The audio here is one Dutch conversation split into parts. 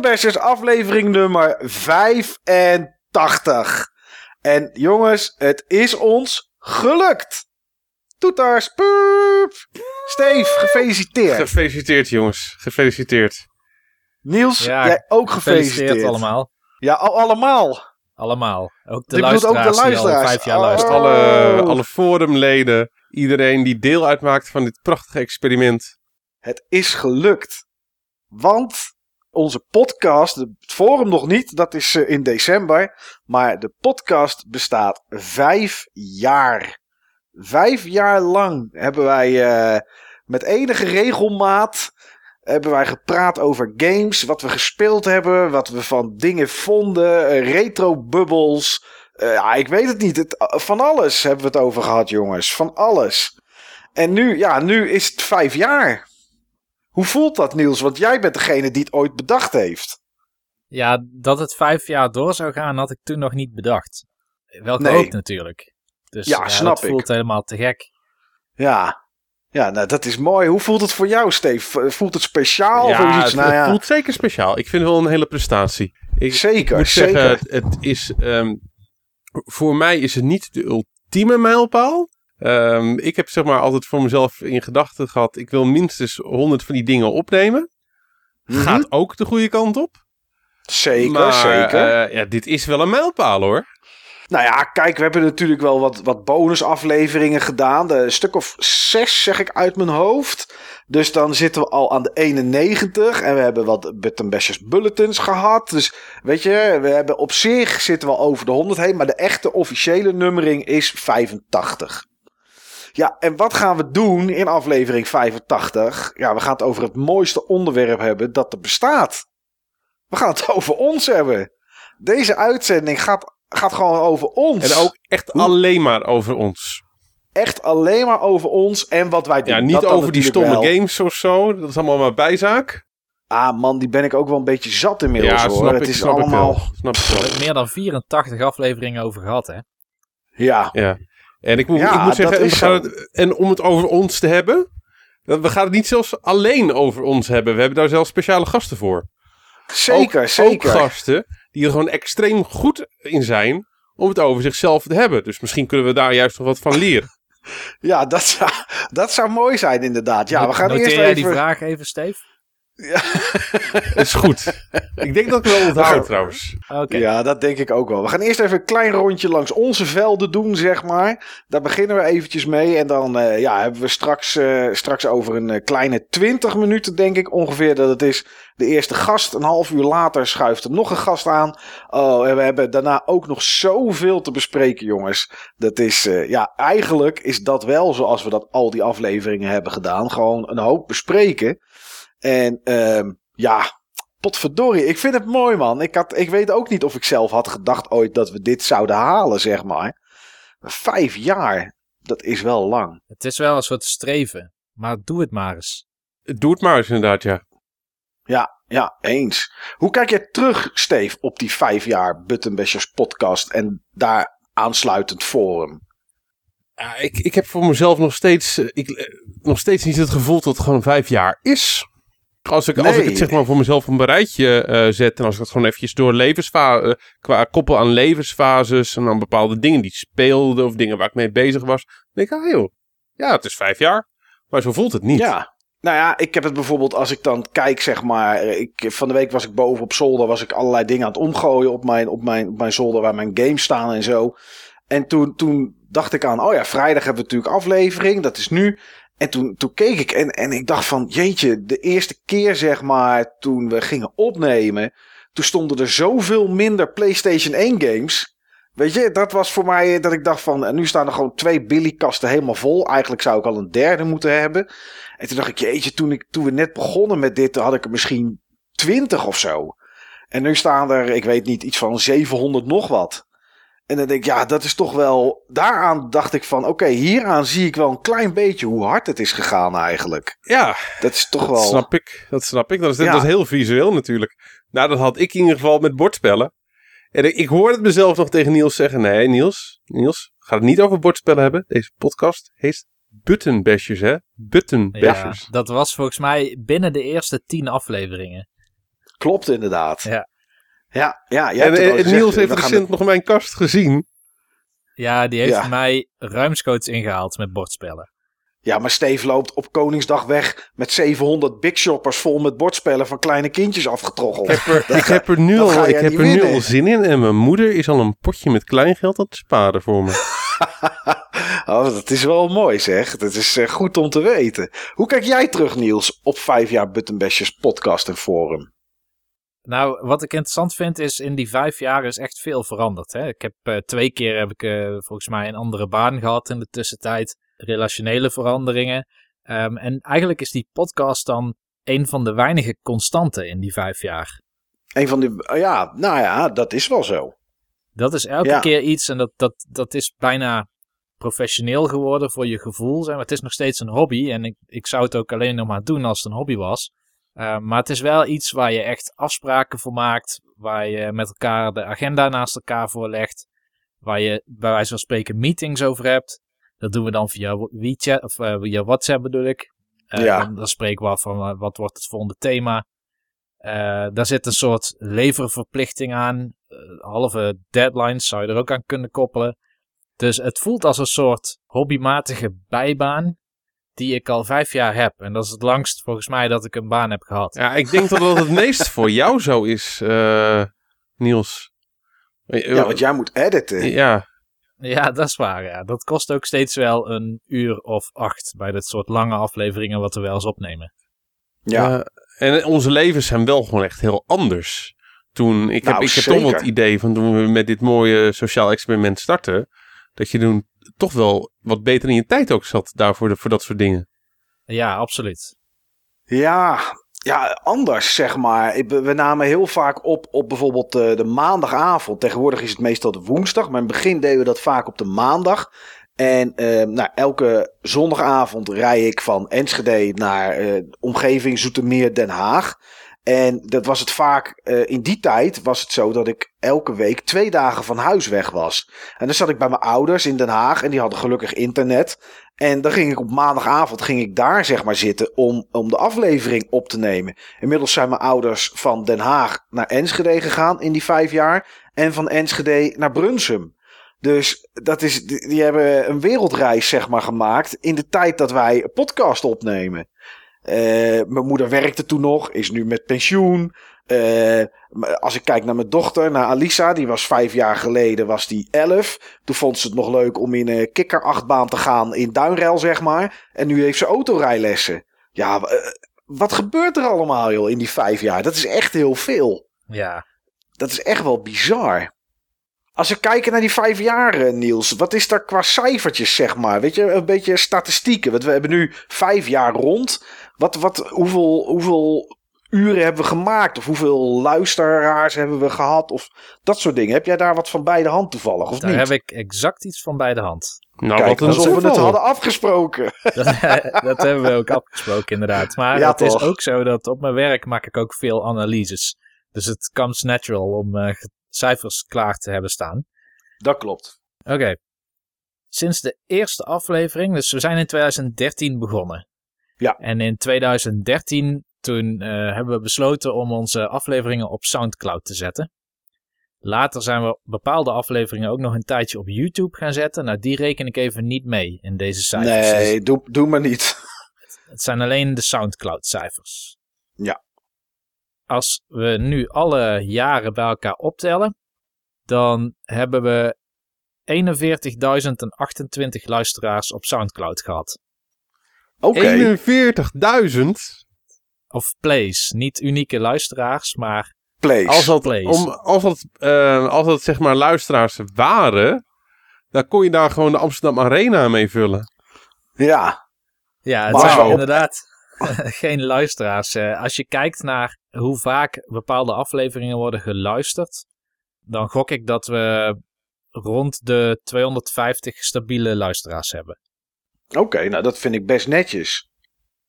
Butterbashers aflevering nummer 85. En jongens, het is ons gelukt. Toeters, puup. Steve, gefeliciteerd. Gefeliciteerd jongens, gefeliciteerd. Niels, Ja, jij ook gefeliciteerd. Gefeliciteerd allemaal. Ja, al allemaal. Allemaal. Ook de ook luisteraars, die al vijf jaar Oh. luisteren. Alle, alle forumleden, iedereen die deel uitmaakt van dit prachtige experiment. Het is gelukt. Want onze podcast, het forum nog niet, dat is eh, in december. Maar de podcast bestaat vijf jaar. Vijf jaar lang hebben wij eh, met enige regelmaat hebben wij gepraat over games, wat we gespeeld hebben, wat we van dingen vonden, eh, retro-bubbels. Eh, ja, ik weet het niet. Het, van alles hebben we het over gehad, jongens. Van alles. En nu, ja, nu is het vijf jaar. Hoe voelt dat, Niels? Want jij bent degene die het ooit bedacht heeft. Ja, dat het vijf jaar door zou gaan, had ik toen nog niet bedacht. Wel Nee. gehoopt natuurlijk. Dus Ja, ja, snap dat ik. voelt helemaal te gek. Ja. Ja, nou, dat is mooi. Hoe voelt het voor jou, Steve? Voelt het speciaal? of ja, iets? het, Nou ja, het voelt zeker speciaal. Ik vind het wel een hele prestatie. Ik, zeker, ik moet zeker. zeggen, het, het is, ehm, voor mij is het niet de ultieme mijlpaal. Ehm, ik heb zeg maar altijd voor mezelf in gedachten gehad, ik wil minstens 100 van die dingen opnemen. Mhm. Gaat ook de goede kant op. Zeker, maar, zeker. eh, ja, dit is wel een mijlpaal hoor. Nou ja, kijk, we hebben natuurlijk wel wat, wat bonusafleveringen gedaan. Een stuk of zes, zeg ik uit mijn hoofd. Dus dan zitten we al aan de 91. En we hebben wat Button Bashers Bulletins gehad. Dus weet je, we hebben op zich zitten we al over de 100 heen. Maar de echte officiële nummering is 85. Ja, en wat gaan we doen in aflevering 85? Ja, we gaan het over het mooiste onderwerp hebben dat er bestaat. We gaan het over ons hebben. Deze uitzending gaat, gaat gewoon over ons. En ook echt Hoe- alleen maar over ons. echt alleen maar over ons en wat wij doen. Ja, niet Dat over die stomme wel. games of zo. Dat is allemaal maar bijzaak. Ah man, die ben ik ook wel een beetje zat inmiddels ja, hoor. snap het ik, is snap allemaal... ik wel. Snap ik We wel. hebben meer dan 84 afleveringen over gehad, hè? Ja, Ja. En ik moet, Ja, ik moet zeggen, is we gaan zo. het, en om het over ons te hebben. We gaan het niet zelfs alleen over ons hebben. We hebben daar zelfs speciale gasten voor. zeker, ook, zeker. Ook gasten die er gewoon extreem goed in zijn om het over zichzelf te hebben. Dus misschien kunnen we daar juist nog wat van leren. Ja, dat zou, dat zou mooi zijn inderdaad. Ja, we gaan Noteer eerst jij even... die vraag even, Steve? Dat is goed. ik denk dat ik wel onthoud trouwens. Oké. Ja, dat denk ik ook wel. We gaan eerst even een klein rondje langs onze velden doen, zeg maar. Daar beginnen we eventjes mee. En dan eh, ja, hebben we straks, eh, straks over een eh, kleine 20 minuten, denk ik ongeveer, dat het is. De eerste gast. Een half uur later schuift er nog een gast aan. Oh, en we hebben daarna ook nog zoveel te bespreken, jongens. Dat is, eh, ja, eigenlijk is dat wel zoals we dat al die afleveringen hebben gedaan. Gewoon een hoop bespreken. En ehm, ja, potverdorie, ik vind het mooi man. Ik, had, ik weet ook niet of ik zelf had gedacht ooit dat we dit zouden halen, zeg maar. Vijf jaar, dat is wel lang. Het is wel een soort streven, maar doe het maar eens. Doe het maar eens inderdaad, ja. Ja, ja, eens. Hoe kijk je terug, Steve, op die vijf jaar Buttonbashers podcast en daar aansluitend forum? Ja, ik, ik heb voor mezelf nog steeds, eh, ik, eh, nog steeds niet het gevoel dat het gewoon vijf jaar is. Als ik, als ik het zeg maar voor mezelf op een rijtje eh, zet en als ik het gewoon eventjes door levensfases, qua koppel aan levensfases en aan bepaalde dingen die speelden of dingen waar ik mee bezig was, dan denk ik, ah joh, ja, het is vijf jaar. Maar zo voelt het niet. Ja. Nou ja, ik heb het bijvoorbeeld als ik dan kijk, zeg maar. Ik, van de week was ik boven op zolder, was ik allerlei dingen aan het omgooien op mijn, op mijn, op mijn zolder waar mijn games staan en zo. En toen, toen dacht ik aan, oh ja, vrijdag hebben we natuurlijk aflevering, dat is nu. En toen, toen keek ik en, en ik dacht van, jeetje, de eerste keer zeg maar, toen we gingen opnemen, toen stonden er zoveel minder PlayStation 1 games. Weet je, dat was voor mij dat ik dacht van, en nu staan er gewoon twee Billy-kasten helemaal vol. Eigenlijk zou ik al een derde moeten hebben. En toen dacht ik, jeetje, toen, ik, toen we net begonnen met dit, had ik er misschien 20 of zo. En nu staan er, ik weet niet, iets van 700 nog wat. En dan denk ik, ja, dat is toch wel. Daaraan dacht ik van, oké, hieraan zie ik wel een klein beetje hoe hard het is gegaan eigenlijk. Ja, Dat is toch dat wel. snap ik. Dat snap ik. Dat is, Ja. dat is heel visueel natuurlijk. Nou, dat had ik in ieder geval met bordspellen. En ik, ik hoorde het mezelf nog tegen Niels zeggen. Nee, Niels, Niels, ga het niet over bordspellen hebben. Deze podcast heet Buttonbashers, hè? Ja, Buttonbashers. dat was volgens mij binnen de eerste tien afleveringen. Klopt inderdaad. Ja. Ja, ja jij En, hebt het eh, gezegd, Niels heeft recent nog mijn kast gezien. Ja, die heeft Ja. mij ruimschoots ingehaald met bordspellen. Ja, maar Steve loopt op Koningsdag weg met 700 big shoppers vol met bordspellen van kleine kindjes afgetroggeld. Ik heb er, ik heb er nu, al, ik heb er nu al zin in. En mijn moeder is al een potje met kleingeld aan het sparen voor me. oh, dat is wel mooi zeg. Dat is eh, goed om te weten. Hoe kijk jij terug, Niels, op vijf jaar Buttonbashers podcast en forum? Nou, wat ik interessant vind is, in die vijf jaar is echt veel veranderd. Hè? Ik heb eh, twee keer heb ik eh, volgens mij een andere baan gehad in de tussentijd. Relationele veranderingen. Ehm, en eigenlijk is die podcast dan een van de weinige constanten in die vijf jaar. Een van die, oh ja, nou ja, dat is wel zo. Dat is elke Ja. keer iets en dat, dat, dat is bijna professioneel geworden voor je gevoel. zeg maar. Het is nog steeds een hobby en ik, ik zou het ook alleen nog maar doen als het een hobby was. Uh, maar het is wel iets waar je echt afspraken voor maakt. Waar je met elkaar de agenda naast elkaar voorlegt. Waar je bij wijze van spreken meetings over hebt. Dat doen we dan via WeChat of uh, via WhatsApp bedoel ik. Uh, Ja. dan, dan spreken we af van wat wordt het volgende thema. Daar zit een soort leververplichting aan. Halve deadlines zou je er ook aan kunnen koppelen. Dus het voelt als een soort hobbymatige bijbaan die ik al vijf jaar heb. En dat is het langst volgens mij dat ik een baan heb gehad. Ja, ik denk dat dat het meest voor jou zo is, uh, Niels. Ja, want jij moet editen. Ja. Ja, dat is waar. Ja. Dat kost ook steeds wel een uur of acht bij dit soort lange afleveringen wat we wel eens opnemen. Ja. Uh, en onze levens zijn wel gewoon echt heel anders. Toen, ik, Nou, heb, ik heb toch wel het idee van toen we met dit mooie sociaal experiment starten, dat je toen toch wel wat beter in je tijd ook zat daarvoor voor dat soort dingen. Ja, absoluut. Ja, ja, anders zeg maar. Ik- We namen heel vaak op op bijvoorbeeld eh, de maandagavond. Tegenwoordig is het meestal de woensdag. Maar in het begin deden we dat vaak op de maandag. En eh, nou, elke zondagavond rij ik van Enschede naar eh, omgeving Zoetermeer Den Haag. En dat was het vaak, eh, in die tijd was het zo dat ik elke week twee dagen van huis weg was. En dan zat ik bij mijn ouders in Den Haag en die hadden gelukkig internet. En dan ging ik op maandagavond ging ik daar zeg maar zitten om, om de aflevering op te nemen. Inmiddels zijn mijn ouders van Den Haag naar Enschede gegaan in die vijf jaar. En van Enschede naar Brunsum. Dus dat is, die, hebben een wereldreis zeg maar gemaakt in de tijd dat wij podcast opnemen. Eh, mijn moeder werkte toen nog, is nu met pensioen. Eh, als ik kijk naar mijn dochter, naar Alisa, die was vijf jaar geleden, was die elf. Toen vond ze het nog leuk om in een kikkerachtbaan te gaan in Duinrel, zeg maar. En nu heeft ze autorijlessen. Ja, eh, wat gebeurt er allemaal, joh, in die vijf jaar? Dat is echt heel veel. Ja. Dat is echt wel bizar. Als we kijken naar die vijf jaar, eh, Niels, wat is daar qua cijfertjes, zeg maar? Weet je, een beetje statistieken. Want we hebben nu vijf jaar rond. Wat, wat, hoeveel, hoeveel uren hebben we gemaakt? Of hoeveel luisteraars hebben we gehad? Of dat soort dingen. Heb jij daar wat van bij de hand toevallig, of Daar niet? heb ik exact iets van bij de hand. Nou, Kijk, wat een alsof we het hadden afgesproken. Dat, dat hebben we ook afgesproken, inderdaad. Maar Ja, het is ook zo dat op mijn werk maak ik ook veel analyses. Dus het comes natural om eh, cijfers klaar te hebben staan. Dat klopt. Oké. Sinds de eerste aflevering, dus we zijn in 2013 begonnen. Ja. En in 2013, toen eh, hebben we besloten om onze afleveringen op Soundcloud te zetten. Later zijn we bepaalde afleveringen ook nog een tijdje op YouTube gaan zetten. Nou, die reken ik even niet mee in deze cijfers. Nee, doe, doe maar niet. het zijn alleen de Soundcloud cijfers. Ja. Als we nu alle jaren bij elkaar optellen, dan hebben we 41.028 luisteraars op Soundcloud gehad. Oké. 41.000? Of plays, niet unieke luisteraars, maar Place. Als dat, Plays. om, als, dat, eh, als dat zeg maar luisteraars waren, dan kon je daar gewoon de Amsterdam Arena mee vullen. Ja. ja, het inderdaad geen luisteraars. Eh, als je kijkt naar hoe vaak bepaalde afleveringen worden geluisterd, dan gok ik dat we rond de 250 stabiele luisteraars hebben. Oké, nou dat vind ik best netjes.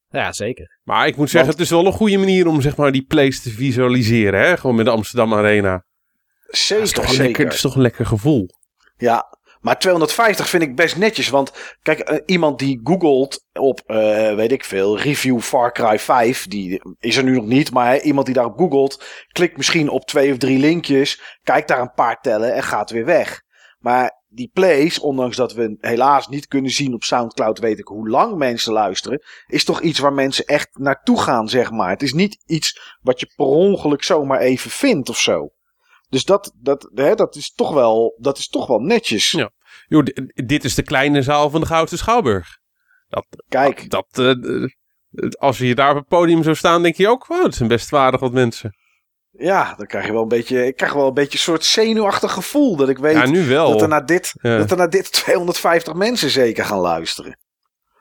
Ja, zeker. Maar ik moet zeggen, Want- het is wel een goede manier om zeg maar die plays te visualiseren. Hè? Gewoon met de Amsterdam Arena. Zeker, Dat is toch zeker. lekker, dat is toch een lekker gevoel. Ja, Maar 250 vind ik best netjes. Want kijk, eh, iemand die googelt op, eh, weet ik veel, review Far Cry 5. Die is er nu nog niet. Maar iemand die daarop googelt, klikt misschien op twee of drie linkjes. Kijkt daar een paar tellen en gaat weer weg. Maar die plays, ondanks dat we helaas niet kunnen zien op Soundcloud, weet ik hoe lang mensen luisteren. Is toch iets waar mensen echt naartoe gaan, zeg maar. Het is niet iets wat je per ongeluk zomaar even vindt of zo. Dus dat, dat, hè, dat, is, toch wel, dat is toch wel netjes. Ja. Joh, di- dit is de kleine zaal van de Gouden Schouwburg. Dat, Kijk, dat, eh, als je daar op het podium zou staan, denk je ook, wow, het zijn best waardig wat mensen. ja, dan krijg je wel een beetje, ik krijg wel een beetje een soort zenuwachtig gevoel. Dat ik weet Ja, nu wel. dat, er naar dit, Ja. dat er naar dit 250 mensen zeker gaan luisteren.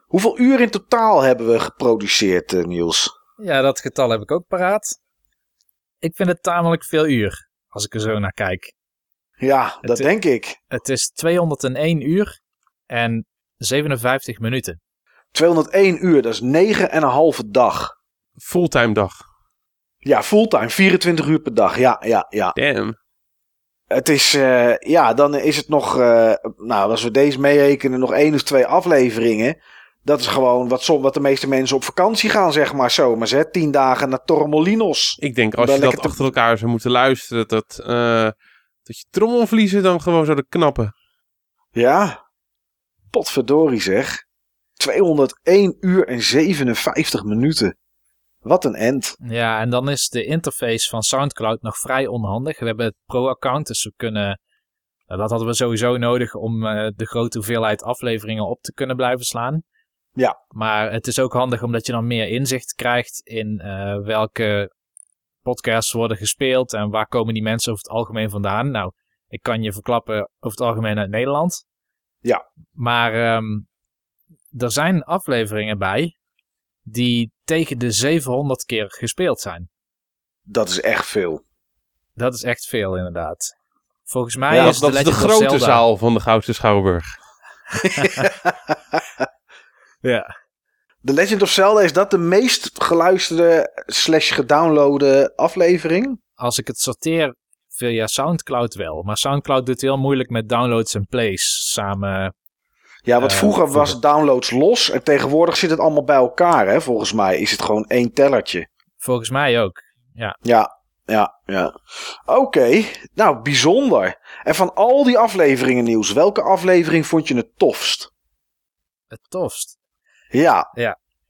Hoeveel uur in totaal hebben we geproduceerd, eh, Niels? Ja, dat getal heb ik ook paraat. Ik vind het tamelijk veel uur, als ik er zo naar kijk. Ja, dat Het- denk ik. Het is 201 uur en 57 minuten. 201 uur, dat is 9,5 dag. Fulltime dag. Ja, fulltime, 24 uur per dag. Ja, ja, ja. Damn. Het is, eh, ja, dan is het nog, eh, nou, als we deze meerekenen, nog één of twee afleveringen. Dat is gewoon wat, som, wat de meeste mensen op vakantie gaan, zeg maar, zomers, hè. Tien dagen naar Torremolinos. Ik denk als je dat te- achter elkaar zou moeten luisteren, dat, eh, dat je trommelvliezen dan gewoon zouden knappen. Ja, potverdorie zeg. 201 uur en 57 minuten. Wat een end. Ja, en dan is de interface van SoundCloud nog vrij onhandig. We hebben het pro-account, dus we kunnen... nou, dat hadden we sowieso nodig om eh, de grote hoeveelheid afleveringen op te kunnen blijven slaan. Ja. Maar het is ook handig omdat je dan meer inzicht krijgt in eh, welke podcasts worden gespeeld en waar komen die mensen over het algemeen vandaan. Nou, ik kan je verklappen over het algemeen uit Nederland. Ja. Maar ehm, er zijn afleveringen bij die tegen de 700 keer gespeeld zijn. Dat is echt veel. Dat is echt veel, inderdaad. Volgens mij Ja, is dat is de grote Zelda- zaal van de Gouden Schouwburg. Ja. The Legend of Zelda, is dat de meest geluisterde slash gedownloade aflevering? Als ik het sorteer via Soundcloud wel. Maar Soundcloud doet heel moeilijk met downloads en plays samen. Ja, want Eh, vroeger was vroeger. downloads los en tegenwoordig zit het allemaal bij elkaar, hè. Volgens mij is het gewoon één tellertje. Volgens mij ook. Ja, ja, ja. Oké, nou bijzonder. En van al die afleveringen nieuws, welke aflevering vond je het tofst? Het tofst. Ja,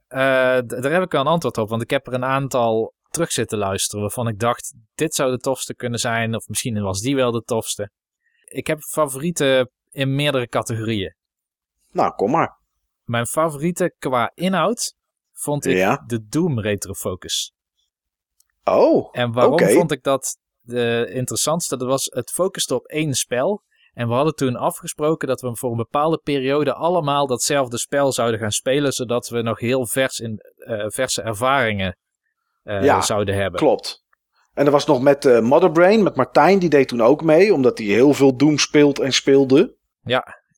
Eh, d- daar heb ik al een antwoord op. Want ik heb er een aantal terug zitten luisteren. Waarvan ik dacht, dit zou de tofste kunnen zijn. Of misschien was die wel de tofste. Ik heb favorieten in meerdere categorieën. nou kom maar. Mijn favoriete qua inhoud vond ik Ja. de Doom Retrofocus. Oh, En waarom vond ik dat de interessantste? Dat was, het focuste op één spel. En we hadden toen afgesproken dat we voor een bepaalde periode allemaal datzelfde spel zouden gaan spelen. Zodat we nog heel vers in, eh, verse ervaringen eh, Ja, zouden hebben. klopt. En er was nog met eh Motherbrain, met Martijn, die deed toen ook mee, omdat hij heel veel Doom speelt en speelde.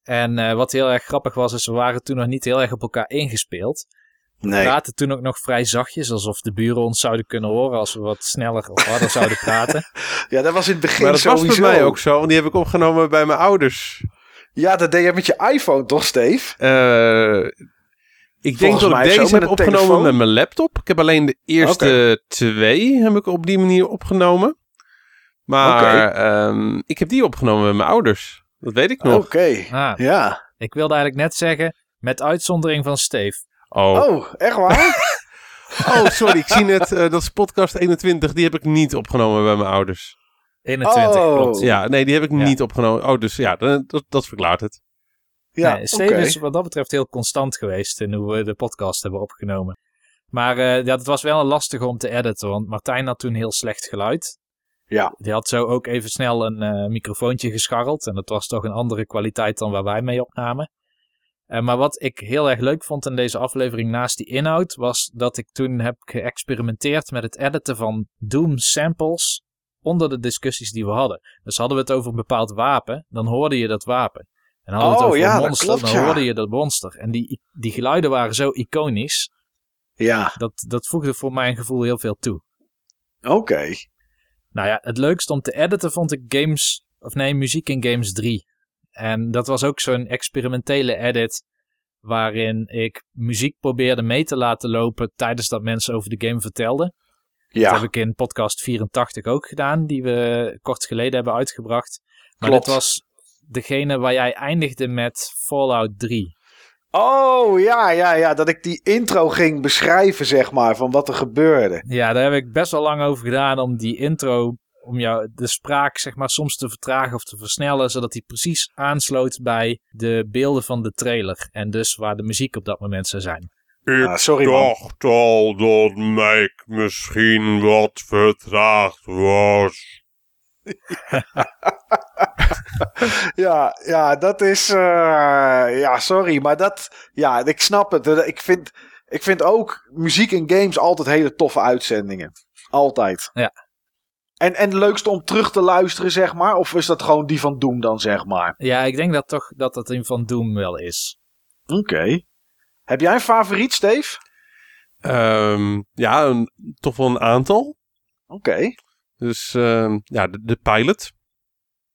En eh, wat heel erg grappig was, is we waren toen nog niet heel erg op elkaar ingespeeld. We Nee. praten toen ook nog vrij zachtjes, alsof de buren ons zouden kunnen horen als we wat sneller of harder zouden praten. Ja, dat was in het begin Maar dat was bij mij ook zo, want die heb ik opgenomen bij mijn ouders. Ja, dat deed je met je iPhone toch, Steve? Eh, ik denk dat ik deze heb opgenomen telefoon. met mijn laptop. Ik heb alleen de eerste twee heb ik op die manier opgenomen. Maar ehm, ik heb die opgenomen met mijn ouders. Dat weet ik nog. Oké. Ah, Ja. ik wilde eigenlijk net zeggen, met uitzondering van Steve. Oh. Oh, echt waar? oh, sorry. Ik zie net, eh, dat is podcast 21. Die heb ik niet opgenomen bij mijn ouders. 21, Oh. klopt. Ja, nee, die heb ik Ja. niet opgenomen. Oh, dus ja, dat, dat, dat verklaart het. ja, nee, Steve oké. is wat dat betreft heel constant geweest in hoe we de podcast hebben opgenomen. Maar eh, ja, het was wel lastig om te editen, want Martijn had toen heel slecht geluid. Ja. Die had zo ook even snel een eh, microfoontje gescharreld. En dat was toch een andere kwaliteit dan waar wij mee opnamen. Eh, maar wat ik heel erg leuk vond in deze aflevering naast die inhoud, was dat ik toen heb geëxperimenteerd met het editen van Doom samples onder de discussies die we hadden. Dus hadden we het over een bepaald wapen, dan hoorde je dat wapen. En hadden we het Oh, over ja, een monster, klopt, dan ja. hoorde je dat monster. En die, die geluiden waren zo iconisch, Ja, dat, dat voegde voor mijn gevoel heel veel toe. oké. Nou ja, het leukst om te editen vond ik games, of nee, muziek in games 3. En dat was ook zo'n experimentele edit waarin ik muziek probeerde mee te laten lopen tijdens dat mensen over de game vertelden. Dat Ja, heb ik in podcast 84 ook gedaan, die we kort geleden hebben uitgebracht. Maar Klopt. dit was degene waar jij eindigde met Fallout 3. Oh, ja, ja, ja. Dat ik die intro ging beschrijven, zeg maar, van wat er gebeurde. Ja, daar heb ik best wel lang over gedaan om die intro, om jou de spraak zeg maar soms te vertragen of te versnellen, zodat die precies aansloot bij de beelden van de trailer. En dus waar de muziek op dat moment zou zijn. Ik Ah, sorry, man. dacht al dat Mike misschien wat vertraagd was. Ja, ja, dat is. eh, ja, sorry, maar dat. Ja, ik snap het. Ik vind, ik vind ook muziek en games altijd hele toffe uitzendingen. Altijd. Ja. En, en leukste om terug te luisteren, zeg maar? Of is dat gewoon die van Doom dan, zeg maar? Ja, ik denk dat toch dat dat een van Doom wel is. Oké. Heb jij een favoriet, Steve? Ehm, ja, een, toch wel een aantal. Oké. Dus ehm, ja, de, de pilot.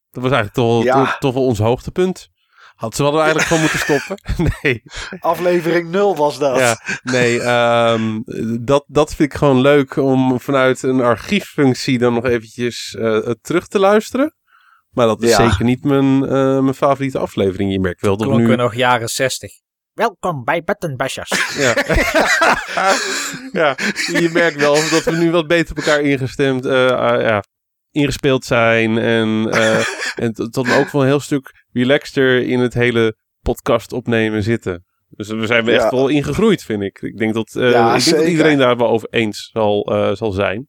Dat was eigenlijk toch, Ja. toch, toch wel ons hoogtepunt. Had ze wel eigenlijk gewoon moeten stoppen. nee, Aflevering 0 was dat. ja, nee ehm, dat, dat vind ik gewoon leuk om vanuit een archieffunctie dan nog eventjes eh, terug te luisteren. Maar dat is Ja. zeker niet mijn, eh, mijn favoriete aflevering. Je merkt wel dat we Klonken nu... we nog jaren 60. Welkom bij Button Bashers. Ja. ja, je merkt wel dat we nu wat beter op elkaar ingestemd, eh, ah, ja, ingespeeld zijn. En, eh en tot ook wel een heel stuk relaxter in het hele podcast opnemen zitten. Dus we zijn Ja. echt wel ingegroeid, vind ik. Ik denk dat, eh, Ja, ik denk dat zeker. iedereen daar wel over eens zal, eh, zal zijn.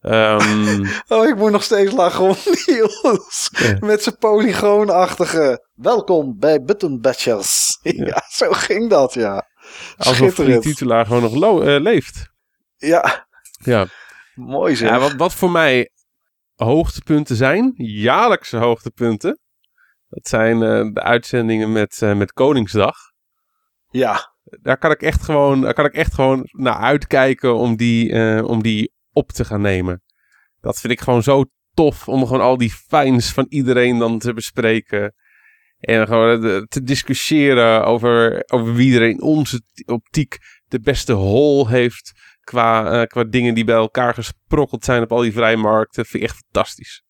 Ehm, Oh, ik moet nog steeds lachen om Niels. Ja. Met zijn polygoonachtige. Welkom bij Button Bashers. Ja. zo ging dat, ja. alsof die titulaar gewoon nog lo- eh, leeft. Ja, Ja. mooi zeg. Ja, wat, wat voor mij hoogtepunten zijn, jaarlijkse hoogtepunten. Dat zijn eh, de uitzendingen met, eh, met Koningsdag. Ja, Daar kan ik echt gewoon, daar kan ik echt gewoon naar uitkijken om die, eh, om die op te gaan nemen. Dat vind ik gewoon zo tof om gewoon al die fijns van iedereen dan te bespreken. En gewoon te discussiëren over, over wie er in onze optiek de beste hol heeft. Qua, qua dingen die bij elkaar gesprokkeld zijn op al die vrijmarkten. Dat vind ik echt fantastisch.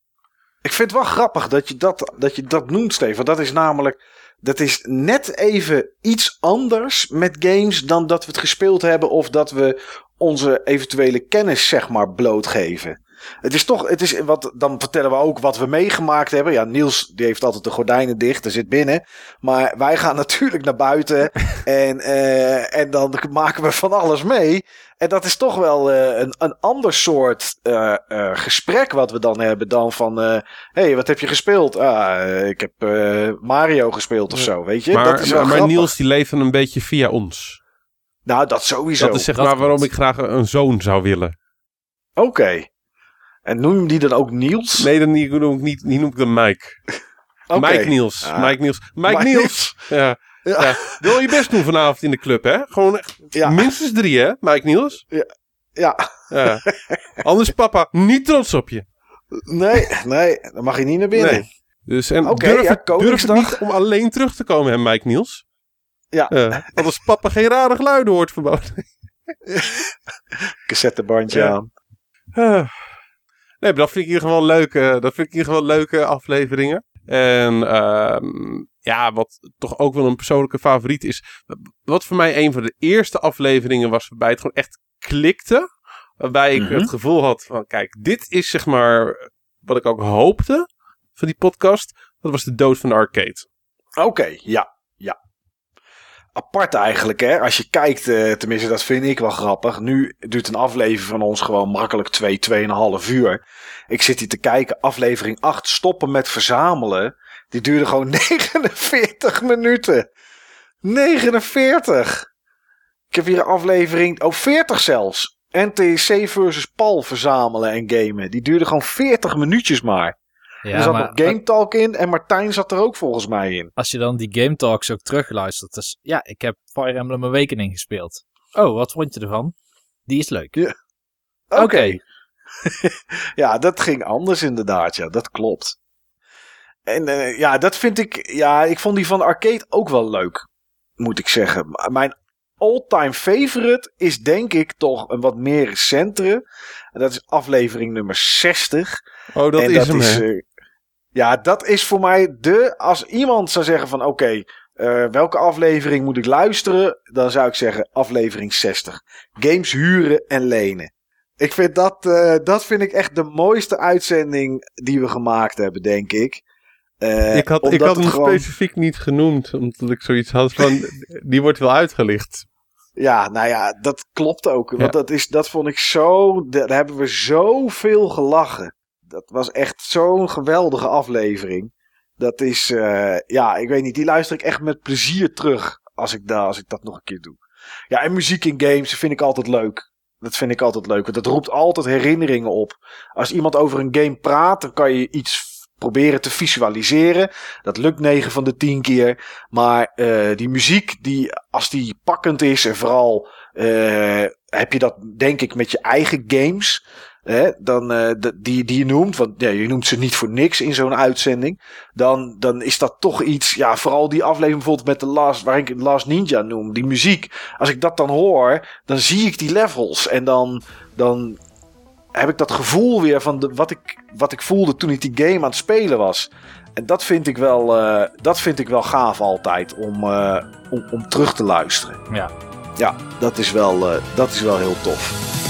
Ik vind het wel grappig dat je dat, dat, je dat noemt, Stefan. Dat is namelijk. Dat is net even iets anders met games dan dat we het gespeeld hebben. Of dat we onze eventuele kennis, zeg maar, blootgeven. Het is toch, het is wat, dan vertellen we ook wat we meegemaakt hebben. Ja, Niels, die heeft altijd de gordijnen dicht, er zit binnen. Maar wij gaan natuurlijk naar buiten en, eh, en dan maken we van alles mee. En dat is toch wel eh, een, een ander soort eh, eh, gesprek wat we dan hebben dan van... Hé, hey, wat heb je gespeeld? Ah, ik heb eh, Mario gespeeld of zo, weet je? Maar, dat is wel maar, maar. Niels die leeft dan een beetje via ons. Nou, dat sowieso. Dat is zeg dat maar waarom ik graag een zoon zou willen. Oké. En noem je die dan ook Niels? Nee, dan noem ik niet, niet noem ik hem Mike. Oké. Mike Niels. Ah. Mike Niels. Mike, Mike Niels. Ja. Ja. Ja. Wil je best doen vanavond in de club, hè? Gewoon echt Ja. minstens drie, hè, Mike Niels? Ja. Ja. Anders papa niet trots op je. Nee, nee, dan mag je niet naar binnen. Nee. Dus en durf, ja, het, durf het Koningsdag. niet om alleen terug te komen, hè, Mike Niels? Ja. Ja. Anders papa geen rare geluiden hoort verboden. Cassettebandje aan. Ah. Nee, maar dat vind ik in ieder geval leuke, dat vind ik in ieder geval leuke afleveringen. En ehm, ja, wat toch ook wel een persoonlijke favoriet is. Wat voor mij een van de eerste afleveringen was waarbij het gewoon echt klikte. Waarbij ik Mhm. het gevoel had van, kijk, dit is zeg maar wat ik ook hoopte van die podcast. Dat was de dood van de arcade. Oké, ja, ja. Apart eigenlijk, hè. Als je kijkt, eh, tenminste dat vind ik wel grappig. Nu duurt een aflevering van ons gewoon makkelijk 2, 2,5 uur. Ik zit hier te kijken, aflevering 8, stoppen met verzamelen. Die duurde gewoon 49 minuten. 49! Ik heb hier een aflevering, oh 40 zelfs. NTC versus PAL verzamelen en gamen. Die duurde gewoon 40 minuutjes maar. Ja, er zat maar nog Game Talk in en Martijn zat er ook volgens mij in. als je dan die Game Talks ook terugluistert. Dus ja, ik heb Fire Emblem Awakening gespeeld. Oh, wat vond je ervan? Die is leuk. Oké. ja, dat ging anders inderdaad. Ja, dat klopt. En eh, ja, dat vind ik. Ja, ik vond die van Arcade ook wel leuk. Moet ik zeggen. Mijn all-time favorite is denk ik toch een wat meer recentere. En dat is aflevering nummer 60. Oh, dat en is hem, hè? eh, ja, dat is voor mij de. Als iemand zou zeggen van oké, eh, welke aflevering moet ik luisteren? Dan zou ik zeggen aflevering 60. Games huren en lenen. Ik vind dat, eh, dat vind ik echt de mooiste uitzending die we gemaakt hebben, denk ik. Eh, ik had, ik had hem gewoon- specifiek niet genoemd, omdat ik zoiets had van, die wordt wel uitgelicht. Ja, nou ja, dat klopt ook. Want Ja. dat, is, dat vond ik zo. Daar hebben we zoveel gelachen. Dat was echt zo'n geweldige aflevering. Dat is. eh, ja, ik weet niet. Die luister ik echt met plezier terug. Als ik, als ik dat nog een keer doe. Ja, en muziek in games vind ik altijd leuk. Dat vind ik altijd leuk. Want dat roept altijd herinneringen op. Als iemand over een game praat, dan kan je iets proberen te visualiseren. Dat lukt 9 van de 10 keer. Maar eh, die muziek, die, als die pakkend is en vooral eh, heb je dat denk ik met je eigen games. Hè, dan, eh, de- die, die je noemt, want ja, je noemt ze niet voor niks in zo'n uitzending. Dan, dan is dat toch iets, ja, vooral die aflevering bijvoorbeeld met de Last, waar ik het Last Ninja noem, die muziek. Als ik dat dan hoor, dan zie ik die levels en dan, dan heb ik dat gevoel weer van de, wat, ik, wat ik voelde toen ik die game aan het spelen was. En dat vind ik wel, eh, dat vind ik wel gaaf altijd om, eh, om, om terug te luisteren. Ja. Ja, dat is wel, dat is wel heel tof.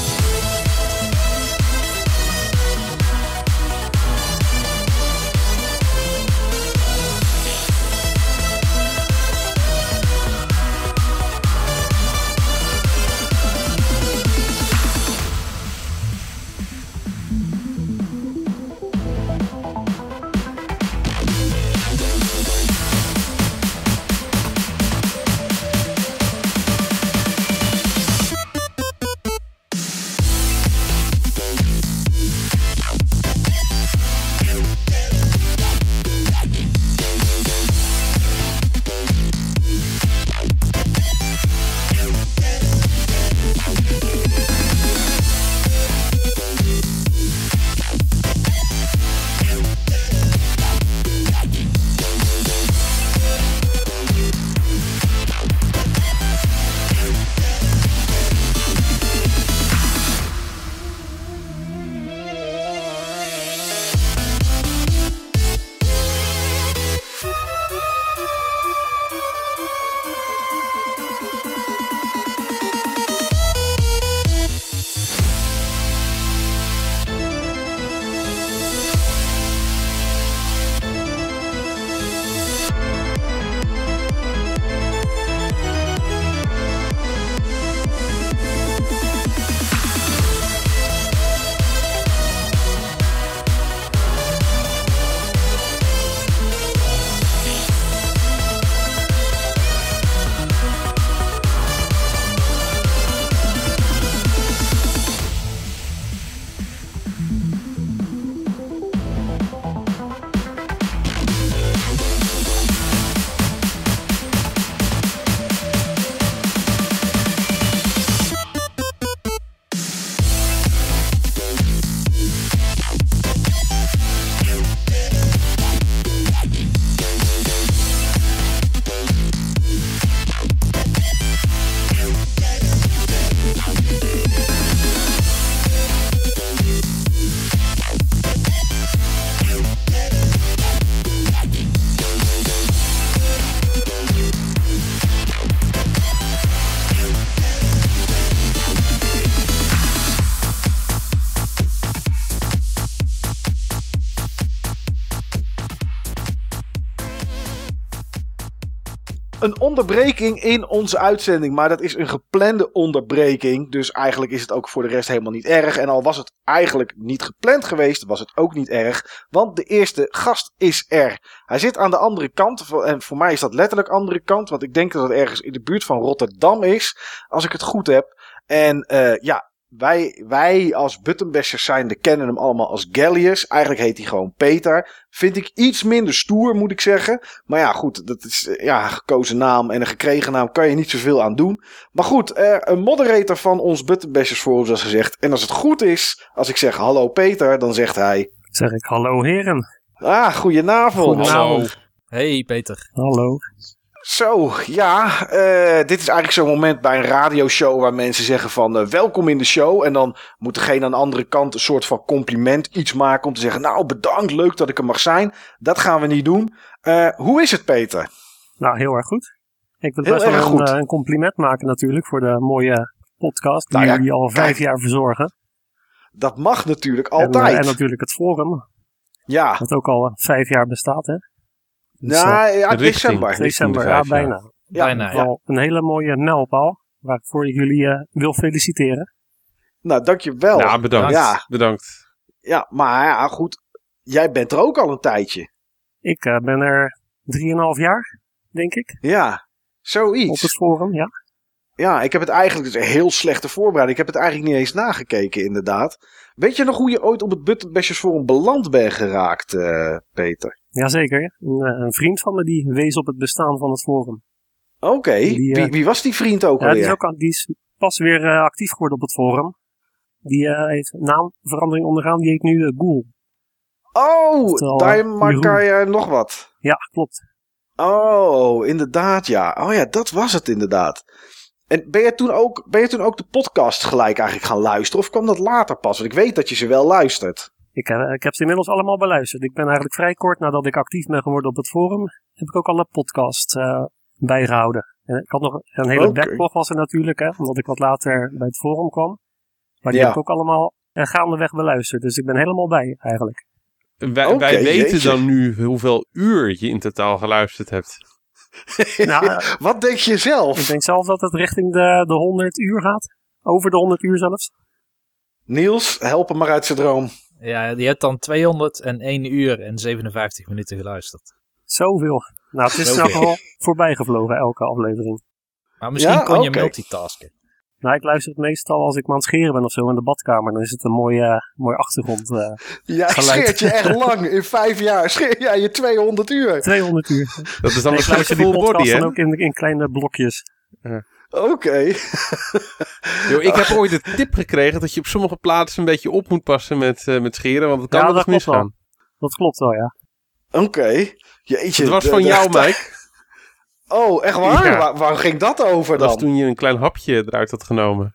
Een onderbreking in onze uitzending. Maar dat is een geplande onderbreking. Dus eigenlijk is het ook voor de rest helemaal niet erg. En al was het eigenlijk niet gepland geweest, was het ook niet erg. Want de eerste gast is er. Hij zit aan de andere kant. En voor mij is dat letterlijk andere kant. Want ik denk dat het ergens in de buurt van Rotterdam is. Als ik het goed heb. En eh, ja, wij, wij als buttonbashers zijn, de kennen hem allemaal als Gallius. Eigenlijk heet hij gewoon Peter. Vind ik iets minder stoer, moet ik zeggen. Maar ja, goed, dat is eh, ja, een gekozen naam en een gekregen naam kan je niet zoveel aan doen. Maar goed, eh, een moderator van ons buttonbashers forum zoals gezegd. En als het goed is, als ik zeg hallo Peter, dan zegt hij... Zeg ik hallo heren. Ah, goedenavond. Goedenavond. Hey Peter. Hallo. Zo, ja, eh, dit is eigenlijk zo'n moment bij een radioshow waar mensen zeggen van eh, welkom in de show. En dan moet degene aan de andere kant een soort van compliment iets maken om te zeggen nou bedankt, leuk dat ik er mag zijn. Dat gaan we niet doen. Eh, hoe is het Peter? Nou, heel erg goed. Ik wil Heel best wel erg een, een compliment maken natuurlijk voor de mooie podcast die Nou ja, jullie al vijf kijk. jaar verzorgen. Dat mag natuurlijk En, altijd. En, natuurlijk het forum, ja, dat ook al vijf jaar bestaat hè. Dus, nou, ja december. December, de ja bijna. Ja, Bijna, ja. Wel een hele mooie mijlpaal waarvoor ik jullie eh, wil feliciteren. Nou, dankjewel. Ja, bedankt. Ja. Bedankt. Ja, maar ja, goed. Jij bent er ook al een tijdje. Ik eh, ben er drieënhalf jaar, denk ik, Ja, op zoiets. het forum, ja. Ja, ik heb het eigenlijk dus een heel slechte voorbereiding. Ik heb het eigenlijk niet eens nagekeken, inderdaad. Weet je nog hoe je ooit op het Buttonbashers Forum beland bent geraakt, eh, Peter? Jazeker. Een, eh, een vriend van me die wees op het bestaan van het forum. Oké, eh, wie, wie was die vriend ook Ja, die alweer? is, ook, die is pas weer eh, actief geworden op het forum. Die eh, heeft naamverandering ondergaan. Die heet nu uh, Ghoul. Oh, Oftewel, Daimakaya nog wat. Ja, klopt. Oh, inderdaad, ja. Oh ja, dat was het inderdaad. En ben je toen ook, ben je toen ook de podcast gelijk eigenlijk gaan luisteren? Of kwam dat later pas? Want ik weet dat je ze wel luistert. Ik, eh, ik heb ze inmiddels allemaal beluisterd. Ik ben eigenlijk vrij kort nadat ik actief ben geworden op het forum. Heb ik ook alle podcast eh, bijgehouden. En ik had nog een hele backlog was er natuurlijk. Hè, omdat ik wat later bij het forum kwam. Maar die Ja. heb ik ook allemaal eh, gaandeweg beluisterd. Dus ik ben helemaal bij eigenlijk. Wij, weten jeetje. dan nu hoeveel uur je in totaal geluisterd hebt. Nou, Wat denk je zelf? ik denk zelf dat het richting de, de 100 uur gaat. Over de 100 uur zelfs. Niels, help hem maar uit zijn droom. Ja, die hebt dan 201 uur en 57 minuten geluisterd. Zoveel. Nou, het is Zoveel. geval voorbij gevlogen, elke aflevering. Maar misschien Ja? kon je multitasken. Nou, ik luister het meestal als ik me aan het scheren ben of zo in de badkamer. Dan is het een mooie, eh, mooie achtergrond. eh Jij Geluid. scheert je echt lang. In vijf jaar scheer jij je 200 uur. 200 uur. Dat is dan Nee, ik waarschijnlijk luister die full body, podcast hè? dan ook in, in kleine blokjes. Oké. Yo, ik heb ooit de tip gekregen dat je op sommige plaatsen een beetje op moet passen met, eh, met scheren, want het kan Ja, wel. misgaan. Dat klopt wel, ja. Oké. Jeetje. Het was de- van de- jou, Mike. Oh, echt waar? Ja. Waar, waar ging dat over Dat was dan? toen je een klein hapje eruit had genomen.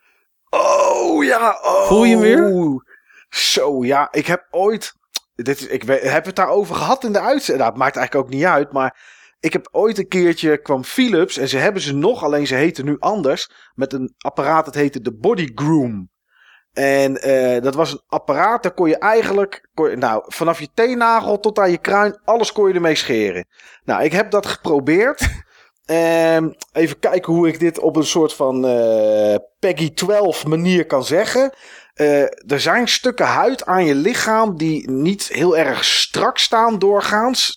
Oh ja. Oh. Voel je hem weer? Zo ja, ik heb ooit. Dit is, ik heb het daarover gehad in de uitzending. Nou, het maakt eigenlijk ook niet uit. Maar ik heb ooit een keertje kwam Philips. En ze hebben ze nog, alleen ze heten nu anders. Met een apparaat dat heette de Body Groom. En eh, dat was een apparaat, daar kon je eigenlijk, kon je, nou, vanaf je teennagel tot aan je kruin, alles kon je ermee scheren. Nou, ik heb dat geprobeerd. Ehm, even kijken hoe ik dit op een soort van eh, Peggy 12 manier kan zeggen. Eh, er zijn stukken huid aan je lichaam die niet heel erg strak staan doorgaans.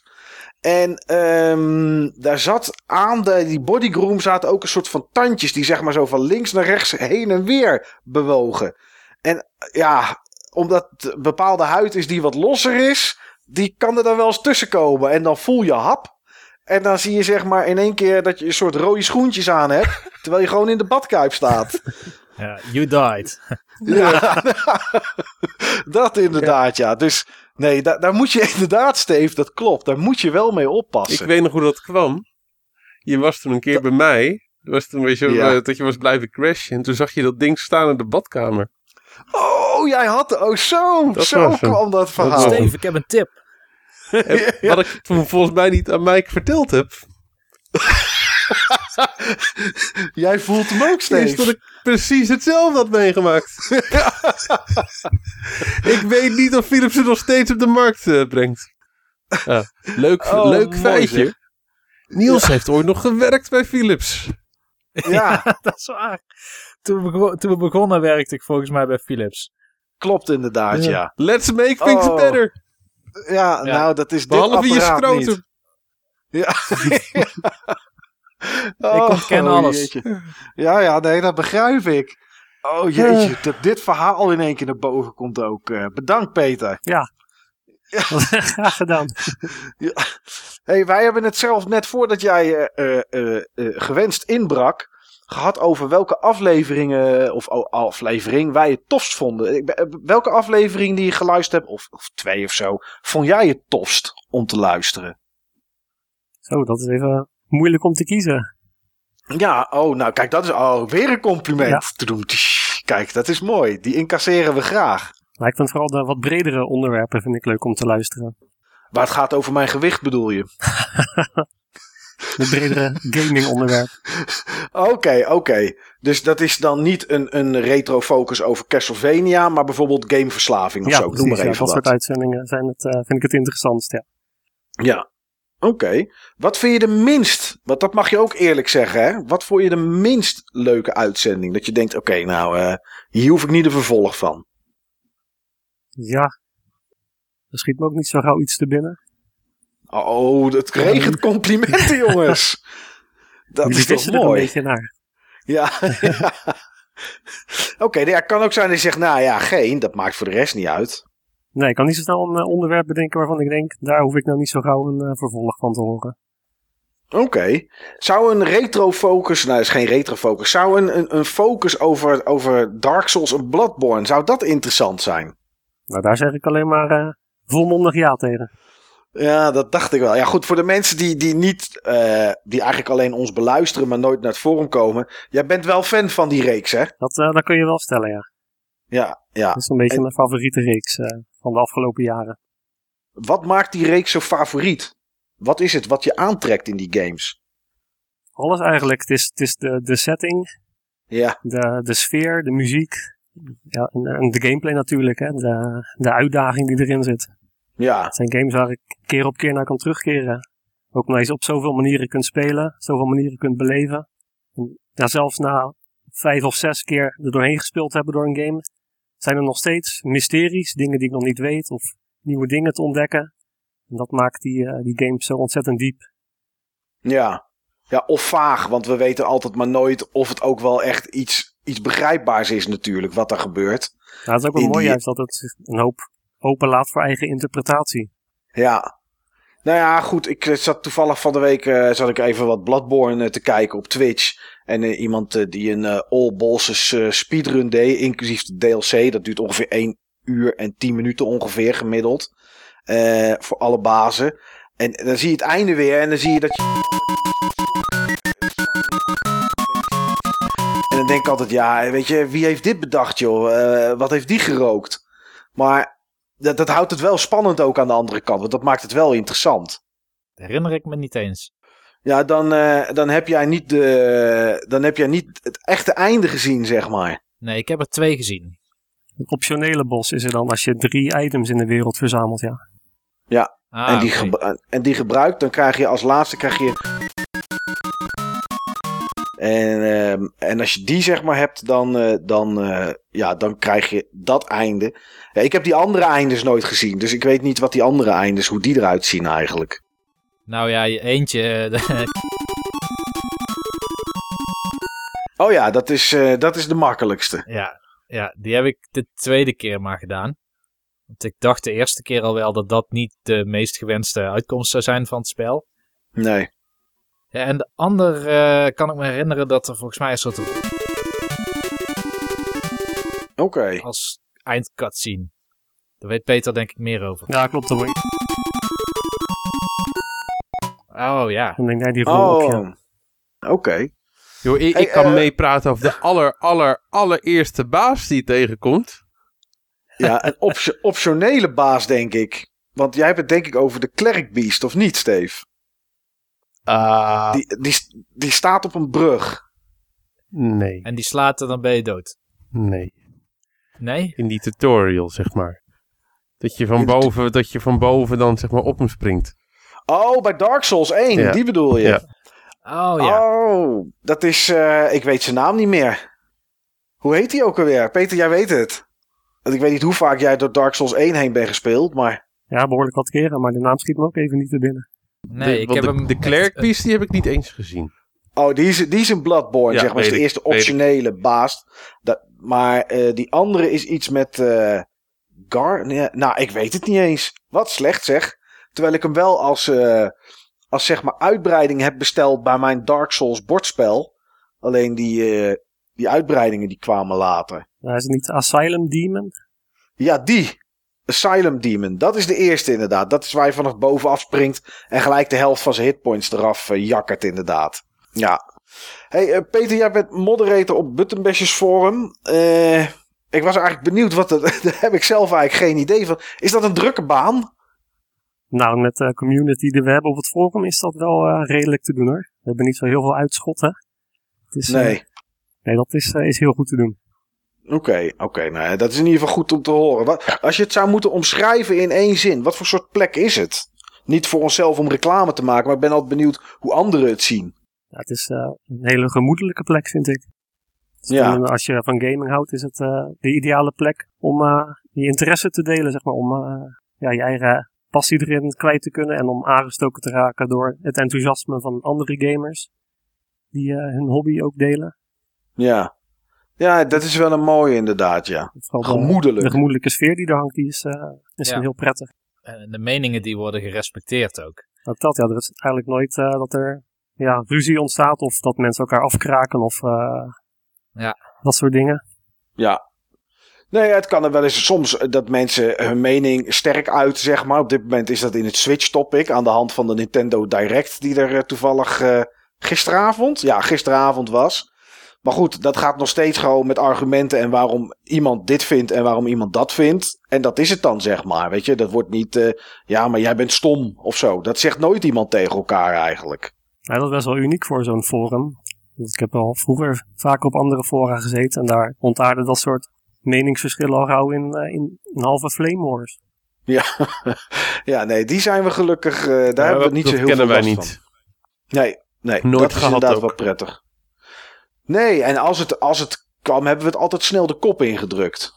En ehm, daar zat aan de, die bodygroom zaten ook een soort van tandjes die zeg maar zo van links naar rechts heen en weer bewogen. En ja, omdat bepaalde huid is die wat losser is, die kan er dan wel eens tussen komen. En dan voel je hap. En dan zie je zeg maar in één keer dat je een soort rode schoentjes aan hebt. terwijl je gewoon in de badkuip staat. Ja, you died. Ja, dat inderdaad, ja. Dus nee, da- daar moet je inderdaad, Steve, dat klopt. Daar moet je wel mee oppassen. Ik weet nog hoe dat kwam. Je was toen een keer bij mij. Dat was toen weet je, Ja. eh, dat je was blijven crashen. En toen zag je dat ding staan in de badkamer. Oh, jij had... Oh, zo. Dat zo kwam dat verhaal. Steve, ik heb een tip. En Wat ik toen volgens mij niet aan Mike verteld heb. Jij voelt hem ook, Is dat ik precies hetzelfde had meegemaakt. ik weet niet of Philips het nog steeds op de markt eh, brengt. Ja, leuk Oh, leuk feitje. zeg. Niels heeft ooit nog gewerkt bij Philips. Ja, dat is waar. Toen we, toen we begonnen werkte ik volgens mij bij Philips. klopt inderdaad, ja. Let's make things Oh. better. Ja, Ja. nou, dat is dit Behalve je apparaat scrotum. niet. Ja. Oh, Ik ontken alles. jeetje. Ja, ja, nee, dat begrijp ik. Oh jeetje, dat dit verhaal in één keer naar boven komt ook. Eh, bedankt, Peter. Graag gedaan. Hey, wij hebben het zelf net voordat jij eh, eh, eh, eh, gewenst inbrak, gehad over welke afleveringen of oh, aflevering wij het tofst vonden. Ik eh, Welke aflevering die je geluisterd hebt, of, of twee of zo, vond jij het tofst om te luisteren? Zo, dat is even moeilijk om te kiezen. Ja, oh, nou kijk, dat is oh, weer een compliment. Ja. Kijk, dat is mooi. Die incasseren we graag. Maar ik vind vooral de wat bredere onderwerpen vind ik leuk om te luisteren. Waar het gaat over mijn gewicht bedoel je? De bredere gaming onderwerp. Oké, oké. Dus dat is dan niet een, een retro-focus over Castlevania, maar bijvoorbeeld gameverslaving of ja, zo. Noem maar ja, even dat wat. soort uitzendingen zijn het, eh, vind ik het interessantst. Ja. Ja. Oké. Wat vind je de minst, want dat mag je ook eerlijk zeggen, hè? Wat vond je de minst leuke uitzending? Dat je denkt, oké, nou, eh, hier hoef ik niet een vervolg van. ja, er schiet me ook niet zo gauw iets te binnen. Oh, het regent complimenten, jongens. Dat Jullie is toch vissen er een mooi. beetje naar. Ja. ja. Oké, nou ja, het kan ook zijn dat je zegt, nou ja, geen, dat maakt voor de rest niet uit. Nee, ik kan niet zo snel een eh, onderwerp bedenken waarvan ik denk, daar hoef ik nou niet zo gauw een eh, vervolg van te horen. Oké. Zou een retro-focus, nou is geen retro-focus, zou een, een, een focus over, over Dark Souls en Bloodborne, zou dat interessant zijn? Nou, daar zeg ik alleen maar eh, volmondig ja tegen. Ja, dat dacht ik wel. Ja, goed, voor de mensen die, die niet, die eigenlijk alleen ons beluisteren, maar nooit naar het forum komen. Jij bent wel fan van die reeks, hè? Dat, dat kun je wel stellen, ja. Ja, ja. Dat is een beetje En- mijn favoriete reeks van de afgelopen jaren. Wat maakt die reeks zo favoriet? Wat is het wat je aantrekt in die games? Alles eigenlijk. Het is, het is de, de setting, Ja, de, de sfeer, de muziek. Ja, en, en de gameplay natuurlijk, hè. De, de uitdaging die erin zit. ja, Het zijn games waar ik keer op keer naar kan terugkeren. Ook omdat je ze op zoveel manieren kunt spelen, zoveel manieren kunt beleven. En, ja, zelfs na vijf of zes keer er doorheen gespeeld hebben door een game, zijn er nog steeds mysteries, dingen die ik nog niet weet, of nieuwe dingen te ontdekken. En dat maakt die, eh, die games zo ontzettend diep. ja. Ja, of vaag, want we weten altijd maar nooit of het ook wel echt iets, iets begrijpbaars is natuurlijk, wat er gebeurt. Nou, het is ook wel In mooi die- juist dat het een hoop open laat voor eigen interpretatie. Ja. Nou ja, goed. Ik eh, zat toevallig van de week eh, zat ik even wat Bloodborne te kijken op Twitch. En eh, iemand eh, die een eh, All Bosses speedrun deed, inclusief de DLC. Dat duurt ongeveer 1 uur en 10 minuten ongeveer gemiddeld. voor alle bazen. En dan zie je het einde weer en dan zie je dat je... En dan denk ik altijd, ja, weet je, wie heeft dit bedacht, joh? Wat heeft die gerookt? Maar dat, dat houdt het wel spannend ook aan de andere kant. Want dat maakt het wel interessant. Herinner ik me niet eens. Ja, dan, eh, dan, heb jij niet de, dan heb jij niet het echte einde gezien, zeg maar. Nee, ik heb er twee gezien. Het optionele bos is er dan als je drie items in de wereld verzamelt, ja. Ah, en, die en die gebruikt, dan krijg je als laatste krijg je. En, ehm, en als je die zeg maar hebt, dan, eh, dan, eh, ja, dan krijg je dat einde. Ja, ik heb die andere eindes nooit gezien, dus ik weet niet wat die andere eindes, hoe die eruit zien eigenlijk. Nou ja, je- eentje. eh, Oh ja, dat is, eh, dat is de makkelijkste. ja, ja, die heb ik de tweede keer maar gedaan. Want ik dacht de eerste keer al wel dat dat niet de meest gewenste uitkomst zou zijn van het spel. Nee. Ja, en de ander eh, kan ik me herinneren dat er volgens mij een soort Oké. als eindcutscene. Daar weet Peter denk ik meer over. Ja, klopt. Je- Oh ja. dan denk die rol. Oh. Oké. Ik, Hey, ik kan eh, meepraten over de aller, aller, allereerste baas die je tegenkomt. Ja, een optio- optionele baas, denk ik. Want jij hebt het denk ik over de Cleric Beast, of niet, Steve? Ah, Die, die, die staat op een brug. nee, En die slaat er, dan ben je dood. nee. Nee? In die tutorial, zeg maar. Dat je van boven, dat je van boven dan zeg maar op hem springt. Oh, bij Dark Souls 1, Ja. die bedoel je? Ja. Oh ja. Oh, dat is... eh, ik weet zijn naam niet meer. Hoe heet hij ook alweer? Peter, jij weet het. Want ik weet niet hoe vaak jij door Dark Souls 1 heen bent gespeeld, maar... Ja, behoorlijk wat keren, maar de naam schiet me ook even niet te binnen. Nee, de, ik heb de, hem de eh, Beast die heb ik niet eens gezien. Oh, die is, die is een Bloodborne, Ja, zeg maar. is de ik, eerste optionele baas. Dat, maar eh, die andere is iets met... eh, Gar... Nee, nou, ik weet het niet eens. Wat slecht zeg. Terwijl ik hem wel als, eh, als zeg maar uitbreiding heb besteld bij mijn Dark Souls bordspel. Alleen die, eh, die uitbreidingen die kwamen later. Nou, is het niet Asylum Demon? Ja, die. Asylum Demon. Dat is de eerste inderdaad. Dat is waar je vanaf bovenaf springt en gelijk de helft van zijn hitpoints eraf uh, jakkert inderdaad. Ja. Hey Peter, jij bent moderator op Buttonbashers Forum. Ik was eigenlijk benieuwd wat het, daar heb ik zelf eigenlijk geen idee van. Is dat een drukke baan? Nou, met de community die we hebben op het forum is dat wel redelijk te doen hoor. We hebben niet zo heel veel uitschotten. Is, nee. nee, dat is, is heel goed te doen. Oké, okay, oké. Okay, nou, dat is in ieder geval goed om te horen. Wat, als je het zou moeten omschrijven in één zin, wat voor soort plek is het? Niet voor onszelf om reclame te maken, maar ik ben altijd benieuwd hoe anderen het zien. Ja, het is uh, een hele gemoedelijke plek, vind ik. Ja. als je van gaming houdt, is het uh, de ideale plek om uh, je interesse te delen, zeg maar. Om ja, je eigen passie erin kwijt te kunnen en om aangestoken te raken door het enthousiasme van andere gamers die hun hobby ook delen. Ja, ja, dat is wel een mooie inderdaad, ja. Gemoedelijk. De, gemoedelijke sfeer die er hangt, die is, uh, is ja. heel prettig. En de meningen die worden gerespecteerd ook. Ook dat, ja. Er is eigenlijk nooit uh, dat er ja, ruzie ontstaat of dat mensen elkaar afkraken of uh, ja. dat soort dingen. Ja. Nee, het kan er wel eens soms dat mensen hun mening sterk uit, zeg maar. Op dit moment is dat in het Switch-topic aan de hand van de Nintendo Direct die er toevallig gisteravond, ja, gisteravond was. Maar goed, dat gaat nog steeds gewoon met argumenten en waarom iemand dit vindt en waarom iemand dat vindt. En dat is het dan, zeg maar. Weet je, dat wordt niet, ja, maar jij bent stom of zo. Dat zegt nooit iemand tegen elkaar eigenlijk. Dat is best wel uniek voor zo'n forum. Ik heb al vroeger vaak op andere fora gezeten en daar ontaarde dat soort meningsverschillen al gauw in, uh, in, in halve flame wars. Ja. ja, nee, die zijn we gelukkig, uh, daar ja, hebben we niet zo heel veel wij niet. Van. Nee, nee, Nooit dat is inderdaad ook. wel prettig. Nee, en als het, als het kwam, hebben we het altijd snel de kop ingedrukt.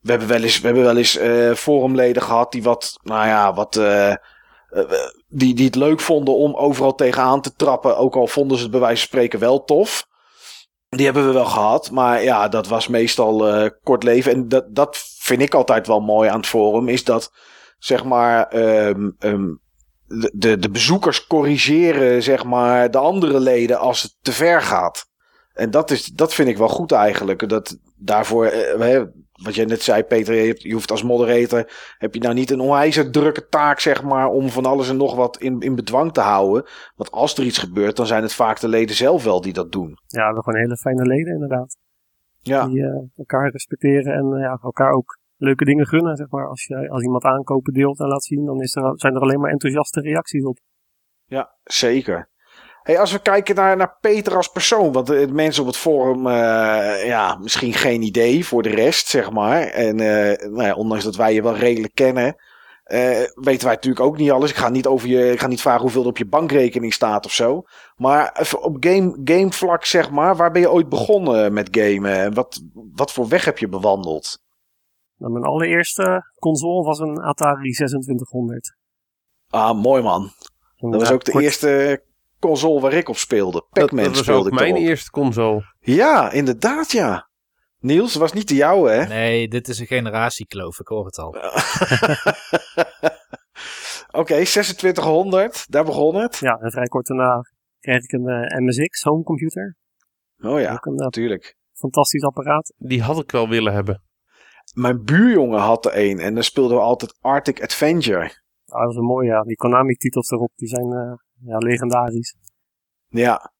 We hebben wel eens, we hebben wel eens uh, forumleden gehad die wat, nou ja, wat. Uh, die, die het leuk vonden om overal tegenaan te trappen. Ook al vonden ze het bij wijze van spreken wel tof. Die hebben we wel gehad. Maar ja, dat was meestal kort leven. En dat, dat vind ik altijd wel mooi aan het forum. Is dat, zeg maar. Um, de, de bezoekers corrigeren, zeg maar, de andere leden als het te ver gaat. En dat, is, dat vind ik wel goed eigenlijk. Dat daarvoor, eh, wat jij net zei, Peter, je, je, hoeft als moderator, heb je nou niet een onwijs drukke taak, zeg maar, om van alles en nog wat in, in bedwang te houden. Want als er iets gebeurt, dan zijn het vaak de leden zelf wel die dat doen. Ja, we hebben gewoon hele fijne leden, inderdaad. Ja. Die uh, elkaar respecteren en uh, ja, elkaar ook leuke dingen gunnen, zeg maar. Als, je, als iemand aankopen deelt en laat zien, dan is er, zijn er alleen maar enthousiaste reacties op. Ja, zeker. Hey, als we kijken naar, naar Peter als persoon, want de mensen op het forum, uh, ja, misschien geen idee voor de rest, zeg maar. En uh, nou ja, ondanks dat wij je wel redelijk kennen, uh, weten wij natuurlijk ook niet alles. Ik ga niet, over je, ik ga niet vragen hoeveel er op je bankrekening staat of zo. Maar op game, gamevlak, zeg maar, waar ben je ooit begonnen met gamen? Wat, wat voor weg heb je bewandeld? Nou, mijn allereerste console was een Atari 2600. Ah, mooi man. Dat was ook de eerste console waar ik op speelde. Pac-Man dat, dat was ook mijn eerste console. Ja, inderdaad ja. Niels, was niet de jouwe hè? Nee, dit is een generatiekloof, ik hoor het al. Oké, 2600, daar begon het. Ja, en vrij kort daarna kreeg ik een uh, eh, MSX homecomputer. Oh ja, een, uh, natuurlijk. Fantastisch apparaat. Die had ik wel willen hebben. Mijn buurjongen had er een en dan speelden we altijd Arctic Adventure. Ah, dat is een mooi, ja. Die Konami-titels erop, die zijn uh, ja, legendarisch. Ja.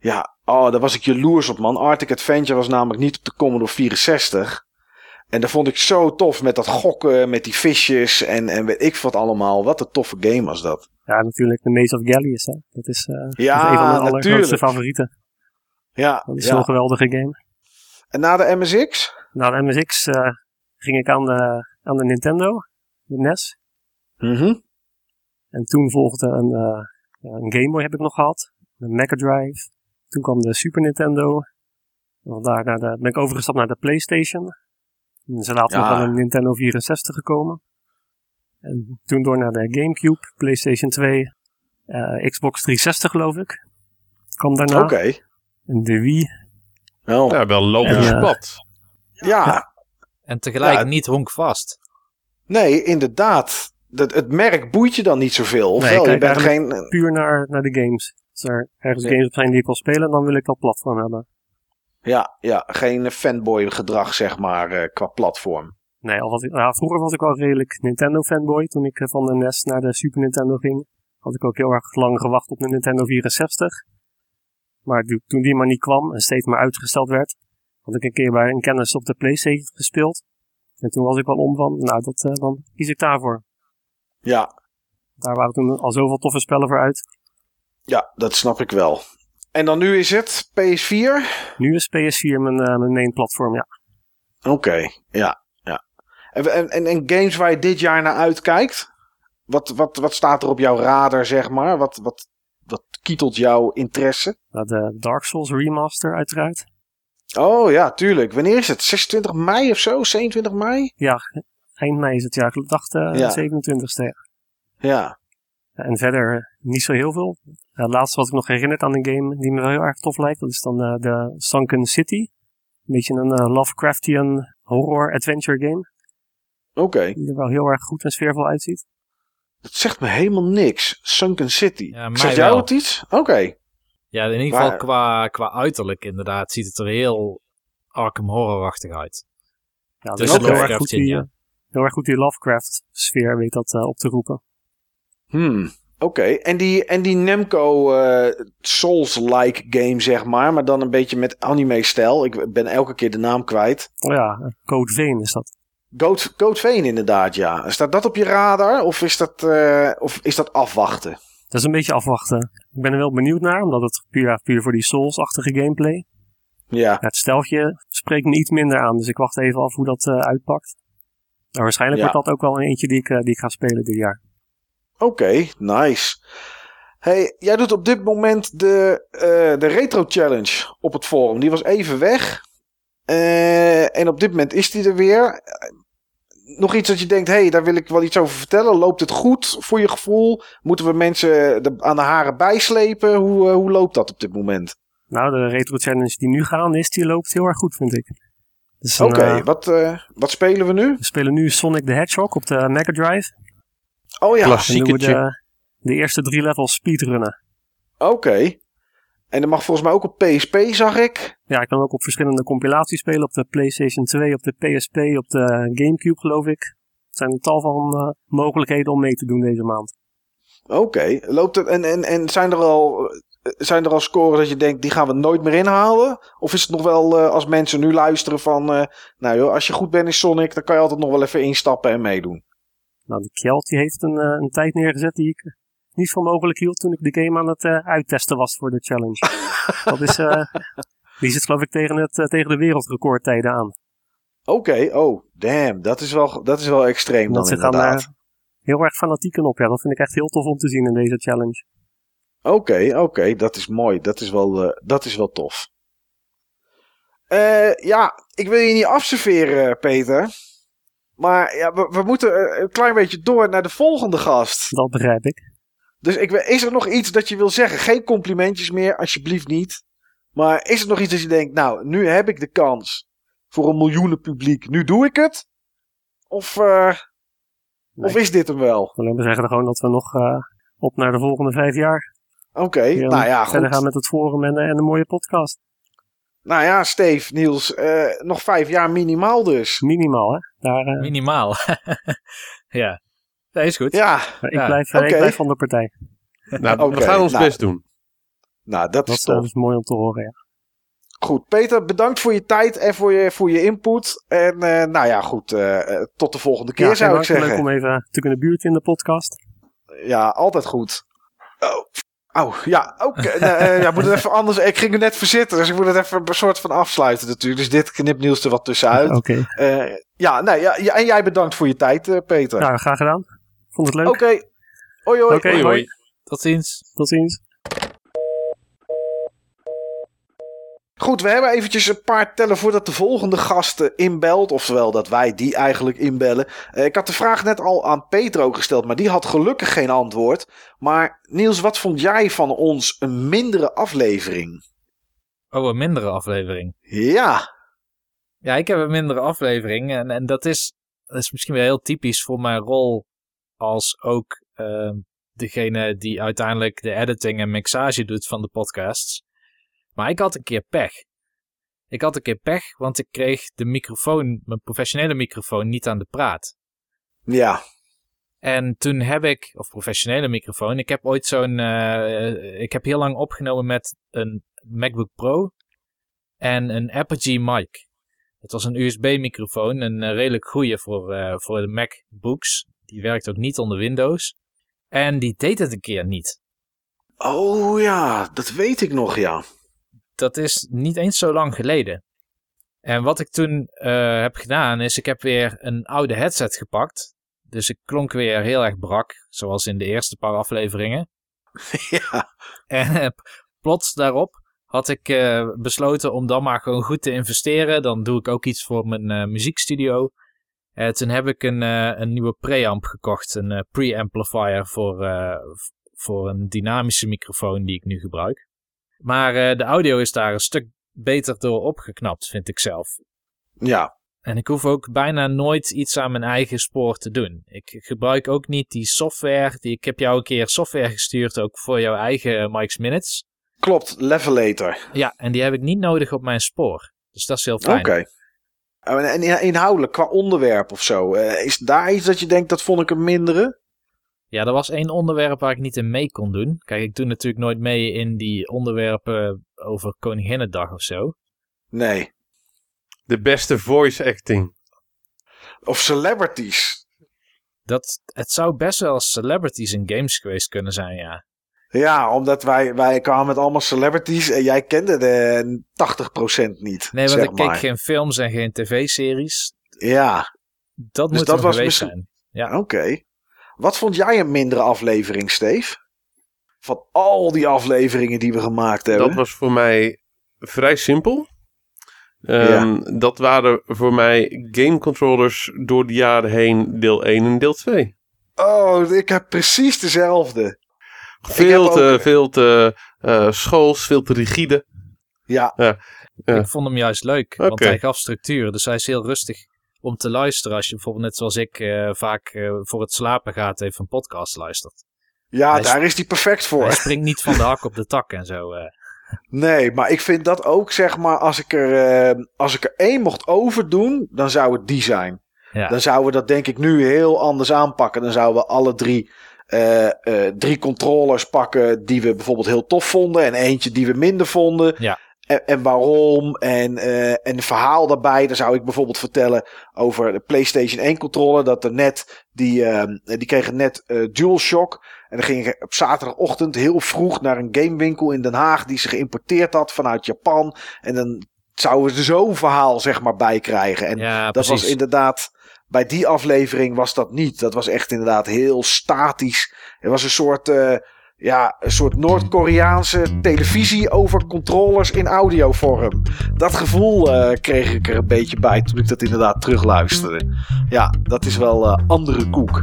Ja, oh, daar was ik jaloers op, man. Arctic Adventure was namelijk niet op de Commodore 64. En dat vond ik zo tof met dat gokken, met die visjes en, en weet ik wat allemaal. Wat een toffe game was dat. Ja, natuurlijk de Maze of Gallius, hè. Dat is, uh, ja, dat is een van mijn allergrootste favorieten. Ja, Dat is ja. zo'n geweldige game. En na de MSX? Na de MSX uh, ging ik aan de, aan de Nintendo, de NES. Mhm. En toen volgde een, uh, een Game Boy heb ik nog gehad. Een Mega Drive. Toen kwam de Super Nintendo. En daarna de, ben ik overgestapt naar de PlayStation. En ze later ja. nog aan een Nintendo 64 gekomen. En toen door naar de Gamecube, PlayStation 2, uh, Xbox 360 geloof ik. Kwam daarna. Oké. Okay. En de Wii. Wel. Ja, wel logisch uh, pad. Ja. ja. En tegelijk ja. niet honkvast. Nee, inderdaad dat, het merk boeit je dan niet zoveel. Of nee, wel? je bent geen... puur naar, naar de games. Als er ergens Ja. games op zijn die ik wil spelen, dan wil ik dat platform hebben. Ja, ja geen fanboy gedrag, zeg maar, eh, qua platform. Nee, al was ik, ja, vroeger was ik wel redelijk Nintendo fanboy. Toen ik eh, van de NES naar de Super Nintendo ging, had ik ook heel erg lang gewacht op de Nintendo 64. Maar toen- toen die maar niet kwam en steeds maar uitgesteld werd, had ik een keer bij een kennis op de PlayStation gespeeld. En toen was ik wel om van, nou, dat, eh, dan kies ik daarvoor. Ja, Daar waren toen al zoveel toffe spellen voor uit. ja, dat snap ik wel. En dan nu is het PS4? Nu is PS4 mijn, eh, mijn main platform, ja. Oké, ja, ja. En, en, en, games waar je dit jaar naar uitkijkt? Wat, wat, wat staat er op jouw radar, zeg maar? Wat, wat, wat kietelt jouw interesse? De Dark Souls remaster uiteraard. Oh ja, tuurlijk. Wanneer is het? 26 mei of zo? 27 mei? Ja, eind mei is het, ja. Ik dacht eh Ja. 27ste. ja. En verder eh, niet zo heel veel. Uh, laatst wat ik nog herinnerd aan een game die me wel heel erg tof lijkt. Dat is dan eh, de Sunken City. Een beetje een eh, Lovecraftian horror adventure game. Oké. Die er wel heel erg goed en sfeervol uitziet. Dat zegt me helemaal niks. Sunken City. Ja, Zegt jou wel. het iets? Oké. Ja, in ieder Maar- geval qua, qua uiterlijk inderdaad ziet het er heel Arkham Horror-achtig uit. Ja, Dus dus ook heel, erg goed in, die, ja. Heel erg goed die Lovecraft sfeer weet dat eh, op te roepen. Hmm. Oké. En die, en die Namco eh, Souls-like game, zeg maar. Maar dan een beetje met anime-stijl. Ik ben elke keer de naam kwijt. Oh ja, Code Vein is dat. Goat, Goat Veen inderdaad, ja. Staat dat op je radar? Of is dat, eh, of is dat afwachten? Dat is een beetje afwachten. Ik ben er wel benieuwd naar, omdat het puur, puur voor die Souls-achtige gameplay. Ja. Het steltje spreekt me iets minder aan, dus ik wacht even af hoe dat uitpakt. Maar waarschijnlijk Ja. wordt dat ook wel een eentje die ik, eh, die ik ga spelen dit jaar. Oké, nice. Hey, jij doet op dit moment de, eh, de Retro Challenge op het forum. Die was even weg. Eh, en op dit moment is die er weer. Nog iets dat je denkt, hey, daar wil ik wel iets over vertellen. Loopt het goed voor je gevoel? Moeten we mensen de, aan de haren bijslepen? Hoe, hoe loopt dat op dit moment? Nou, de Retro Challenge die nu gaande is, die loopt heel erg goed, vind ik. Dus Oké, eh, wat, eh, wat spelen we nu? we spelen nu Sonic the Hedgehog op de Mega Drive. Oh ja, Klas. En doen we Klassiekertje. de, de eerste drie levels speedrunnen. oké. En dat mag volgens mij ook op PSP, zag ik. Ja, ik kan ook op verschillende compilaties spelen. Op de PlayStation 2, op de PSP, op de Gamecube, geloof ik. Het zijn een tal van eh, mogelijkheden om mee te doen deze maand. Oké, loopt het en, en, en zijn, er al, zijn er al scores dat je denkt, die gaan we nooit meer inhalen? Of is het nog wel eh, als mensen nu luisteren van, eh, nou joh, als je goed bent in Sonic, dan kan je altijd nog wel even instappen en meedoen. Nou, de Kjeld die heeft een, eh, een tijd neergezet die ik niet voor mogelijk hield toen ik de game aan het uittesten was voor de challenge. dat is, die zit geloof ik tegen, het, tegen de wereldrecordtijden aan. Oké, oh, damn, dat is wel, dat is wel extreem dat zit dan inderdaad. heel erg fanatieken op. Ja, dat vind ik echt heel tof om te zien in deze challenge. Oké, oké, dat is mooi. Dat is wel, eh, dat is wel tof. Eh, ja, ik wil je niet afserveren, Peter. Maar ja, we, we moeten eh, een klein beetje door naar de volgende gast. Dat begrijp ik. Dus ik, is er nog iets dat je wil zeggen? Geen complimentjes meer, alsjeblieft niet. Maar is er nog iets dat je denkt, nou, nu heb ik de kans voor een miljoenen publiek. Nu doe ik het? Of, eh, Nee. of is dit hem wel? Alleen maar zeggen gewoon dat we nog eh, op naar de volgende vijf jaar. Oké, nou ja, Verder gaan goed. met het forum en, en een mooie podcast. Nou ja, Steve, Niels, eh, nog vijf jaar minimaal dus. Minimaal, hè. Daar, eh, Minimaal. ja. Dat is goed. Ja, ik, ja, blijf, eh, ik blijf van de partij. Nou, we gaan ons nou. best doen. nou dat Dat is dat is mooi om te horen, ja. Goed, Peter, bedankt voor je tijd en voor je, voor je input. En eh, nou ja, goed, tot de volgende keer ja, zou ik zeggen. Leuk om even te kunnen buurten in de podcast. Ja, altijd goed. Oh, oh ja, oké. Nou, eh, ja, moet het even anders. Ik ging er net verzitten, dus ik moet het even een soort van afsluiten natuurlijk. Dus dit knipt Niels er wat tussenuit. Oké, Eh, ja, nee, ja, ja, en jij bedankt voor je tijd, eh, Peter. nou, graag gedaan. Vond het leuk. Oké. Hoi, hoi. Oké, Hoi, hoi. hoi. Tot ziens. Tot ziens. Goed, we hebben eventjes een paar tellen voordat de volgende gasten inbelt. Oftewel dat wij die eigenlijk inbellen. Eh, ik had de vraag net al aan Petro gesteld, maar die had gelukkig geen antwoord. Maar Niels, wat vond jij van ons een mindere aflevering? Oh, een mindere aflevering. Ja, Ja, ik heb een mindere aflevering. En, en dat, is, dat is misschien wel heel typisch voor mijn rol als ook ehm, degene die uiteindelijk de editing en mixage doet van de podcasts. Maar ik had een keer pech. Ik had een keer pech, want ik kreeg de microfoon, mijn professionele microfoon, niet aan de praat. Ja, En toen heb ik, of professionele microfoon, ik heb ooit zo'n, eh, ik heb heel lang opgenomen met een MacBook Pro en een Apogee mic. Het was een USB-microfoon, een eh, redelijk goede voor, eh, voor de MacBooks. Die werkt ook niet onder Windows. En die deed het een keer niet. oh ja, dat weet ik nog, ja. Dat is niet eens zo lang geleden. En wat ik toen eh, heb gedaan, is ik heb weer een oude headset gepakt. Dus ik klonk weer heel erg brak, zoals in de eerste paar afleveringen. ja. En eh, plots daarop had ik eh, besloten om dan maar gewoon goed te investeren. Dan doe ik ook iets voor mijn muziekstudio. Eh, toen heb ik een, een nieuwe preamp gekocht. Een eh, preamplifier voor, voor een dynamische microfoon die ik nu gebruik. Maar eh, de audio is daar een stuk beter door opgeknapt, vind ik zelf. Ja, En ik hoef ook bijna nooit iets aan mijn eigen spoor te doen. Ik gebruik ook niet die software. Die, ik heb jou een keer software gestuurd, ook voor jouw eigen Mike's Minutes. klopt. Levelator. Ja, en die heb ik niet nodig op mijn spoor. Dus dat is heel fijn. Oké. En en inhoudelijk, qua onderwerp of zo, eh, is daar iets dat je denkt, dat vond ik een mindere? Ja, er was één onderwerp waar ik niet in mee kon doen. Kijk, ik doe natuurlijk nooit mee in die onderwerpen over Koninginnedag of zo. Nee. De beste voice acting. Of celebrities. Dat, het zou best wel celebrities in games geweest kunnen zijn, ja. Ja, omdat wij, wij kwamen met allemaal celebrities en jij kende de 80% niet. Nee, want ik keek maar. geen films en geen tv-series. Ja, Dat Dus moet dat was geweest misschien- zijn. Ja. oké. Wat vond jij een mindere aflevering, Steve? Van al die afleveringen die we gemaakt hebben. Dat was voor mij vrij simpel. Ehm, Dat waren voor mij game controllers door de jaren heen deel 1 en deel 2. Oh, ik heb precies dezelfde. Veel heb te, ook- veel te eh, schools, veel te rigide. Ja, Ja. Ik vond hem juist leuk, want hij gaf structuur. Dus hij is heel rustig om te luisteren. Als je bijvoorbeeld net zoals ik eh, vaak eh, voor het slapen gaat even een podcast luistert. ja Hij daar is die perfect voor. Hij springt niet van de hak op de tak en zo. eh. Nee, maar ik vind dat ook, zeg maar, als ik er, als ik er één mocht overdoen, dan zou het die zijn. Ja. Dan zouden we dat denk ik nu heel anders aanpakken. Dan zouden we alle drie, drie controllers pakken die we bijvoorbeeld heel tof vonden. En eentje die we minder vonden. Ja. En, en waarom. En, eh, en verhaal daarbij. Dan zou ik bijvoorbeeld vertellen over de PlayStation 1 controller. Dat er net, die, eh, die kregen net eh DualShock. En dan ging ik op zaterdagochtend heel vroeg naar een gamewinkel in Den Haag. Die ze geïmporteerd had vanuit Japan. En dan zouden we er zo'n verhaal zeg maar bij krijgen. En ja, dat precies. was inderdaad, bij die aflevering was dat niet. Dat was echt inderdaad heel statisch. Het was een soort, eh, ja, een soort Noord-Koreaanse televisie over controllers in audiovorm. Dat gevoel eh, kreeg ik er een beetje bij toen ik dat inderdaad terugluisterde. Ja, dat is wel eh, andere koek.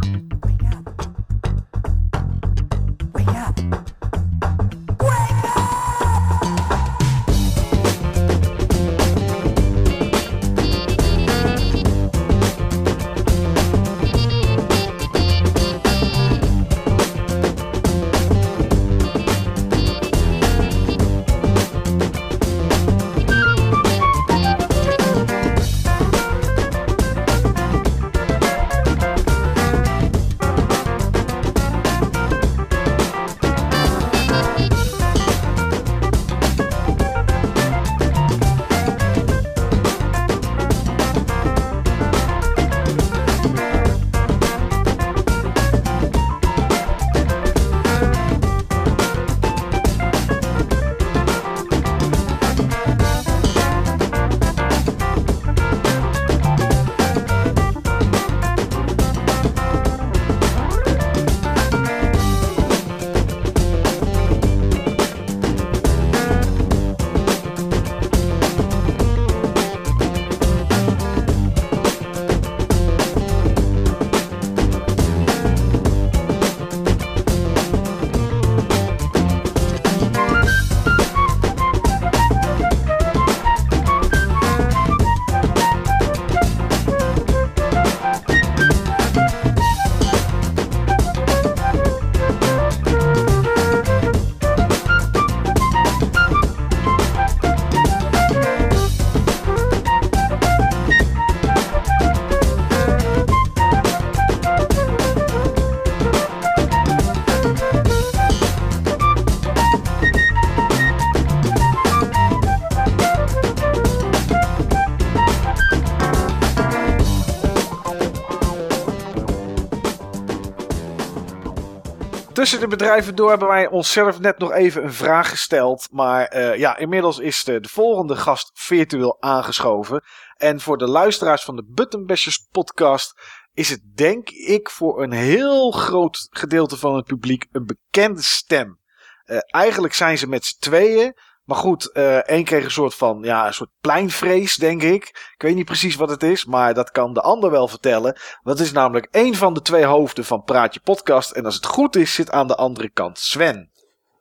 Tussen de bedrijven door hebben wij onszelf net nog even een vraag gesteld. Maar eh, ja, inmiddels is de, de volgende gast virtueel aangeschoven. En voor de luisteraars van de Buttonbashers podcast is het denk ik voor een heel groot gedeelte van het publiek een bekende stem. Eh, eigenlijk zijn ze met z'n tweeën. Maar goed, eh één kreeg een soort van, ja, een soort pleinvrees, denk ik. Ik weet niet precies wat het is, maar dat kan de ander wel vertellen. Dat is namelijk één van de twee hoofden van Praatje Podcast. En als het goed is, zit aan de andere kant Sven.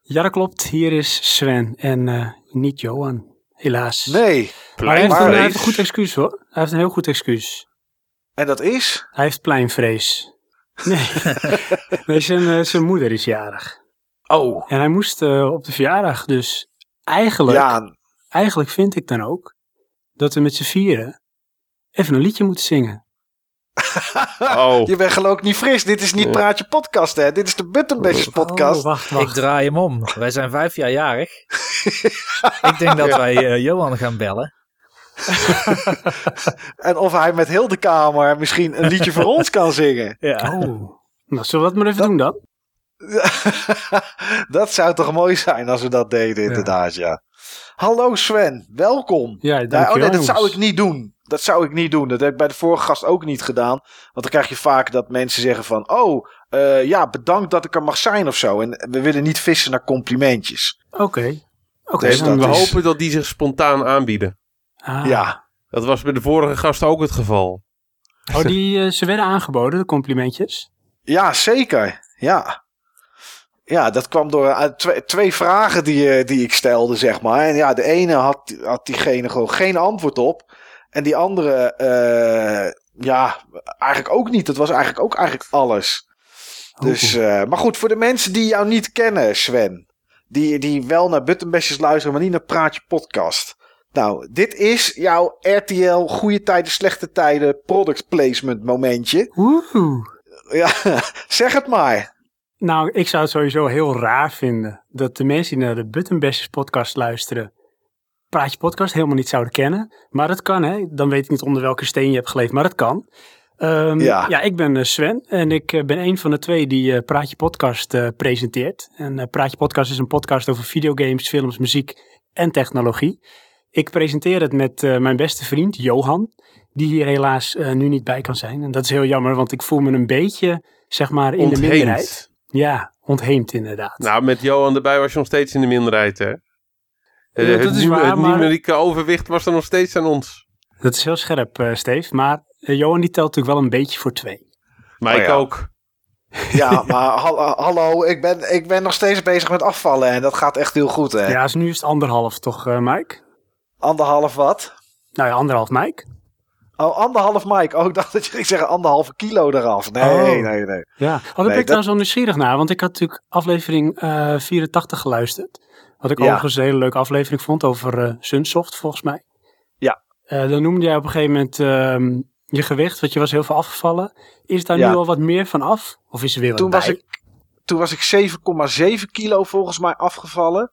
Ja, dat klopt. Hier is Sven en eh, niet Johan. Helaas. Nee, maar hij heeft, een, maar- hij heeft een goed excuus hoor. Hij heeft een heel goed excuus. en dat is? Hij heeft pleinvrees. Nee, nee zijn, eh, zijn moeder is jarig. Oh, En hij moest eh, op de verjaardag. Dus eigenlijk, ja, eigenlijk vind ik dan ook dat we met z'n vieren even een liedje moeten zingen. Oh, je bent geloof ik niet fris. Dit is niet Praatje Podcast, hè. Dit is de Buttonbashers podcast. Oh, wacht, Ik draai hem om. Wij zijn vijf jaar jarig. ik denk dat wij eh, Johan gaan bellen. En of hij met heel de kamer misschien een liedje voor ons kan zingen. Ja. Oh. Nou, zullen we dat maar even doen dan? dat zou toch mooi zijn als we dat deden, inderdaad, ja. Hallo Sven, welkom. Ja, Ja, dankjewel. oh nee, dat zou ik niet doen. Dat zou ik niet doen. Dat heb ik bij de vorige gast ook niet gedaan. Want dan krijg je vaak dat mensen zeggen van... Oh, eh, ja, bedankt dat ik er mag zijn of zo. En we willen niet vissen naar complimentjes. Oké. Oké, Dus we is- hopen dat die zich spontaan aanbieden. Ah. Ja, Dat was bij de vorige gast ook het geval. Oh, die, eh, ze werden aangeboden, de complimentjes. ja zeker. Ja. Ja, dat kwam door eh, twee, twee vragen die, eh, die ik stelde, zeg maar. En ja, de ene had, had diegene gewoon geen antwoord op. En die andere, eh, ja, eigenlijk ook niet. Dat was eigenlijk ook eigenlijk alles. Dus, maar goed, voor de mensen die jou niet kennen, Sven. Die, die wel naar Buttonbashers luisteren, maar niet naar Praatje Podcast. Nou, dit is jouw RTL Goede Tijden, Slechte Tijden product placement momentje. Oeh. Ja, zeg het maar. Nou, ik zou het sowieso heel raar vinden dat de mensen die naar de Buttonbashers podcast luisteren, Praatje Podcast helemaal niet zouden kennen. Maar dat kan, hè. Dan weet ik niet onder welke steen je hebt geleefd, maar dat kan. Ehm, Ja. ja. ik ben eh, Sven en ik eh, ben een van de twee die eh, Praatje Podcast presenteert. En Praatje Podcast is een podcast over videogames, films, muziek en technologie. Ik presenteer het met mijn beste vriend Johan, die hier helaas nu niet bij kan zijn. En dat is heel jammer, want ik voel me een beetje, zeg maar, in de minderheid. Ja, ontheemd inderdaad. Nou, met Johan erbij was je nog steeds in de minderheid, hè? Eh, Ja, dat het is nu- waar, het maar- numerieke overwicht was er nog steeds aan ons. Dat is heel scherp, eh Steve. Maar eh, Johan die telt natuurlijk wel een beetje voor twee. Maar Oh ik ja. ook. Ja, maar hal- hallo, ik ben, ik ben nog steeds bezig met afvallen en dat gaat echt heel goed, hè? Ja, dus nu is het anderhalf toch, eh Mike? Anderhalf wat? Nou ja, anderhalf Mike. Oh, anderhalf Mike. Oh, ik dacht dat je ging zeggen anderhalve kilo eraf. Nee, Oh. nee, nee. Ja, oh, daar ben Nee, ik dat- trouwens wel nieuwsgierig naar. Want ik had natuurlijk aflevering eh 84 geluisterd. Wat ik Ja. overigens een hele leuke aflevering vond over eh, Sunsoft, volgens mij. Ja. Eh, dan noemde jij op een gegeven moment ehm, je gewicht, want je was heel veel afgevallen. Is daar Ja. nu al wat meer van af? Of is er weer wat Toen was, ik, toen was ik 7,7 kilo volgens mij afgevallen.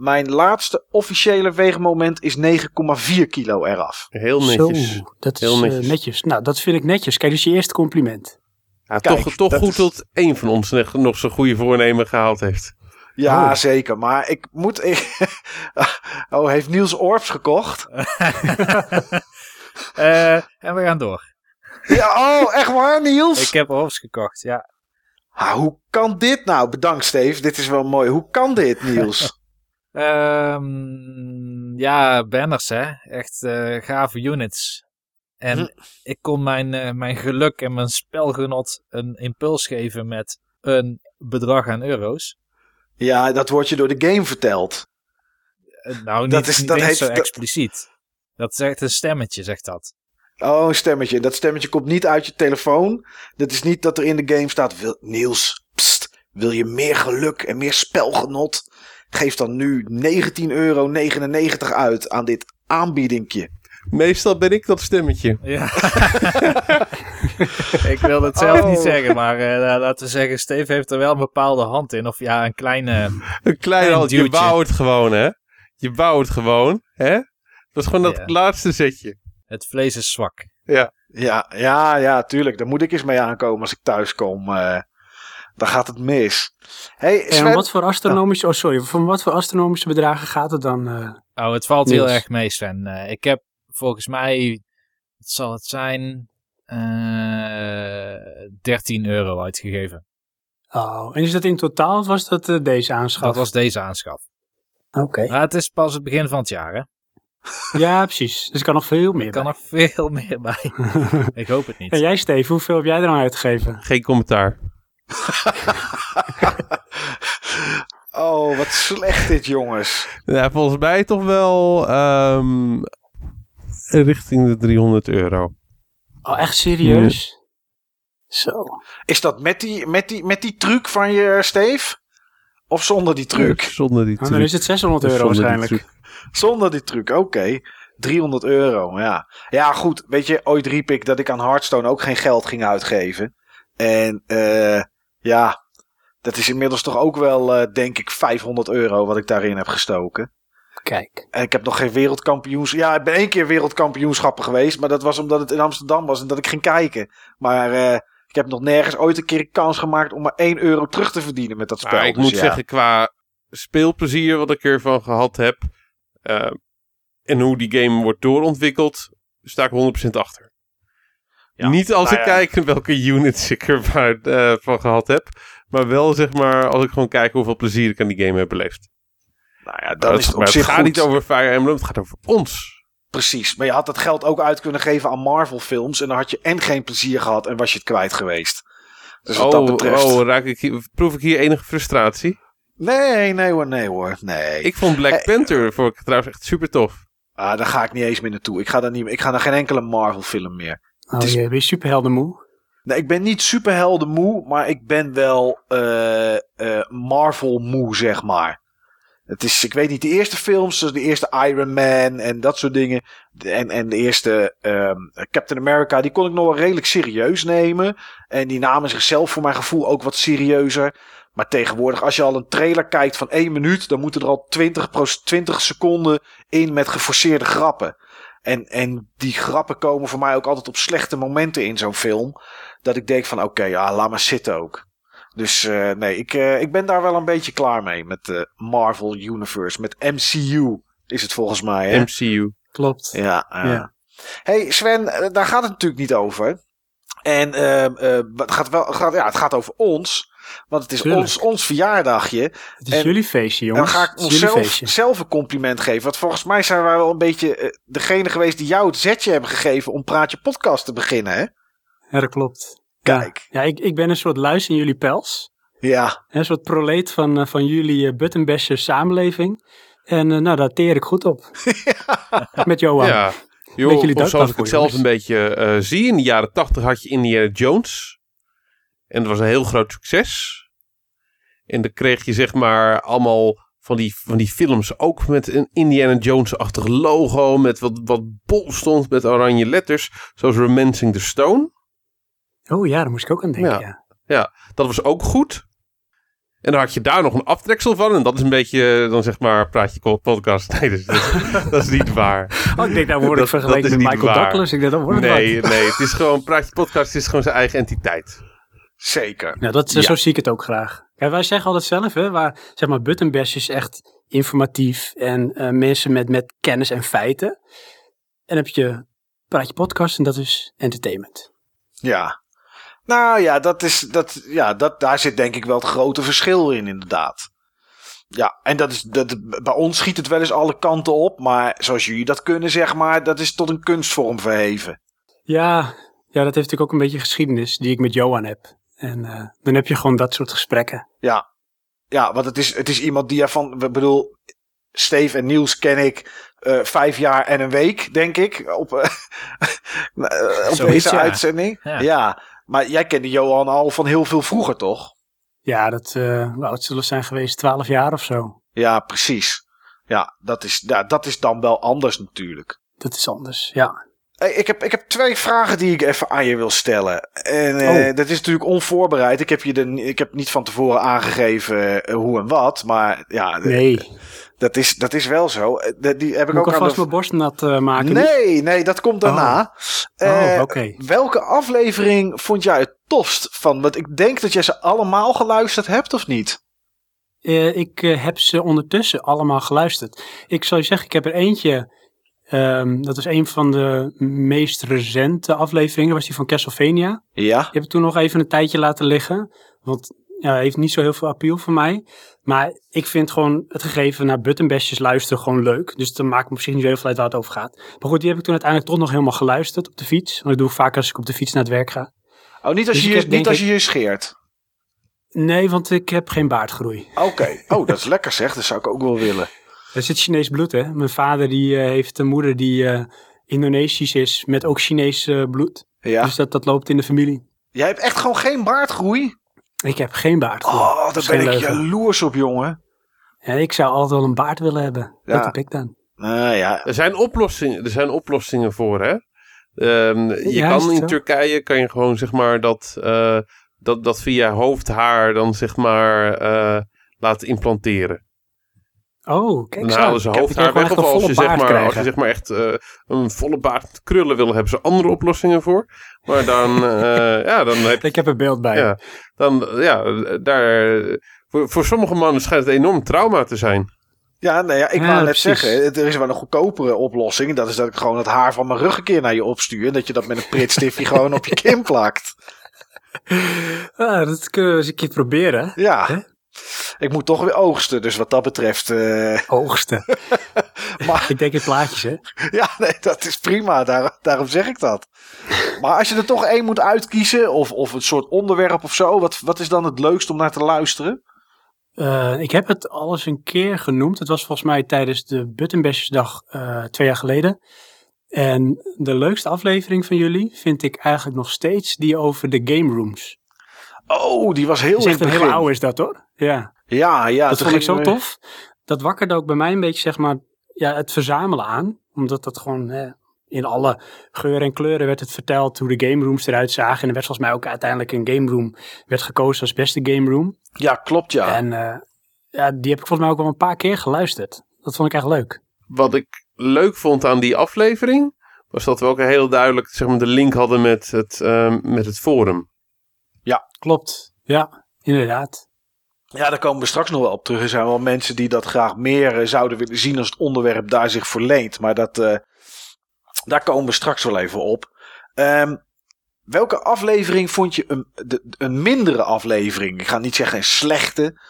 Mijn laatste officiële weegmoment is 9,4 kilo eraf. Heel netjes. Zo, dat is Heel eh, netjes. netjes. Nou, dat vind ik netjes. Kijk, dus je eerste compliment. Ja, Kijk, toch toch dat goed is- dat één van ons nog- zijn goede voornemen gehaald heeft. Ja, Oh. zeker. Maar ik moet... Ik, oh, heeft Niels Orbs gekocht? Eh, en we gaan door. Ja, oh, echt waar, Niels? Ik heb Orps gekocht, ja. Ah, hoe kan dit nou? Bedankt, Steve. Dit is wel mooi. Hoe kan dit, Niels? Ehm, ja, banners hè. Echt eh, gave units. En Hm. ik kon mijn, eh, mijn geluk en mijn spelgenot een impuls geven met een bedrag aan euro's. ja, dat wordt je door de game verteld. Eh, nou, niet, Dat is- niet dat heet- zo expliciet. Dat is echt een stemmetje, zegt dat. Oh, een stemmetje. Dat stemmetje komt niet uit je telefoon. Dat is niet dat er in de game staat... Wil, Niels, pst, wil je meer geluk en meer spelgenot? Geef dan nu 19,99 euro uit aan dit aanbiedingje. Meestal ben ik dat stemmetje. Ja. ik wil het zelf niet Oh. zeggen, maar eh, laten we zeggen, Steve heeft er wel een bepaalde hand in. Of ja, een kleine... Een klein Een hand. Je het gewoon, hè? Je wou het gewoon, hè? Dat is gewoon dat Ja. laatste zetje. Het vlees is zwak. Ja. Ja, ja, ja, tuurlijk. Daar moet ik eens mee aankomen als ik thuis kom. eh. Dan gaat het mis. Hey, En Sven, wat voor astronomische, oh sorry, van wat voor astronomische bedragen gaat het dan? eh? Oh, het valt heel erg mee, Sven. Eh, ik heb volgens mij, wat zal het zijn, eh 13 euro uitgegeven. oh, en is dat in totaal of was dat deze aanschaf? Dat was deze aanschaf. Oké. Maar het is pas het begin van het jaar, hè? Ja, precies. Dus er kan nog veel meer Er kan bij. nog veel meer bij. ik hoop het niet. En jij, Steve, hoeveel heb jij er aan uitgegeven? Geen commentaar. oh, wat slecht dit, jongens. Ja, volgens mij toch wel ehm, richting de 300 euro. Oh, echt serieus? Zo. Is dat met die, met die, met die truc van je, Steve? Of zonder die truc? Zonder die Nou, truc. dan is het 600 euro Zonder waarschijnlijk. Zonder die truc, oké. 300 euro, ja. Ja, goed. Weet je, ooit riep ik dat ik aan Hearthstone ook geen geld ging uitgeven. En eh ja, dat is inmiddels toch ook wel, eh, denk ik, 500 euro wat ik daarin heb gestoken. Kijk. En ik heb nog geen wereldkampioens. Ja, ik ben één keer wereldkampioenschappen geweest. Maar dat was omdat het in Amsterdam was en dat ik ging kijken. Maar eh, ik heb nog nergens ooit een keer een kans gemaakt om maar 1 euro terug te verdienen met dat spel. Maar ik Dus moet ja. zeggen, qua speelplezier wat ik ervan gehad heb. eh, en hoe die game wordt doorontwikkeld, sta ik 100% achter. Ja, Niet als nou ik ja. kijk welke units ik ervan eh, van gehad heb. Maar wel zeg maar als ik gewoon kijk hoeveel plezier ik aan die game heb beleefd. Nou ja, dan is het op zich gaat goed. niet over Fire Emblem, het gaat over ons. Precies. Maar je had dat geld ook uit kunnen geven aan Marvel films. En dan had je en geen plezier gehad en was je het kwijt geweest. Dus wat dat oh, betreft. oh raak ik hier, proef ik hier enige frustratie? Nee, nee hoor, nee hoor. Nee. Ik vond Black Eh, Panther vond ik trouwens echt super tof. Ah, daar ga ik niet eens meer naartoe. Ik ga, daar niet, ik ga naar geen enkele Marvel film meer. Oh, is- ben je superhelden moe? Nee, ik ben niet superhelden moe, maar ik ben wel eh, Marvel moe, zeg maar. Het is, ik weet niet, de eerste films, zoals de eerste Iron Man en dat soort dingen. En, en de eerste ehm, Captain America, die kon ik nog wel redelijk serieus nemen. En die namen zichzelf voor mijn gevoel ook wat serieuzer. Maar tegenwoordig, als je al een trailer kijkt van één minuut, dan moeten er al 20, pros- 20 seconden in met geforceerde grappen. En, en die grappen komen voor mij ook altijd op slechte momenten in zo'n film. Dat ik denk van oké, ja, laat maar zitten ook. Dus eh, nee, ik, eh, ik ben daar wel een beetje klaar mee met de Marvel Universe. Met MCU is het volgens mij. Hè? MCU. Klopt. Ja, eh. Ja. Hey Sven, eh, daar gaat het natuurlijk niet over. En ehm, eh, het, gaat wel, gaat, ja, het gaat over ons. Want het is Tuurlijk. ons, ons verjaardagje. Het is En- jullie feestje, En jongens. dan ga ik onszelf zelf een compliment geven. Want volgens mij zijn wij wel een beetje eh, degene geweest die jou het zetje hebben gegeven om Praatje Podcast te beginnen. Hè? Ja, dat klopt. Kijk. Ja, ik, ik ben een soort luis in jullie pels. Ja, Een soort proleet van, eh, van jullie uh, buttonbasher samenleving. En eh, nou, daar teer ik goed op. Met Johan. Ja. Joh, of zoals ik het zelf een beetje eh, zie. In de jaren tachtig had je Indiana Jones. En dat was een heel groot succes. En dan kreeg je zeg maar allemaal van die, van die films ook met een Indiana Jones-achtig logo. Met wat, wat bol stond met oranje letters. Zoals Romancing the Stone. Oh ja, daar moest ik ook aan denken. Ja. Ja. Dat was ook goed. En dan had je daar nog een aftreksel van. En dat is een beetje, eh, dan zeg maar, praat je podcast. Nee, dat is, dat is niet waar. Oh, ik denk, daar word ik vergeleken met Michael waar. Douglas. Ik denk, dat wordt het Nee, wat. nee, het is gewoon, praat je podcast is gewoon zijn eigen entiteit. Zeker. Nou, dat, Ja. zo zie ik het ook graag. Wij zeggen altijd zelf, hè, waar zeg maar buttonbash is echt informatief en eh, mensen met, met kennis en feiten. En dan heb je praatje podcast en dat is entertainment. Ja. Nou ja, dat is, dat, ja dat, daar zit denk ik wel het grote verschil in, inderdaad. Ja, en dat is, dat, bij ons schiet het wel eens alle kanten op. Maar zoals jullie dat kunnen, zeg maar, dat is tot een kunstvorm verheven. Ja, ja, dat heeft natuurlijk ook een beetje geschiedenis die ik met Johan heb. En eh, dan heb je gewoon dat soort gesprekken. Ja, ja want het is, het is iemand die ervan, ik bedoel, Steve en Niels ken ik eh, vijf jaar en een week, denk ik, op, eh, op deze ja. uitzending. Ja. ja, maar jij kende Johan al van heel veel vroeger, toch? Ja, dat, eh hoe oud zullen zijn geweest? Twaalf jaar of zo. Ja, precies. Ja, dat is, ja, dat is dan wel anders natuurlijk. Dat is anders, ja. Hey, ik, heb, ik heb twee vragen die ik even aan je wil stellen. En eh, Oh. dat is natuurlijk onvoorbereid. Ik heb, je de, ik heb niet van tevoren aangegeven eh, hoe en wat. Maar ja, Nee. dat, is, dat is wel zo. Eh, dat- Die heb ik Moet ik ook alvast de... mijn borst nat eh, maken? Nee, nee, dat komt daarna. Oh, Eh, oké. Welke aflevering vond jij het tofst van? Want ik denk dat jij ze allemaal geluisterd hebt, of niet? Eh, ik eh, heb ze ondertussen allemaal geluisterd. Ik zal je zeggen, ik heb er eentje. Ehm, dat was een van de meest recente afleveringen. Was die van Castlevania. Ja. Die heb ik toen nog even een tijdje laten liggen. Want ja, heeft niet zo heel veel appeal voor mij. Maar ik vind gewoon het gegeven naar buttonbestjes luisteren gewoon leuk. Dus dan maakt me zich niet heel veel uit waar het over gaat. Maar goed, die heb ik toen uiteindelijk toch nog helemaal geluisterd op de fiets. Want dat doe ik vaak als ik op de fiets naar het werk ga. Oh, niet als, Dus je, ik heb, niet als ik- je je scheert. Nee, want ik heb geen baardgroei. Oké. Oh, dat is lekker zeg. Dat zou ik ook wel willen. Er zit Chinees bloed, hè. Mijn vader die eh, heeft een moeder die eh, Indonesisch is met ook Chinees eh, bloed. Ja. Dus dat, dat loopt in de familie. Jij hebt echt gewoon geen baardgroei? Ik heb geen baardgroei. Oh, daar ben ik leugen. jaloers op, jongen. Ja, ik zou altijd wel een baard willen hebben. Ja. Dat heb ik dan. Nou ja. Er zijn oplossingen, er zijn oplossingen voor, hè? Ehm, je Ja, kan in zo? Turkije kan je gewoon zeg maar dat, eh, dat, dat via hoofdhaar dan zeg maar eh, laten implanteren. Oh, kijk Dan zo. halen ze hoofdhaar weg. Of als je, zeg maar, als je zeg maar echt eh, een volle baard krullen wil, hebben ze andere oplossingen voor. Maar dan, eh, ja, dan heb Ik heb een beeld bij. ja, dan, ja, daar, voor, voor sommige mannen schijnt het enorm trauma te zijn. Ja, nou ja, ik Ja, wou net precies. zeggen, er is wel een goedkopere oplossing. Dat is dat ik gewoon het haar van mijn rug een keer naar je opstuur. En dat je dat met een pritstiftje gewoon op je kin plakt. Ah, dat kunnen we eens een keer proberen. Ja. Hè? Ik moet toch weer oogsten, dus wat dat betreft... eh, Oogsten. maar ik denk in plaatjes, hè. ja, nee, dat is prima. Daar, daarom zeg ik dat. Maar als je er toch één moet uitkiezen, of, of een soort onderwerp of zo. Wat, wat is dan het leukst om naar te luisteren? Eh, ik heb het al eens een keer genoemd. Het was volgens mij tijdens de Buttonbashesdag eh twee jaar geleden. En de leukste aflevering van jullie vind ik eigenlijk nog steeds die over de game rooms. Oh, die was heel echt het een hele oude is dat hoor. Ja, Ja, ja. dat vond ik zo we- tof. Dat wakkerde ook bij mij een beetje zeg maar ja, het verzamelen aan. Omdat dat gewoon eh, in alle geuren en kleuren werd het verteld hoe de game rooms eruit zagen. En er werd volgens mij ook uiteindelijk een game room werd gekozen als beste game room. Ja, klopt ja. En eh, ja, die heb ik volgens mij ook wel een paar keer geluisterd. Dat vond ik echt leuk. Wat ik leuk vond aan die aflevering, was dat we ook heel duidelijk zeg maar, de link hadden met het, ehm, met het forum. Klopt. Ja, inderdaad. Ja, daar komen we straks nog wel op terug. Er zijn wel mensen die dat graag meer eh, zouden willen zien als het onderwerp daar zich verleent. Maar dat, eh, daar komen we straks wel even op. Ehm, welke aflevering vond je een, de, een mindere aflevering? Ik ga niet zeggen een slechte.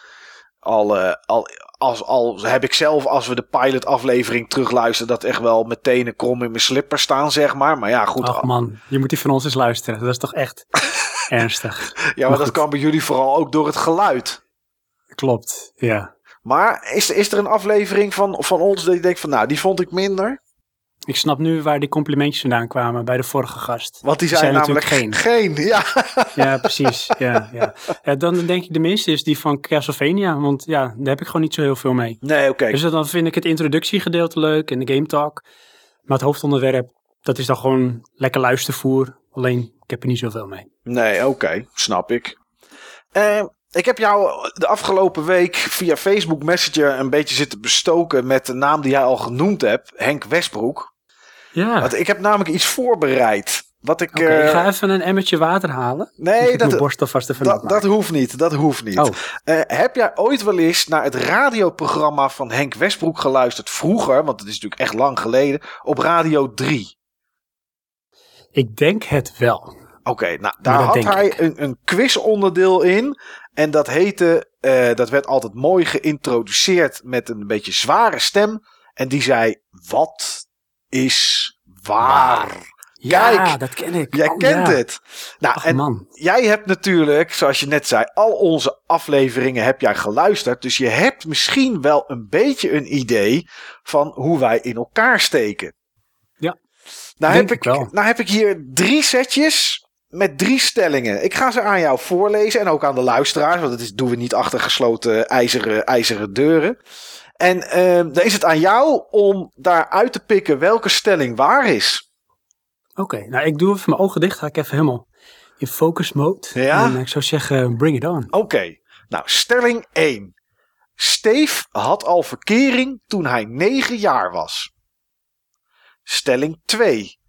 Al, eh, al, als, al heb ik zelf, als we de pilot aflevering terugluisteren, dat echt wel meteen een krom in mijn slipper staan, zeg maar. Maar ja, goed. Ach man, je moet die van ons eens luisteren. Dat is toch echt ernstig. ja, maar maar dat kan bij jullie vooral ook door het geluid. Klopt, ja. Maar is, is er een aflevering van, van ons dat je denkt van, nou, die vond ik minder? Ik snap nu waar die complimentjes vandaan kwamen bij de vorige gast. Want die zijn, zijn namelijk geen. geen. Ja. Ja, precies. ja, ja. Ja, dan denk ik de minste is die van Castlevania. Want ja, daar heb ik gewoon niet zo heel veel mee. Nee, oké. Dus dan vind ik het introductiegedeelte leuk en de game talk. Maar het hoofdonderwerp, dat is dan gewoon lekker luistervoer. Alleen, ik heb er niet zoveel mee. Nee, oké. Snap ik. Eh, ik heb jou de afgelopen week via Facebook Messenger een beetje zitten bestoken met de naam die jij al genoemd hebt. Henk Westbroek. Ja, Want ik heb namelijk iets voorbereid. Wat ik... oké. eh, ik ga even een emmertje water halen. nee, dat, borst alvast even nat dat, dat hoeft niet. Dat hoeft niet. Oh, Eh, heb jij ooit wel eens naar het radioprogramma van Henk Westbroek geluisterd? Vroeger, want het is natuurlijk echt lang geleden. Op Radio 3. ik denk het wel. Oké, nou daar had hij een, een quizonderdeel in. En dat heette, eh, dat werd altijd mooi geïntroduceerd met een beetje zware stem. En die zei, wat is waar? Ja, Kijk, dat ken ik. Jij Oh, kent ja. het. Nou, Ach en man, jij hebt natuurlijk, zoals je net zei, al onze afleveringen heb jij geluisterd. Dus je hebt misschien wel een beetje een idee van hoe wij in elkaar steken. Ja, Nou heb ik ik, nou heb ik hier drie setjes met drie stellingen. Ik ga ze aan jou voorlezen en ook aan de luisteraars, want dat is, doen we niet achter gesloten ijzeren, ijzeren deuren. En ehm, dan is het aan jou om daar uit te pikken welke stelling waar is. Oké, nou ik doe even mijn ogen dicht. Ga ik even helemaal in focus mode. Ja? En ik zou zeggen, bring it on. Oké, nou stelling 1. Steve had al verkering toen hij 9 jaar was. Stelling 2.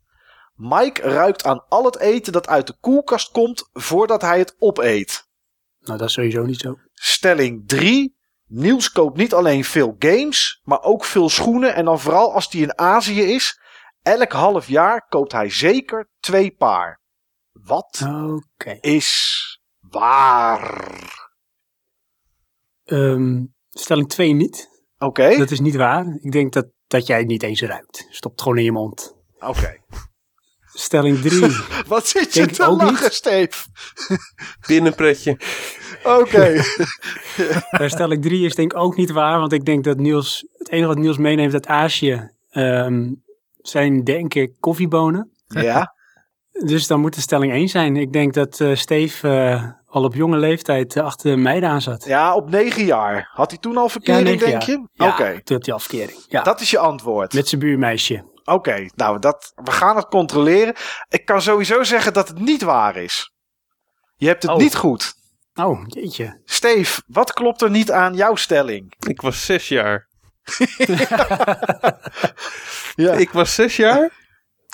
Mike ruikt aan al het eten dat uit de koelkast komt voordat hij het opeet. Nou, dat is sowieso niet zo. Stelling 3. Niels koopt niet alleen veel games, maar ook veel schoenen. En dan vooral als hij in Azië is. Elk half jaar koopt hij zeker twee paar. Wat is waar? Ehm, stelling 2 niet. Oké, Dat is niet waar. Ik denk dat, dat jij het niet eens ruikt. Stop het gewoon in je mond. oké. Stelling 3. Wat zit je Denk te lachen, niet. Steve? Binnenpretje. Oké. Eh, stelling 3 is denk ik ook niet waar. Want ik denk dat Niels, het enige wat Niels meeneemt uit Azië, ehm, zijn denk ik koffiebonen. ja, Dus dan moet de stelling 1 zijn. Ik denk dat eh Steve eh, al op jonge leeftijd achter de meiden aan zat. ja, op negen jaar. Had hij toen al verkering, denk jaar. je? Ja, Oké, toen had hij al verkering. Ja, dat is je antwoord. met zijn buurmeisje. Oké, nou, dat, we gaan het controleren. Ik kan sowieso zeggen dat het niet waar is. Je hebt het Oh. niet goed. Oh, jeetje. Steve, wat klopt er niet aan jouw stelling? Ik was zes jaar. Ja, Ik was zes jaar.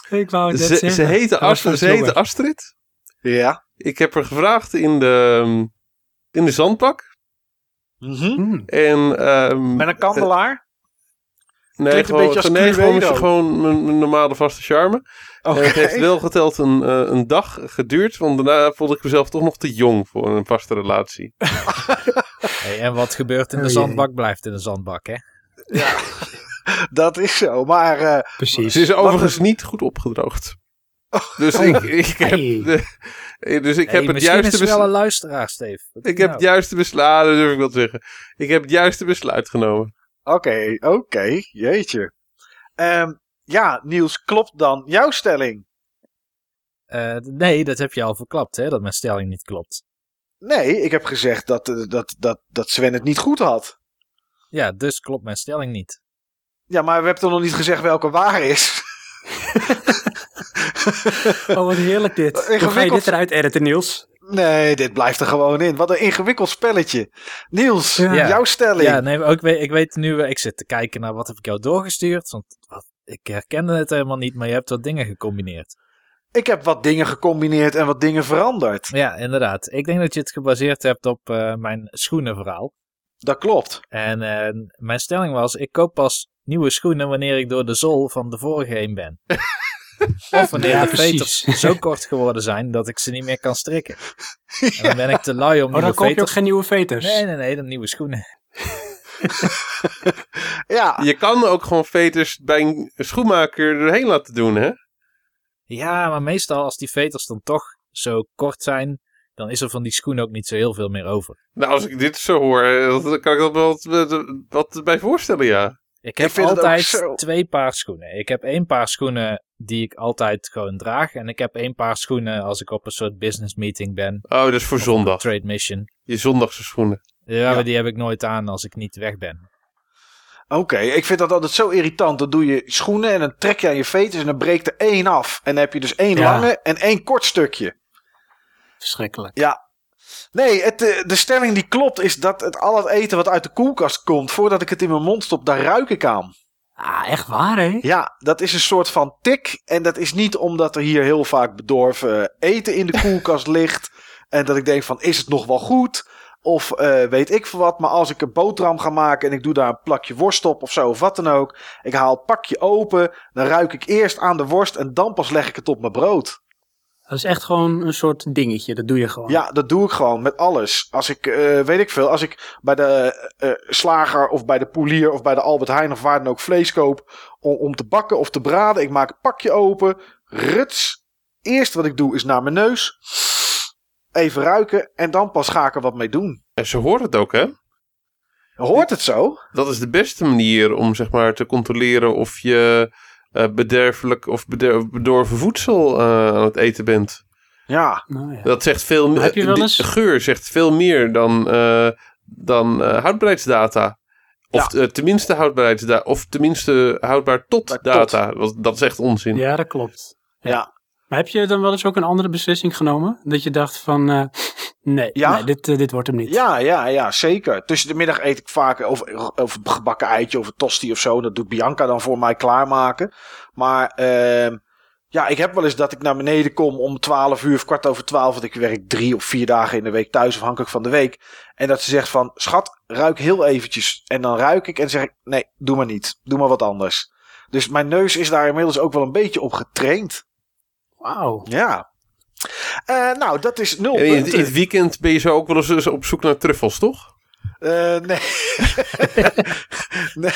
Ik wou net Ze, zeggen. ze heette Astrid. Ze heette. Astrid. ja. Ik heb er gevraagd in de, in de zandbak. Mhm. Hmm. En, ehm, Met een kandelaar? Nee, klinkt een gewoon, beetje als nee, gewoon, gewoon mijn, mijn normale vaste charme. En het heeft wel geteld een, eh, een dag geduurd. Want daarna voelde ik mezelf toch nog te jong voor een vaste relatie. Hey, en wat gebeurt in de Oh zandbak, blijft in de zandbak, hè? Dat is zo, maar... eh, Precies. Ze is overigens niet goed opgedroogd. Dus ik, ik heb, Hey. de, dus ik Hey, heb het misschien juiste wel besluit. een luisteraar, Steve. Wat Ik heb het juiste besluit, dat durf ik wel te zeggen. Ik heb het juiste besluit genomen. Oké, oké, jeetje. Ehm, ja, Niels, klopt dan jouw stelling? Eh, nee, dat heb je al verklapt, hè? Dat mijn stelling niet klopt. Nee, ik heb gezegd dat, eh, dat, dat, dat Sven het niet goed had. Ja, dus klopt mijn stelling niet. Ja, maar we hebben toch nog niet gezegd welke waar is? Oh, wat heerlijk dit. Hoe ga je dit eruit editen, Niels? Nee, dit blijft er gewoon in. Wat een ingewikkeld spelletje. Niels, Ja. jouw stelling. Ja, nee, ook, weet- ik weet nu, eh, ik zit te kijken naar wat heb ik jou doorgestuurd. Want wat, ik herkende het helemaal niet, maar je hebt wat dingen gecombineerd. Ik heb wat dingen gecombineerd en wat dingen veranderd. Ja, inderdaad. Ik denk dat je het gebaseerd hebt op eh, mijn schoenenverhaal. Dat klopt. En eh, mijn stelling was, ik koop pas nieuwe schoenen wanneer ik door de zool van de vorige heen ben. of wanneer Ja, de precies. veters zo kort geworden zijn dat ik ze niet meer kan strikken. En dan ben ik te lui om Oh, dan nieuwe koop je ook veters... geen nieuwe veters. Nee, nee, nee, dan nieuwe schoenen. Ja, Je kan ook gewoon veters bij een schoenmaker erheen laten doen, hè? Ja, maar meestal als die veters dan toch zo kort zijn, dan is er van die schoen ook niet zo heel veel meer over. Nou, als ik dit zo hoor, eh, dan kan ik dat wel wat, wat bij voorstellen, ja. Ik heb altijd zo- twee paar schoenen. Ik heb één paar schoenen die ik altijd gewoon draag. En ik heb één paar schoenen als ik op een soort business meeting ben. Oh, dat is voor zondag. trade mission. Je zondagse schoenen. Ja, Ja. maar die heb ik nooit aan als ik niet weg ben. oké. Ik vind dat altijd zo irritant. Dan doe je schoenen en dan trek je aan je veters en dan breekt er één af. En dan heb je dus één Ja. lange en één kort stukje. Verschrikkelijk. Ja. Nee, het, eh, de stelling die klopt is dat het al het eten wat uit de koelkast komt, voordat ik het in mijn mond stop, daar ruik ik aan. Ah, echt waar, hè? Ja, dat is een soort van tik. En dat is niet omdat er hier heel vaak bedorven eten in de koelkast ligt. En dat ik denk van, is het nog wel goed? Of eh, weet ik veel wat. Maar als ik een boterham ga maken en ik doe daar een plakje worst op of zo of wat dan ook. Ik haal het pakje open. Dan ruik ik eerst aan de worst en dan pas leg ik het op mijn brood. Dat is echt gewoon een soort dingetje. Dat doe je gewoon. Ja, dat doe ik gewoon met alles. Als ik, eh, weet ik veel, als ik bij de eh, slager of bij de poelier of bij de Albert Heijn of waar dan ook vlees koop om, om te bakken of te braden. Ik maak het pakje open, ruts. Eerst wat ik doe is naar mijn neus. Even ruiken en dan pas ga ik er wat mee doen. En ze hoort het ook, hè? Hoort het zo? Dat is de beste manier om zeg maar te controleren of je bederfelijk of beder- bedorven voedsel eh, aan het eten bent. Ja, Nou, ja. Dat zegt veel meer. geur zegt veel meer dan, eh, dan eh, houdbaarheidsdata. Of eh, tenminste houdbaarheidsdata. Of tenminste houdbaar tot Tot. data. Want dat is echt onzin. ja, dat klopt. ja. Maar heb je dan wel eens ook een andere beslissing genomen? Dat je dacht van, eh, nee, Ja. nee dit, eh, dit wordt hem niet. Ja, ja, ja, zeker. Tussen de middag eet ik vaak of, of een gebakken eitje of een tosti of zo. Dat doet Bianca dan voor mij klaarmaken. Maar ehm, ja, ik heb wel eens dat ik naar beneden kom om 12 uur of kwart over 12. Want ik werk drie of vier dagen in de week thuis, afhankelijk van de week. En dat ze zegt van, schat, ruik heel eventjes. En dan ruik ik en zeg ik, nee, doe maar niet. Doe maar wat anders. Dus mijn neus is daar inmiddels ook wel een beetje op getraind. Wauw. Ja. Eh, nou, dat is nul in, het- punten. in het weekend ben je zo ook wel eens op zoek naar truffels, toch? Eh, nee. nee.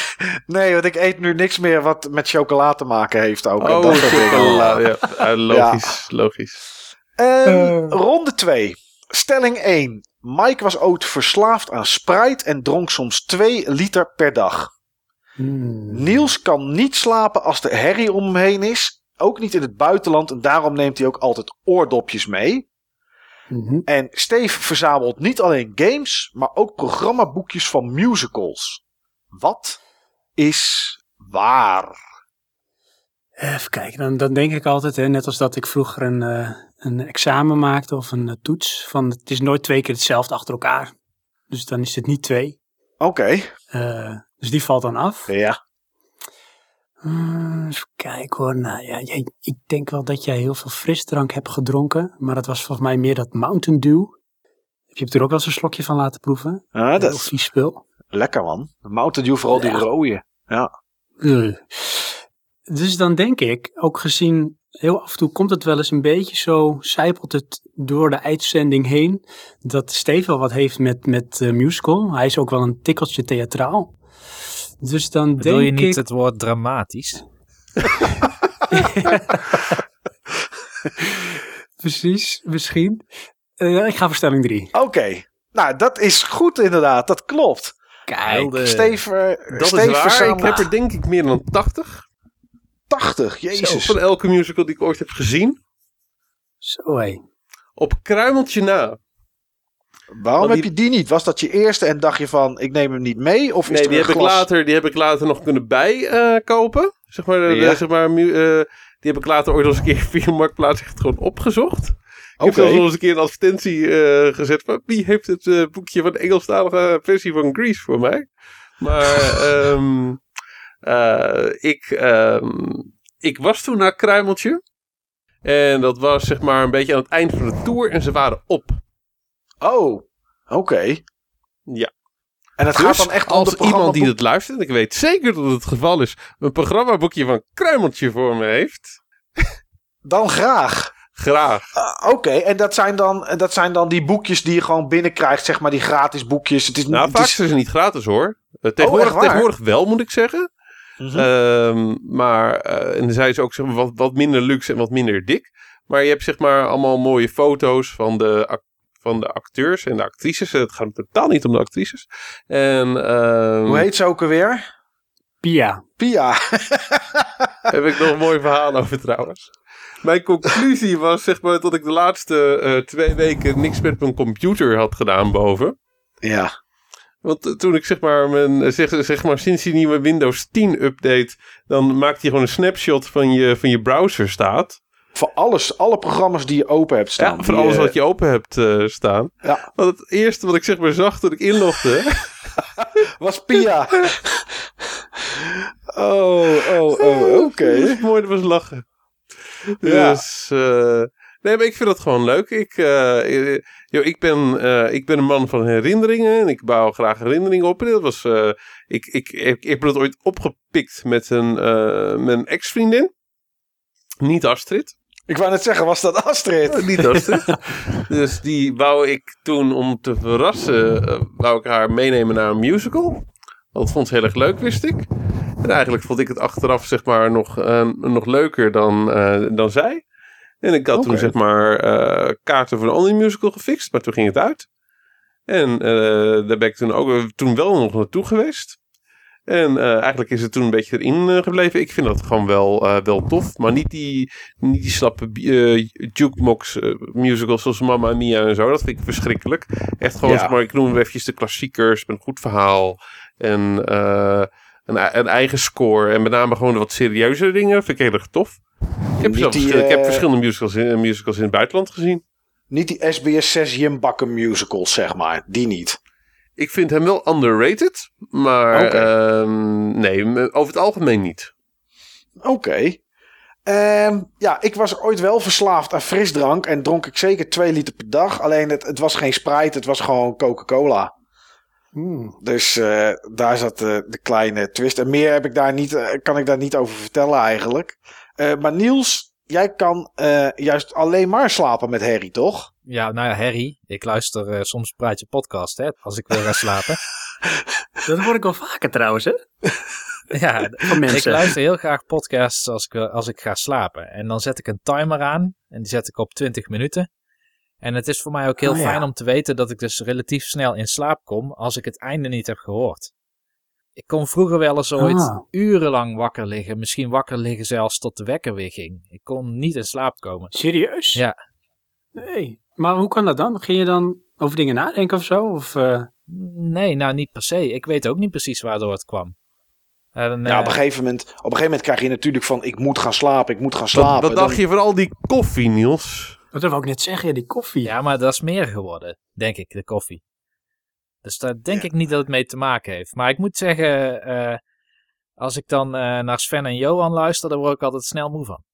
Nee, want ik eet nu niks meer wat met chocola te maken heeft ook. en dat chocola, ja. Eh, logisch, logisch. Ehm, Ronde 2. Stelling 1. Mike was ooit verslaafd aan Sprite en dronk soms 2 liter per dag. Hmm. Niels kan niet slapen als er herrie om hem heen is. Ook niet in het buitenland en daarom neemt hij ook altijd oordopjes mee. Mhm. En Steve verzamelt niet alleen games, maar ook programmaboekjes van musicals. Wat is waar? Even kijken, dan, dan denk ik altijd, hè, net als dat ik vroeger een, eh, een examen maakte of een eh, toets, van het is nooit twee keer hetzelfde achter elkaar. Dus dan is het niet twee. Oké. Eh, dus die valt dan af. Ja. Hmm, even kijken hoor. Nou ja, jij- ik denk wel dat jij heel veel frisdrank hebt gedronken. Maar dat was volgens mij meer dat Mountain Dew. Heb je er ook wel eens een slokje van laten proeven? Ah, dat is vies spul. lekker man. Mountain Dew, vooral die rode. Ja. Ugh. Dus dan denk ik, ook gezien, heel af en toe komt het wel eens een beetje zo, zijpelt het door de uitzending heen, dat Steve wel wat heeft met, met eh, musical. Hij is ook wel een tikkeltje theatraal. Dus dan Bedoel denk je niet ik... het woord dramatisch? Precies, misschien. Eh, ik ga voor stelling 3. Oké. Nou, dat is goed inderdaad. Dat klopt. Kijk, eh, Dat Steve is waar. Ik heb er denk ik meer dan 80. 80. Zo, Jezus. van elke musical die ik ooit heb gezien. zo hé. Op kruimeltje na. Waarom heb je die niet? Was dat je eerste en dacht je van, ik neem hem niet mee? Of is Nee, die heb, ik later, die heb ik later nog kunnen bijkopen. zeg maar, de- zeg maar eh, die heb ik later ooit nog eens een keer via Marktplaats echt gewoon opgezocht. Ik heb zelfs nog eens een keer een advertentie eh, gezet van wie heeft het eh, boekje van de Engelstalige versie van Grease voor mij. Maar ehm, eh, ik, ehm, ik was toen naar Kruimeltje. En dat was zeg maar een beetje aan het eind van de tour en ze waren op. Oh, oké. Ja. En het Dus gaat dan echt om als iemand die het luistert, en ik weet zeker dat het het geval is, een programmaboekje van Kruimeltje voor me heeft, Dan graag. graag. Ah, Oké, en dat zijn, dan, dat zijn dan die boekjes die je gewoon binnenkrijgt, zeg maar die gratis boekjes. Het is, Nou, het vaak is, zijn ze niet gratis hoor. Eh, tegenwoordig, wel, moet ik zeggen. Mhm. Ehm, maar, eh, en zij is ook zeg maar, wat, wat minder luxe en wat minder dik. Maar je hebt zeg maar allemaal mooie foto's van de, van de acteurs en de actrices. Het gaat totaal niet om de actrices. En ehm, Hoe heet ze ook alweer? Pia. Pia. heb ik nog een mooi verhaal over trouwens. Mijn conclusie was zeg maar dat ik de laatste eh, twee weken niks met mijn computer had gedaan boven. ja. Want eh, toen ik zeg maar, mijn, eh, zeg, zeg maar sinds die nieuwe Windows 10 update, dan maakt hij gewoon een snapshot van je, van je browser staat. Voor alles, alle programma's die je open hebt staan. Ja, Die, alles eh, wat je open hebt eh, staan. Ja, Want het eerste wat ik zeg maar zag toen ik inlogde, was Pia. oh, oh, oh, oké. dat was mooi, dat was lachen. Ja. Dus, eh, nee, maar ik vind dat gewoon leuk. Ik, joh, ik, ben, ik ben een man van herinneringen en ik bouw graag herinneringen op. En dat was, ik, ik, ik, ik heb dat ooit opgepikt met een, met een ex-vriendin. Niet Astrid. Ik wou net zeggen, was dat Astrid? Oh, niet Astrid. dus die wou ik toen om te verrassen, eh, wou ik haar meenemen naar een musical. Dat vond ze heel erg leuk, wist ik. En eigenlijk vond ik het achteraf zeg maar nog, eh, nog leuker dan, eh, dan zij. En ik had toen zeg maar kaarten voor een andere musical gefixt, maar toen ging het uit. En daar ben ik toen ook toen wel nog naartoe geweest. En eh, eigenlijk is het toen een beetje erin eh, gebleven. Ik vind dat gewoon wel, eh, wel tof. Maar niet die, niet die slappe jukebox musicals zoals Mamma Mia en zo. Dat vind ik verschrikkelijk. Echt gewoon, Ja. zeg maar, ik noem even de klassiekers met een goed verhaal. En een, een eigen score. En met name gewoon de wat serieuzere dingen. Vind ik heel erg tof. Ik heb, zelfs die, ik heb verschillende musicals in, musicals in het buitenland gezien. Niet die SBS 6 Jim Bakken musicals, zeg maar. Die niet. Ik vind hem wel underrated, maar ehm, nee, over het algemeen niet. Oké. Ehm, ja, ik was ooit wel verslaafd aan frisdrank. En dronk ik zeker 2 liter per dag. Alleen het, het was geen Sprite, het was gewoon Coca-Cola. Hmm. Dus eh, daar zat eh, de kleine twist. En meer heb ik daar niet, eh, kan ik daar niet over vertellen eigenlijk. Eh, maar Niels, jij kan eh, juist alleen maar slapen met Harry, toch? Ja, nou ja, Harry, ik luister eh, soms Praatje Podcast, hè, als ik wil gaan slapen. Dat hoor ik wel vaker trouwens, hè? ja, Van ik mensen. luister heel graag podcasts als ik, wil- als ik ga slapen. En dan zet ik een timer aan en die zet ik op 20 minuten. En het is voor mij ook heel Oh, ja. fijn om te weten dat ik dus relatief snel in slaap kom als ik het einde niet heb gehoord. Ik kon vroeger wel eens ooit Ah. urenlang wakker liggen. Misschien wakker liggen zelfs tot de wekker weer ging. Ik kon niet in slaap komen. Serieus? Ja. Nee. Maar hoe kan dat dan? Ging je dan over dingen nadenken of zo? Of, eh, Nee, nou niet per se. Ik weet ook niet precies waardoor het kwam. En, Ja, op eh, een, gegeven moment, op een gegeven moment krijg je natuurlijk van... ik moet gaan slapen, ik moet gaan slapen. wat dacht Dan- je van al die koffie, Niels? wat wil ik net zeggen? Ja, die koffie. Ja, maar dat is meer geworden, denk ik, de koffie. Dus daar denk ik niet dat het mee te maken heeft. Maar ik moet zeggen, eh, als ik dan eh, naar Sven en Johan luister, dan word ik altijd snel moe van.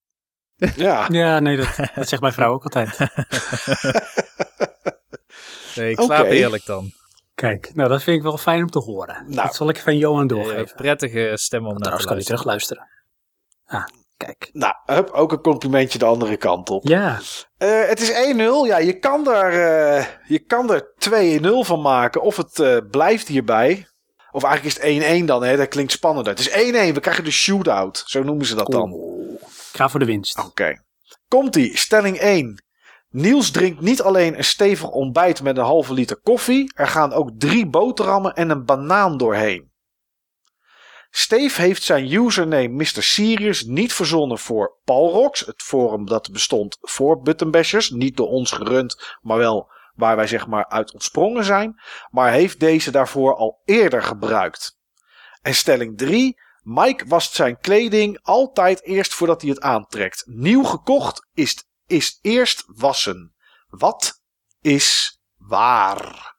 Ja, Ja, nee, dat, dat zegt mijn vrouw ook altijd. Nee, ik Oké. slaap heerlijk dan. Kijk, nou dat vind ik wel fijn om te horen. Nou. dat zal ik van Johan Een doorgeven. prettige stem om naar te kan hij luisteren. terug luisteren. Ah, kijk. nou, hup, ook een complimentje de andere kant op. Ja, Eh, het is 1-0. Ja, je kan je kan er 2-0 van maken. Of het eh, blijft hierbij. Of eigenlijk is het 1-1 dan, hè? Dat klinkt spannender. Het is 1-1. We krijgen de shootout. Zo noemen ze dat dan. Ga voor de winst. Oké. Komt-ie. Stelling 1. Niels drinkt niet alleen een stevig ontbijt met een halve liter koffie. Er gaan ook drie boterhammen en een banaan doorheen. Steve heeft zijn username Mr. Sirius niet verzonnen voor Palrox, het forum dat bestond voor Buttonbashers. Niet door ons gerund, maar wel waar wij zeg maar uit ontsprongen zijn. Maar heeft deze daarvoor al eerder gebruikt. En stelling 3. Mike wast zijn kleding altijd eerst voordat hij het aantrekt. Nieuw gekocht is, is eerst wassen. Wat is waar?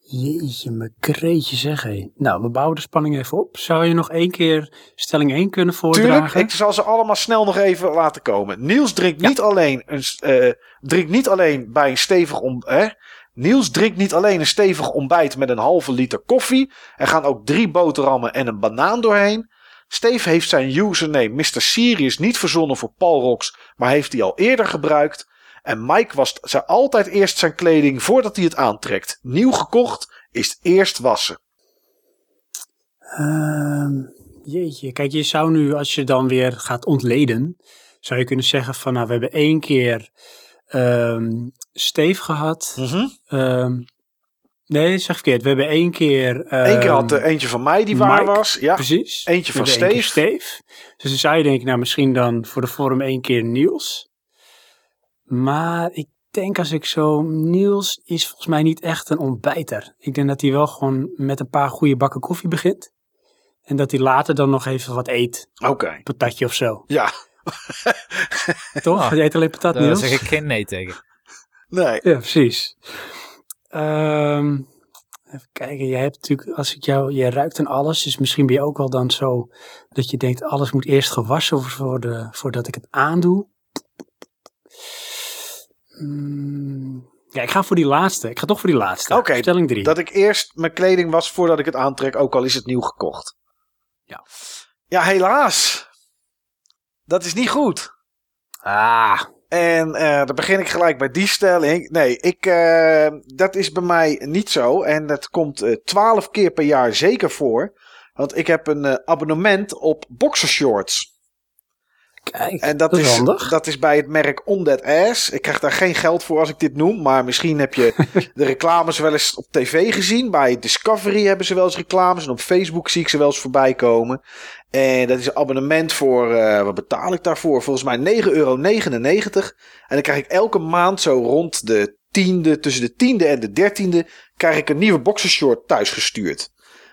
Jeetje, me kreetje zeg hé. Nou, we bouwen de spanning even op. Zou je nog één keer stelling 1 kunnen voordragen? Tuurlijk, ik zal ze allemaal snel nog even laten komen. Niels drinkt niet alleen, een, eh, drinkt niet alleen bij een stevig om, hè? Niels drinkt niet alleen een stevig ontbijt met een halve liter koffie. Er gaan ook drie boterhammen en een banaan doorheen. Steve heeft zijn username Mr. Sirius niet verzonnen voor Palrox, maar heeft die al eerder gebruikt. En Mike wast ze altijd eerst zijn kleding voordat hij het aantrekt. Nieuw gekocht is eerst wassen. Ehm, jeetje, kijk, je zou nu, als je dan weer gaat ontleden, zou je kunnen zeggen van, nou, we hebben één keer ehm Steve gehad. Ehm, nee, dat zeg verkeerd. We hebben één keer... Eén keer ehm, had er eentje van mij die waar Mike, was. Ja, Precies. Eentje van één keer Steve. Dus dan zou je denken, nou, misschien dan voor de vorm één keer Niels. Maar ik denk als ik zo... Niels is volgens mij niet echt een ontbijter. Ik denk dat hij wel gewoon met een paar goede bakken koffie begint. En dat hij later dan nog even wat eet. oké. Patatje of zo. Ja, Toch? Je eet alleen patat, Daar Niels? zeg ik geen nee tegen. nee. Ja, precies. Ehm, even kijken, jij hebt natuurlijk, als ik jou, jij ruikt aan alles, dus misschien ben je ook wel dan zo dat je denkt, alles moet eerst gewassen worden voor de, voordat ik het aandoe. Mm, ja, ik ga voor die laatste. Ik ga toch voor die laatste. Oké, Stelling 3. Dat ik eerst mijn kleding was voordat ik het aantrek, ook al is het nieuw gekocht. Ja. Ja, helaas. Dat is niet goed. Ah, En eh, dan begin ik gelijk bij die stelling. Nee, ik, eh, dat is bij mij niet zo. En dat komt eh, twaalf keer per jaar zeker voor. Want ik heb een abonnement op boxershorts. kijk, En dat, is, handig. dat is bij het merk On That Ass. Ik krijg daar geen geld voor als ik dit noem. Maar misschien heb je de reclames wel eens op tv gezien. Bij Discovery hebben ze wel eens reclames. En op Facebook zie ik ze wel eens voorbij komen. En dat is een abonnement voor, eh, wat betaal ik daarvoor? Volgens mij 9,99 euro. En dan krijg ik elke maand zo rond de tiende, tussen de tiende en de dertiende, krijg ik een nieuwe boxershort thuisgestuurd.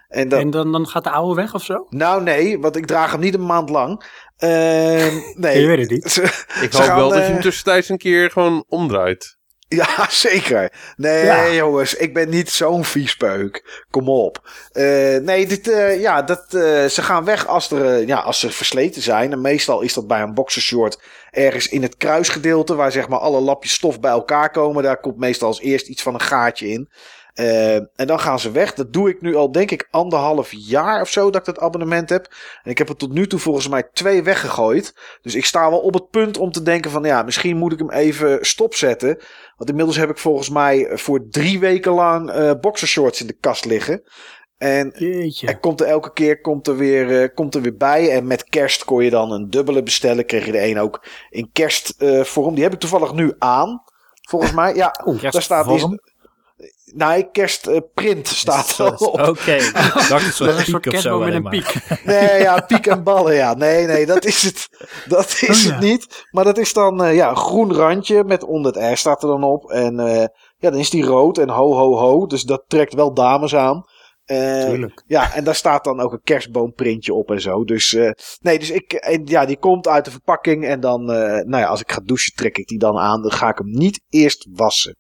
En dan, En dan, dan gaat de oude weg of zo? Nou nee, want ik draag hem niet een maand lang. Ehm, nee. Je weet het niet. Ze- Ik hoop gaan, wel dat je eh, hem tussentijds een keer gewoon omdraait. Ja, zeker. Nee, Ja. jongens, ik ben niet zo'n viespeuk. Kom op. Eh, nee, dit, eh, ja, dat, eh, ze gaan weg als, er, ja, als ze versleten zijn. En meestal is dat bij een boxershort ergens in het kruisgedeelte... waar zeg maar alle lapjes stof bij elkaar komen. Daar komt meestal als eerst iets van een gaatje in. Eh, en dan gaan ze weg. Dat doe ik nu al, denk ik, anderhalf jaar of zo dat ik dat abonnement heb. En ik heb er tot nu toe volgens mij twee weggegooid. Dus ik sta wel op het punt om te denken van... ja, misschien moet ik hem even stopzetten... Want inmiddels heb ik volgens mij voor drie weken lang eh boxershorts in de kast liggen. En Jeetje. er komt er elke keer komt er weer, eh, komt er weer bij. En met kerst kon je dan een dubbele bestellen. Kreeg je de een ook in kerstvorm. die heb ik toevallig nu aan. Volgens mij. Ja, daar staat die. Nee, kerstprint staat er Zo- op. Oké, ik dacht een Dat is een soort piek of zo. kerstboom met een maar. piek. Nee, ja, piek en ballen, ja. Nee, nee, dat is het. Dat is Oh, ja. het niet. Maar dat is dan eh, ja, een groen randje met onder het R staat er dan op. En eh, ja, dan is die rood en ho, ho, ho. Dus dat trekt wel dames aan. Eh, Tuurlijk. ja, en daar staat dan ook een kerstboomprintje op en zo. Dus eh, nee, dus ik, en, ja, die komt uit de verpakking. En dan, eh, nou ja, als ik ga douchen, trek ik die dan aan. Dan ga ik hem niet eerst wassen.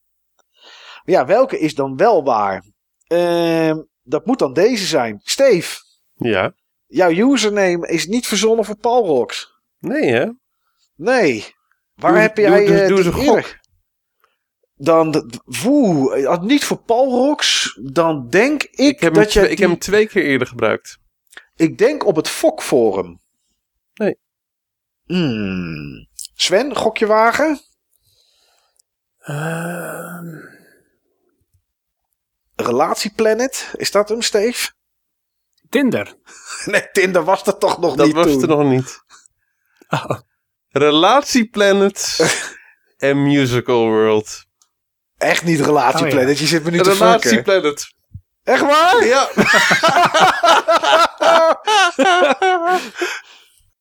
Maar ja, welke is dan wel waar? Ehm, dat moet dan deze zijn. Steve. Ja. Jouw username is niet verzonnen voor Palrox. Nee, hè? Nee. Waar Doe- heb doe- jij doe- eh, doe die eens een eerder- Dan, woe, als niet voor Palrox, dan denk ik, Ik heb, hem, dat je twee- ik heb hem twee keer eerder gebruikt. Ik denk op het FOK forum. Nee. Hmm. Sven, gokje wagen? Ehm, Relatieplanet, is dat hem, Steve? Tinder. Nee, Tinder was dat toch nog Dat niet was toen? er nog niet. Oh, Relatieplanet en Musical World. Echt niet Relatieplanet, Oh, ja. je zit me nu te fucken. Relatieplanet. Echt waar? Ja.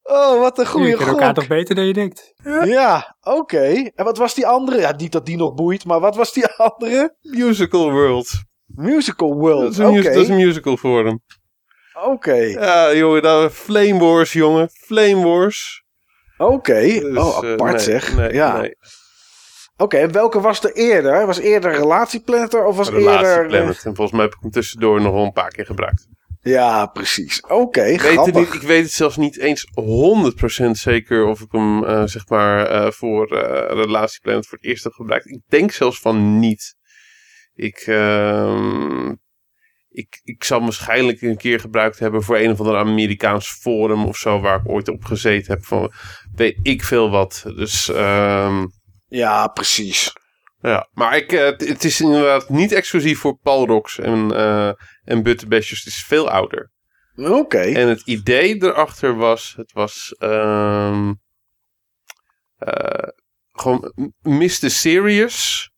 Oh, wat een goede kennen elkaar gok. toch beter dan je denkt? Ja, oké. En wat was die andere? Ja, niet dat die nog boeit, maar wat was die andere? Musical World. Musical Dat World. is een, mus- dat is een musical voor hem. oké, Ja, jongen, nou, Flame Wars, jongen. Flame Wars. oké. Dus, Oh, eh, apart nee, zeg. Nee, ja. nee. Oké, en welke was er eerder? Was eerder Relatieplanet of was eerder... Relatieplanet. En volgens mij heb ik hem tussendoor nog wel een paar keer gebruikt. Ja, precies. Oké, Ik weet, het grappig. niet, ik weet het zelfs niet eens 100% zeker of ik hem eh, zeg maar eh, voor eh Relatieplanet voor het eerst heb gebruikt. Ik denk zelfs van niet. Ik, ehm, ik, ik zal waarschijnlijk een keer gebruikt hebben voor een of ander Amerikaans forum of zo waar ik ooit op gezeten heb van weet ik veel wat. Dus ehm, Ja, precies. ja, maar ik, eh, het- is inderdaad niet exclusief voor Palrox en, eh en. Het is veel ouder. Oké. En het idee erachter was, het was ehm eh, gewoon Mr. Serious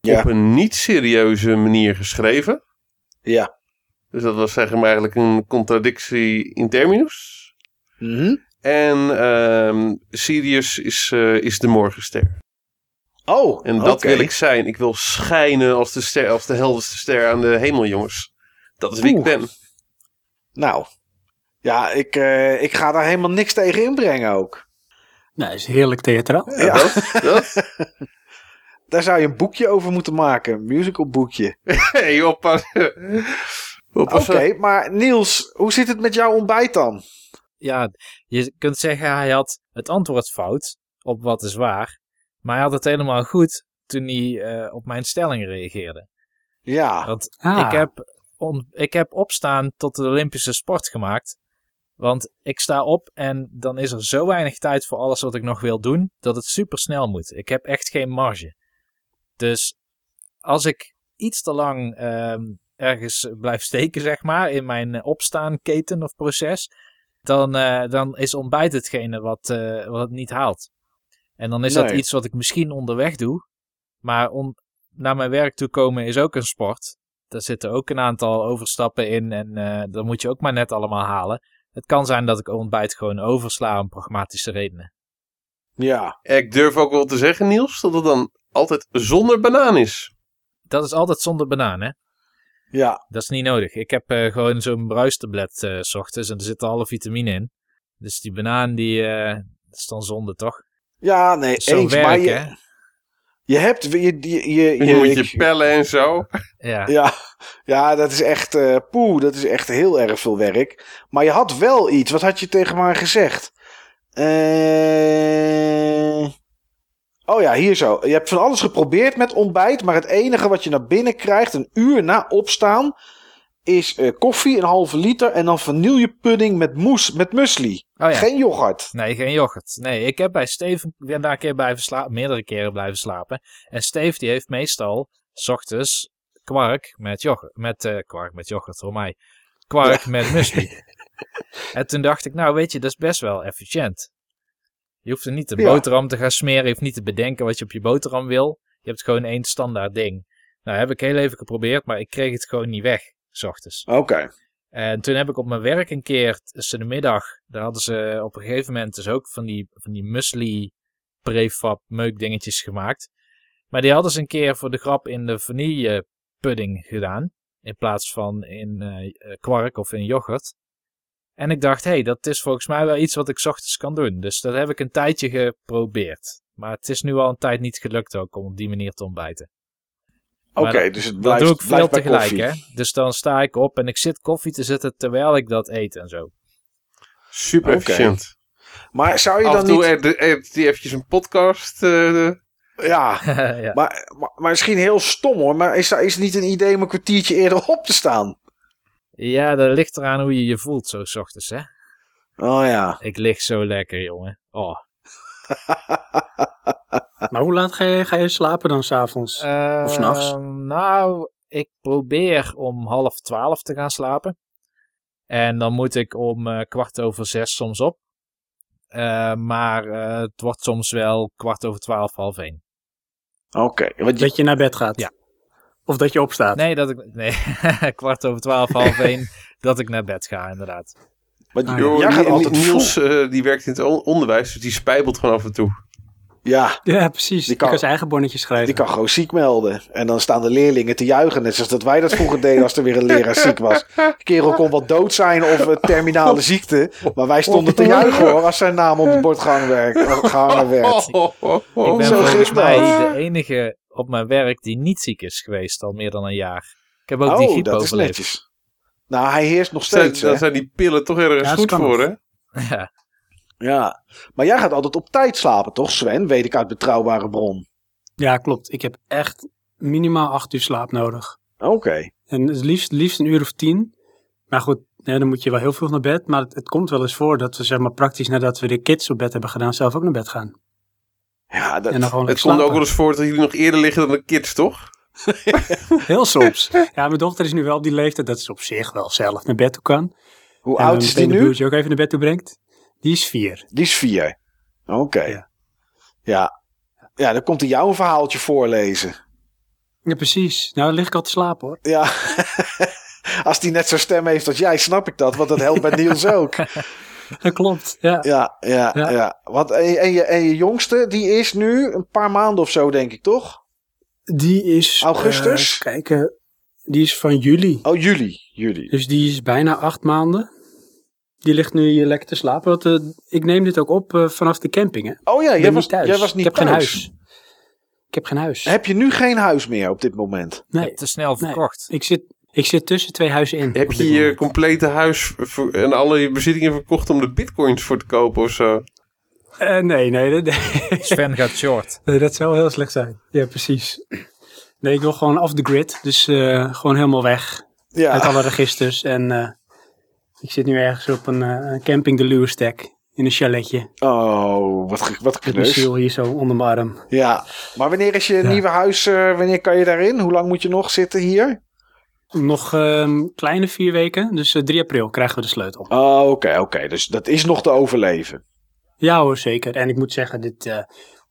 Ja. op een niet serieuze manier geschreven. Ja. Dus dat was zeg maar eigenlijk een contradictie in terminus. Mhm. En ehm Sirius is, eh, is de morgenster. Oh, En dat wil ik zijn. Ik wil schijnen als de, ster, als de helderste ster aan de hemel, jongens. Dat is wie ik ben. Nou, ja, ik, eh, ik ga daar helemaal niks tegen inbrengen ook. Nou, is heerlijk theatraal. Ja. Dat, dat. Daar zou je een boekje over moeten maken. Een musical boekje. Hey, oppas. Oké, Oppas. maar Niels, hoe zit het met jouw ontbijt dan? Ja, je kunt zeggen hij had het antwoord fout op wat is waar. Maar hij had het helemaal goed toen hij eh, op mijn stelling reageerde. Ja, Want Ah, ik, heb on- ik heb opstaan tot de Olympische sport gemaakt. Want ik sta op en dan is er zo weinig tijd voor alles wat ik nog wil doen, dat het super snel moet. Ik heb echt geen marge. Dus als ik iets te lang ehm, ergens blijf steken, zeg maar, in mijn eh, opstaanketen of proces, dan, eh, dan is ontbijt hetgene wat, eh, wat het niet haalt. En dan is dat iets wat ik misschien onderweg doe, maar on- naar mijn werk toe komen is ook een sport. Daar zitten ook een aantal overstappen in en eh dat moet je ook maar net allemaal halen. Het kan zijn dat ik ontbijt gewoon oversla om pragmatische redenen. ja. Ik durf ook wel te zeggen, Niels, dat het dan altijd zonder banaan is. Dat is altijd zonder banaan, hè? Ja, Dat is niet nodig. Ik heb eh, gewoon zo'n bruistablet eh, s ochtends en er zit alle vitamine in. Dus die banaan, die, eh, is dan zonde, toch? ja nee, Zo eens. maar je, hè? je hebt... Je, je, je, je, Je moet je ik- pellen en zo. Ja. Ja, ja, dat is echt... eh poeh, dat is echt heel erg veel werk. Maar je had wel iets. Wat had je tegen mij gezegd? Eh... Oh ja, hier zo. Je hebt van alles geprobeerd met ontbijt. Maar het enige wat je naar binnen krijgt, een uur na opstaan... is eh, koffie, een halve liter... en dan vanillepudding met moes, met muesli. Oh ja. Geen yoghurt. Nee, geen yoghurt. Nee, ik heb bij Steven ik ben daar een keer blijven slapen, meerdere keren blijven slapen. En Steve die heeft meestal, s ochtends, kwark met yoghurt. Met, eh, kwark met yoghurt, voor mij. Kwark met muesli. en toen dacht ik, nou weet je, dat is best wel efficiënt. Je hoeft er niet een Ja. boterham te gaan smeren. Je hoeft niet te bedenken wat je op je boterham wil. Je hebt gewoon één standaard ding. Nou, heb ik heel even geprobeerd, maar ik kreeg het gewoon niet weg, s ochtends. Oké. En toen heb ik op mijn werk een keer tussen de middag, daar hadden ze op een gegeven moment dus ook van die, van die muesli prefab meukdingetjes gemaakt. Maar die hadden ze een keer voor de grap in de vanille pudding gedaan. In plaats van in eh, kwark of in yoghurt. En ik dacht, hé, hey, dat is volgens mij wel iets wat ik 's ochtends kan doen. Dus dat heb ik een tijdje geprobeerd. Maar het is nu al een tijd niet gelukt ook om op die manier te ontbijten. Oké, dus het Dat blijft, doe ik veel tegelijk, koffie. hè. Dus dan sta ik op en ik zit koffie te zetten terwijl ik dat eet en zo. Super efficiënt. Maar zou je Af dan toe niet... edit hij eventjes een podcast. eh, Ja, ja. Maar, maar, maar misschien heel stom hoor. Maar is, is het niet een idee om een kwartiertje eerder op te staan? Ja, dat ligt eraan hoe je je voelt zo 's ochtends, hè. Oh ja. Ik lig zo lekker, jongen. Oh. Maar hoe laat ga je, ga je slapen dan s'avonds? Of 's nachts? Ehm, Nou, ik probeer om half twaalf te gaan slapen. En dan moet ik om eh, kwart over zes soms op. Eh, maar eh, het wordt soms wel kwart over twaalf, half één. Oké. want je- Dat je naar bed gaat? Ja. Of dat je opstaat? Nee, dat ik, nee kwart over twaalf, half één, dat ik naar bed ga, inderdaad. want Ah, jij gaat altijd Niels eh, die werkt in het on- onderwijs, dus die spijbelt gewoon af en toe. Ja, Ja, precies. Die kan- kan zijn eigen bonnetjes schrijven. die kan gewoon ziek melden. En dan staan de leerlingen te juichen. Net zoals dat wij dat vroeger deden als er weer een leraar ziek was. De kerel kon wel dood zijn of een terminale ziekte. Maar wij stonden te juichen hoor als zijn naam op het bord gehangen werd. gehangen werd. Ik ben Zo volgens mij de enige op mijn werk die niet ziek is geweest al meer dan een jaar. Ik heb ook die Oh, griep dat is overleefd. netjes. Nou, hij heerst nog Zijn, steeds. dan Hè? zijn die pillen toch ergens Ja, goed voor, hè? Ja. Ja. Maar jij gaat altijd op tijd slapen, toch Sven? Weet ik uit betrouwbare bron. Ja, klopt. Ik heb echt minimaal acht uur slaap nodig. Oké. En het liefst, liefst een uur of tien. Maar goed, dan moet je wel heel vroeg naar bed. Maar het, het komt wel eens voor dat we zeg maar praktisch nadat we de kids op bed hebben gedaan, zelf ook naar bed gaan. Ja, dat, En dan gewoon Het komt ook wel eens voor dat jullie nog eerder liggen dan de kids, toch? Heel soms. Ja, mijn dochter is nu wel op die leeftijd dat ze op zich wel zelf naar bed toe kan. hoe en oud is die nu? broertje ook even naar bed toe brengt. Die is vier. Die is vier. Oké. Ja. Ja. ja. dan komt hij jou een verhaaltje voorlezen. Ja, precies. Nou, dan lig ik al te slapen hoor. Ja. Als die net zo'n stem heeft als jij, snap ik dat. Want dat helpt bij Niels ook. Dat klopt. Ja. Ja, ja, ja. Ja. Want, en, je, en, je, en je jongste, die is nu een paar maanden of zo, denk ik, toch? Die is. Augustus? eh, kijken. Die is van juli. Oh, juli. Juli. Dus die is bijna acht maanden. Die ligt nu hier lekker te slapen. Want, eh, ik neem dit ook op eh, vanaf de camping. Hè. Oh ja, Ik jij was, niet thuis. jij was niet ik heb thuis. geen huis. Ik heb geen huis. Heb je nu geen huis meer op dit moment? nee, Te snel verkocht. ik zit, ik zit tussen twee huizen in. Heb je je complete huis voor- en alle je bezittingen verkocht om de bitcoins voor te kopen of zo? Eh, nee, nee, nee, nee. Sven gaat short. Nee, dat zou heel slecht zijn. Ja, precies. Nee, ik wil gewoon off the grid. Dus eh, gewoon helemaal weg uit Ja. alle registers. En eh, ik zit nu ergens op een eh, camping de Luwestek. In een chaletje. Oh, wat, wat Met mijn knus. ziel hier zo onder mijn arm. Ja. Maar wanneer is je nieuwe huis, eh, wanneer kan je daarin? Hoe lang moet je nog zitten hier? Nog ehm, kleine vier weken. Dus eh, 3 april krijgen we de sleutel. Oh, oké, oké. Dus dat is nog te overleven. Ja hoor, zeker. En ik moet zeggen, dit, eh,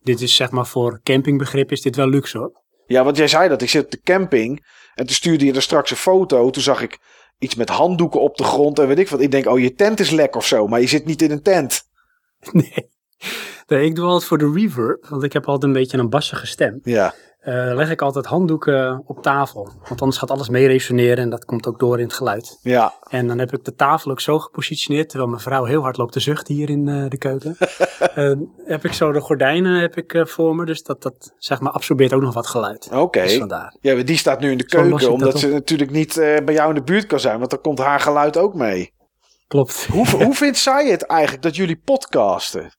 dit is zeg maar voor campingbegrip is dit wel luxe hoor. Ja, want jij zei dat. Ik zit op de camping. En toen stuurde je er straks een foto. Toen zag ik iets met handdoeken op de grond. En weet ik wat. Ik denk, oh, je tent is lek of zo. Maar je zit niet in een tent. Nee. Nee, ik doe altijd voor de reverb, want ik heb altijd een beetje een bassige stem. Ja. Eh, leg ik altijd handdoeken op tafel, want anders gaat alles mee resoneren en dat komt ook door in het geluid. Ja. En dan heb ik de tafel ook zo gepositioneerd, terwijl mijn vrouw heel hard loopt te zuchten hier in eh, de keuken. Eh, heb ik zo de gordijnen heb ik, voor me, dus dat, dat zeg maar absorbeert ook nog wat geluid. Oké. Dus vandaar. Ja, maar die staat nu in de keuken, omdat dat ze op. natuurlijk niet bij jou in de buurt kan zijn, want dan komt haar geluid ook mee. Klopt. Hoe, hoe vindt zij het eigenlijk dat jullie podcasten?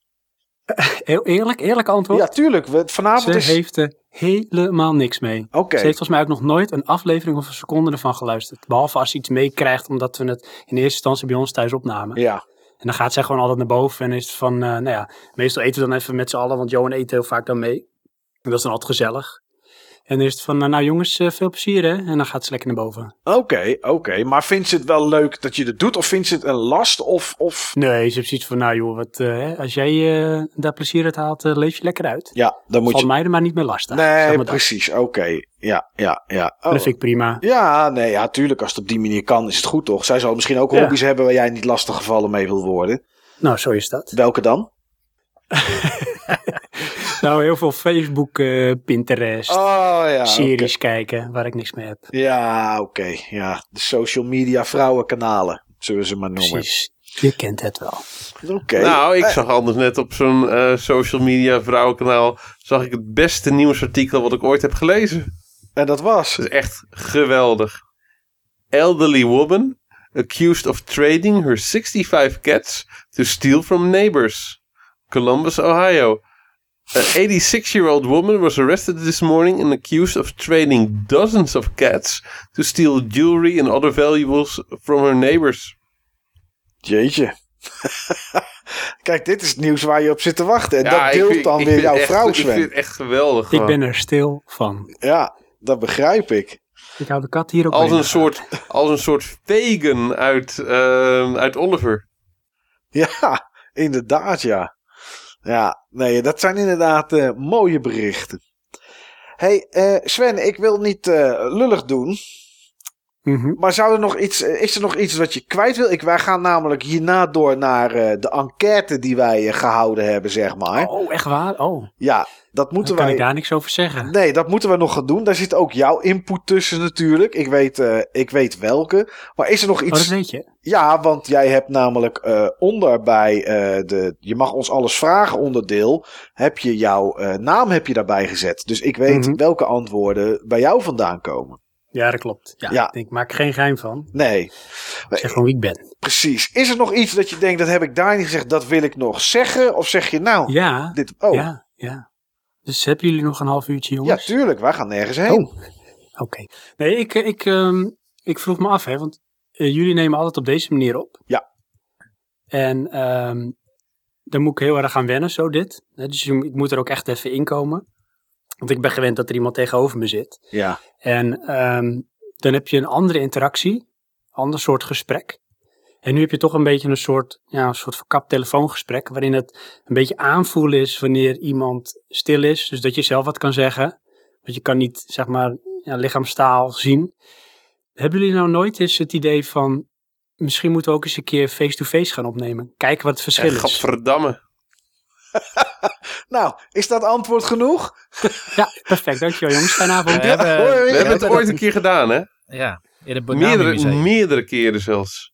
Heel eerlijk, eerlijk antwoord. Ja, tuurlijk. We, vanavond Ze is... heeft er helemaal niks mee. Oké. Ze heeft volgens mij ook nog nooit een aflevering of een seconde ervan geluisterd. Behalve als ze iets meekrijgt, omdat we het in eerste instantie bij ons thuis opnamen. Ja. En dan gaat zij gewoon altijd naar boven en is van, eh, nou ja, meestal eten we dan even met z'n allen, want Johan eet heel vaak dan mee. En dat is dan altijd gezellig. En het van, nou, nou jongens, eh, veel plezier hè. En dan gaat ze lekker naar boven. Oké, oké. Maar vindt ze het wel leuk dat je het doet? Of vindt ze het een last? Of, of... Nee, ze heeft zoiets van, nou joh, wat, eh, als jij eh, daar plezier uit haalt, leef je lekker uit. Ja, dan moet Valt je... mij er maar niet meer lastig. zeg Nee, maar dat. precies. Oké. Ja, ja, ja. Oh. Dat vind ik prima. Ja, nee, ja, tuurlijk. Als het op die manier kan, is het goed toch? Zij zal misschien ook Ja. hobby's hebben waar jij niet lastig gevallen mee wil worden. Nou, zo is dat. Welke dan? Nou, heel veel Facebook, eh, Pinterest, Oh ja. series kijken, waar ik niks mee heb. Ja, oké. Ja, de social media vrouwenkanalen, zullen we ze maar noemen. Precies. Je kent het wel. Oké. Nou, ik Eh, zag anders net op zo'n eh, social media vrouwenkanaal... zag ik het beste nieuwsartikel wat ik ooit heb gelezen. En dat was. Het is echt geweldig. Elderly woman accused of trading her 65 cats to steal from neighbors. Columbus, Ohio. An 86-year-old woman was arrested this morning and accused of trading dozens of cats to steal jewelry and other valuables from her neighbors. Jeetje. Kijk, dit is het nieuws waar je op zit te wachten. En Ja, dat ik deelt vind- dan ik weer jouw echt- vrouw, Ik Sven. vind het echt geweldig. Ik gewoon. ben er stil van. Ja, dat begrijp ik. Ik hou de kat hier ook als een, soort, als een soort vegan uit, ehm, uit Oliver. Ja, inderdaad, ja. Ja, nee, dat zijn inderdaad eh, mooie berichten. hey, eh, Sven, ik wil niet eh, lullig doen. Mhm. Maar zou er nog iets, eh, is er nog iets wat je kwijt wil? Ik, wij gaan namelijk hierna door naar eh, de enquête die wij eh, gehouden hebben, zeg maar. Oh, echt waar? Oh, Ja, dat dan moeten kan wij... ik daar niks over zeggen. Nee, dat moeten we nog gaan doen. Daar zit ook jouw input tussen natuurlijk. Ik weet, ik weet welke. Maar is er nog Oh, iets... dat weet je. Ja, want jij hebt namelijk onder bij de Je mag ons alles vragen onderdeel. Heb je jouw naam heb je daarbij gezet. Dus ik weet Mhm. welke antwoorden bij jou vandaan komen. Ja, dat klopt. Ja, Ja. Ik maak er geen geheim van. Nee, Ik zeg gewoon wie ik ben. precies. Is er nog iets dat je denkt, dat heb ik daar niet gezegd, dat wil ik nog zeggen? Of zeg je nou, Ja, dit... Oh, ja, ja, ja. Dus hebben jullie nog een half uurtje, jongens? tuurlijk. Wij gaan nergens heen. Oh, oké. Nee, ik, eh, ik, ehm, ik vroeg me af, hè, want eh, jullie nemen altijd op deze manier op. Ja. En ehm dan moet ik heel erg aan wennen, zo dit. Hè, Dus je- ik moet er ook echt even inkomen. Want ik ben gewend dat er iemand tegenover me zit. Ja, En ehm, dan heb je een andere interactie, ander soort gesprek. En nu heb je toch een beetje een soort, ja, een soort verkapt telefoongesprek, waarin het een beetje aanvoelen is wanneer iemand stil is. Dus dat je zelf wat kan zeggen. Want je kan niet, zeg maar, ja, lichaamstaal zien. Hebben jullie nou nooit eens het idee van, misschien moeten we ook eens een keer face-to-face gaan opnemen? Kijken wat het verschil is. gadverdamme. nou, is dat antwoord genoeg? Ja, perfect. Dankjewel jongens. Fijne avond. We hebben. We het ooit een keer gedaan, hè? ja, in het Bonami Meerdere, Museum. meerdere keren zelfs.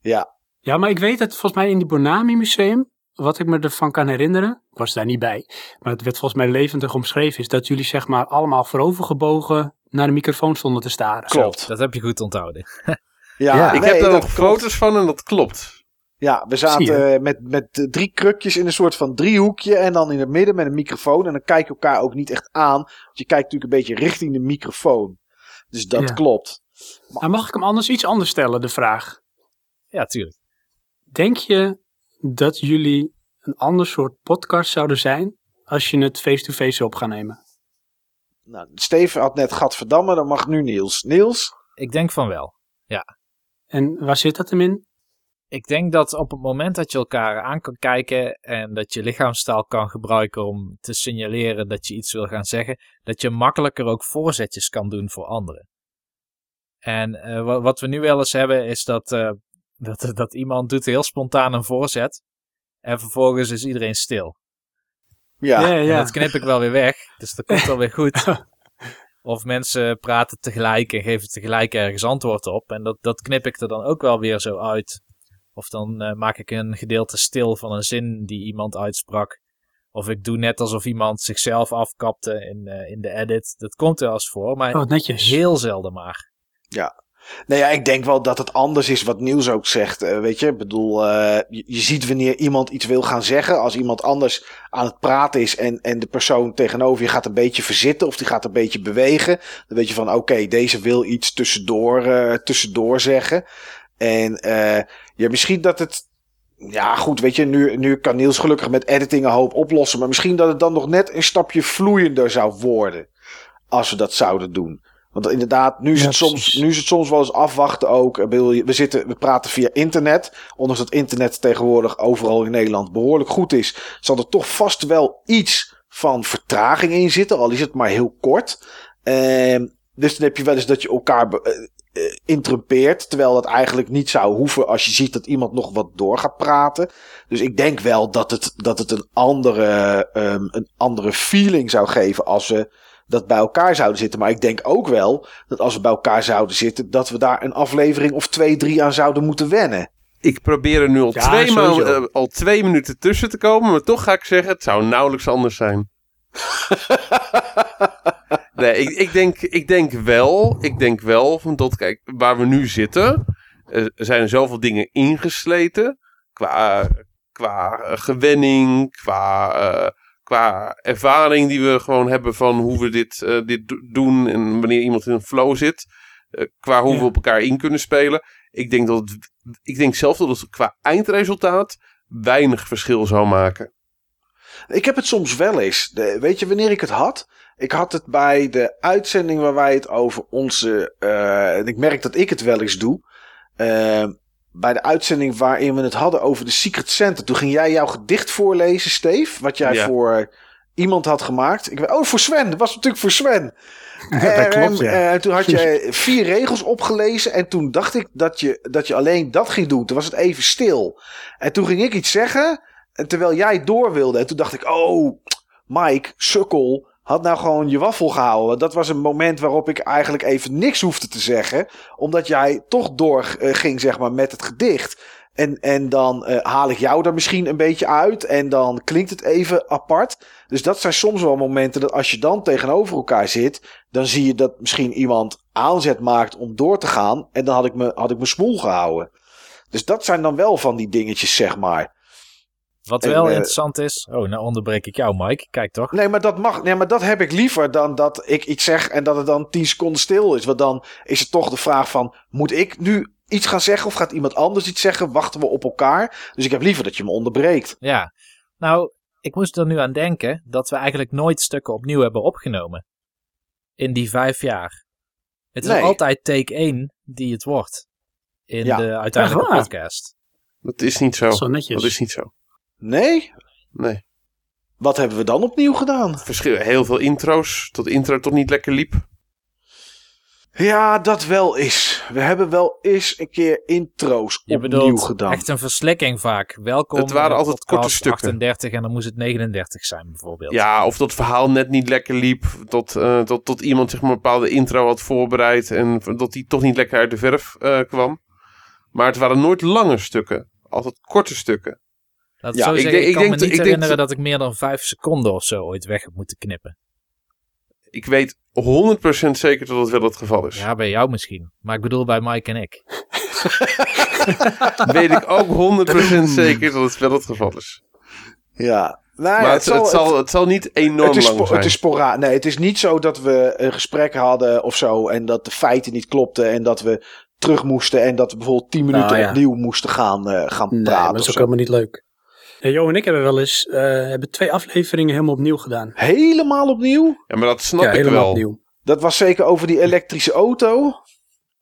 Ja, Ja, maar ik weet dat volgens mij in die Bonami Museum, wat ik me ervan kan herinneren, ik was daar niet bij, maar het werd volgens mij levendig omschreven, is dat jullie zeg maar allemaal voorovergebogen naar de microfoon stonden te staren. klopt. Dat heb je goed onthouden. Ja, Ja. ik nee, heb daar dat nog foto's van en dat klopt. Ja, we zaten eh, met, met drie krukjes in een soort van driehoekje. En dan in het midden met een microfoon. En dan kijk je elkaar ook niet echt aan. Want je kijkt natuurlijk een beetje richting de microfoon. Dus dat Ja. klopt. Maar mag ik hem anders iets anders stellen, de vraag? Ja, tuurlijk. Denk je dat jullie een ander soort podcast zouden zijn als je het face-to-face op gaat nemen? Nou, Steven had net Gadverdamme. Dan mag nu Niels. Niels? Ik denk van wel. En waar zit dat hem in? Ik denk dat op het moment dat je elkaar aan kan kijken en dat je lichaamstaal kan gebruiken om te signaleren dat je iets wil gaan zeggen, dat je makkelijker ook voorzetjes kan doen voor anderen. En eh, wa- wat we nu wel eens hebben is dat, eh, dat, dat iemand doet heel spontaan een voorzet En vervolgens is iedereen stil. Ja, ja, En ja. dat knip ik wel weer weg. Dus dat komt wel weer goed. Of mensen praten tegelijk en geven tegelijk ergens antwoord op. En dat, dat knip ik er dan ook wel weer zo uit. Of dan eh, maak ik een gedeelte stil van een zin die iemand uitsprak. Of ik doe net alsof iemand zichzelf afkapte in, eh, in de edit. Dat komt wel eens voor, maar Oh, netjes. heel zelden maar. Nou ja, ik denk wel dat het anders is wat Niels ook zegt. eh, weet je, ik bedoel, eh, je, je ziet wanneer iemand iets wil gaan zeggen. Als iemand anders aan het praten is en, en de persoon tegenover je gaat een beetje verzitten of die gaat een beetje bewegen. Dan weet je van, oké, deze wil iets tussendoor, eh, tussendoor zeggen. En eh, ja, misschien dat het. Ja, goed, weet je, nu, nu kan Niels gelukkig met editing een hoop oplossen. Maar misschien dat het dan nog net een stapje vloeiender zou worden. Als we dat zouden doen. Want inderdaad, nu is, Ja, het, soms, nu is het soms wel eens afwachten ook. We, zitten, we praten via internet. Ondanks dat internet tegenwoordig overal in Nederland behoorlijk goed is. Zal er toch vast wel iets van vertraging in zitten. Al is het maar heel kort. Ehm, dus dan heb je wel eens dat je elkaar be- interrumpeert. Terwijl dat eigenlijk niet zou hoeven als je ziet dat iemand nog wat door gaat praten. Dus ik denk wel dat het, dat het een, andere, ehm, een andere feeling zou geven als we dat bij elkaar zouden zitten. Maar ik denk ook wel dat als we bij elkaar zouden zitten, dat we daar een aflevering of twee, drie aan zouden moeten wennen. Ik probeer er nu al, Ja, twee, sowieso. maal- eh, al twee minuten tussen te komen. Maar toch ga ik zeggen, het zou nauwelijks anders zijn. Nee, ik, ik, denk, ik denk wel, ik denk wel, van dat, kijk, waar we nu zitten, eh, er zijn er zoveel dingen ingesleten. Qua, qua eh, gewenning, qua, eh, qua ervaring die we gewoon hebben van hoe we dit, dit do- doen en wanneer iemand in een flow zit. qua hoe Ja. we op elkaar in kunnen spelen. Ik denk, dat het, ik denk zelf dat het qua eindresultaat weinig verschil zou maken. Ik heb het soms wel eens. De, weet je wanneer ik het had? Ik had het bij de uitzending waar wij het over onze. eh, en ik merk dat ik het wel eens doe. eh, bij de uitzending waarin we het hadden over de Secret Center. Toen ging jij jouw gedicht voorlezen, Steve. Wat jij Ja. voor iemand had gemaakt. Ik, weet- oh, voor Sven. Dat was natuurlijk voor Sven. dat klopt, ja. En eh, toen had je vier regels opgelezen. En toen dacht ik dat je, dat je alleen dat ging doen. Toen was het even stil. En toen ging ik iets zeggen. En terwijl jij door wilde. En toen dacht ik, oh, Mike, sukkel. Had nou gewoon je waffel gehouden. Dat was een moment waarop ik eigenlijk even niks hoefde te zeggen. Omdat jij toch door eh, zeg maar, met het gedicht. En, en dan eh, haal ik jou er misschien een beetje uit. En dan klinkt het even apart. Dus dat zijn soms wel momenten dat als je dan tegenover elkaar zit. Dan zie je dat misschien iemand aanzet maakt om door te gaan. En dan had ik me, had ik me smoel gehouden. Dus dat zijn dan wel van die dingetjes, zeg maar. Wat wel eh, interessant is. Oh, nou onderbreek ik jou, Mike. Kijk toch? Nee, maar dat mag. Nee, maar dat heb ik liever dan dat ik iets zeg en dat het dan 10 seconden stil is. Want dan is het toch de vraag van: moet ik nu iets gaan zeggen of gaat iemand anders iets zeggen? Wachten we op elkaar? Dus ik heb liever dat je me onderbreekt. Ja. Nou, ik moest er nu aan denken dat we eigenlijk nooit stukken opnieuw hebben opgenomen. In die vijf jaar. Het is Nee. altijd take 1 die het wordt. In Ja. de uiteindelijke podcast. Dat is niet zo. Netjes. Dat is niet zo. Nee? Nee. Wat hebben we dan opnieuw gedaan? Verschil, heel veel intro's. Tot de intro toch niet lekker liep. Ja, dat wel is. We hebben wel eens een keer intro's Je opnieuw bedoelt gedaan. echt een verslikking vaak. Welkom Het waren altijd korte stukken. 38 en dan moest het 39 zijn bijvoorbeeld. Ja, of dat het verhaal net niet lekker liep. Tot, eh, tot, tot iemand zeg maar, een bepaalde intro had voorbereid. En dat die toch niet lekker uit de verf eh, kwam. Maar het waren nooit lange stukken. Altijd korte stukken. Laat Ja, zo ik zeggen, denk- ik, ik kan denk me dat- niet ik denk herinneren dat- dat ik meer dan 5 seconden of zo ooit weg heb moeten knippen. Ik weet 100% zeker dat het wel het geval is. Ja, bij jou misschien. Maar ik bedoel bij Mike en ik. Weet ik ook 100% zeker dat het wel het geval is. Ja. Nou ja, maar het, het, zal, het zal niet enorm het is, lang zijn. het is spora. Nee, het is niet zo dat we een gesprek hadden of zo. En dat de feiten niet klopten. En dat we terug moesten. En dat we bijvoorbeeld 10 minuten Nou ja. opnieuw moesten gaan, eh, gaan Nee, praten. maar dat is ook zo. helemaal niet leuk. Ja, Jo en ik hebben wel eens eh, hebben twee afleveringen helemaal opnieuw gedaan. Helemaal opnieuw? Ja, maar dat snap ja, ik helemaal wel. opnieuw. Dat was zeker over die elektrische auto.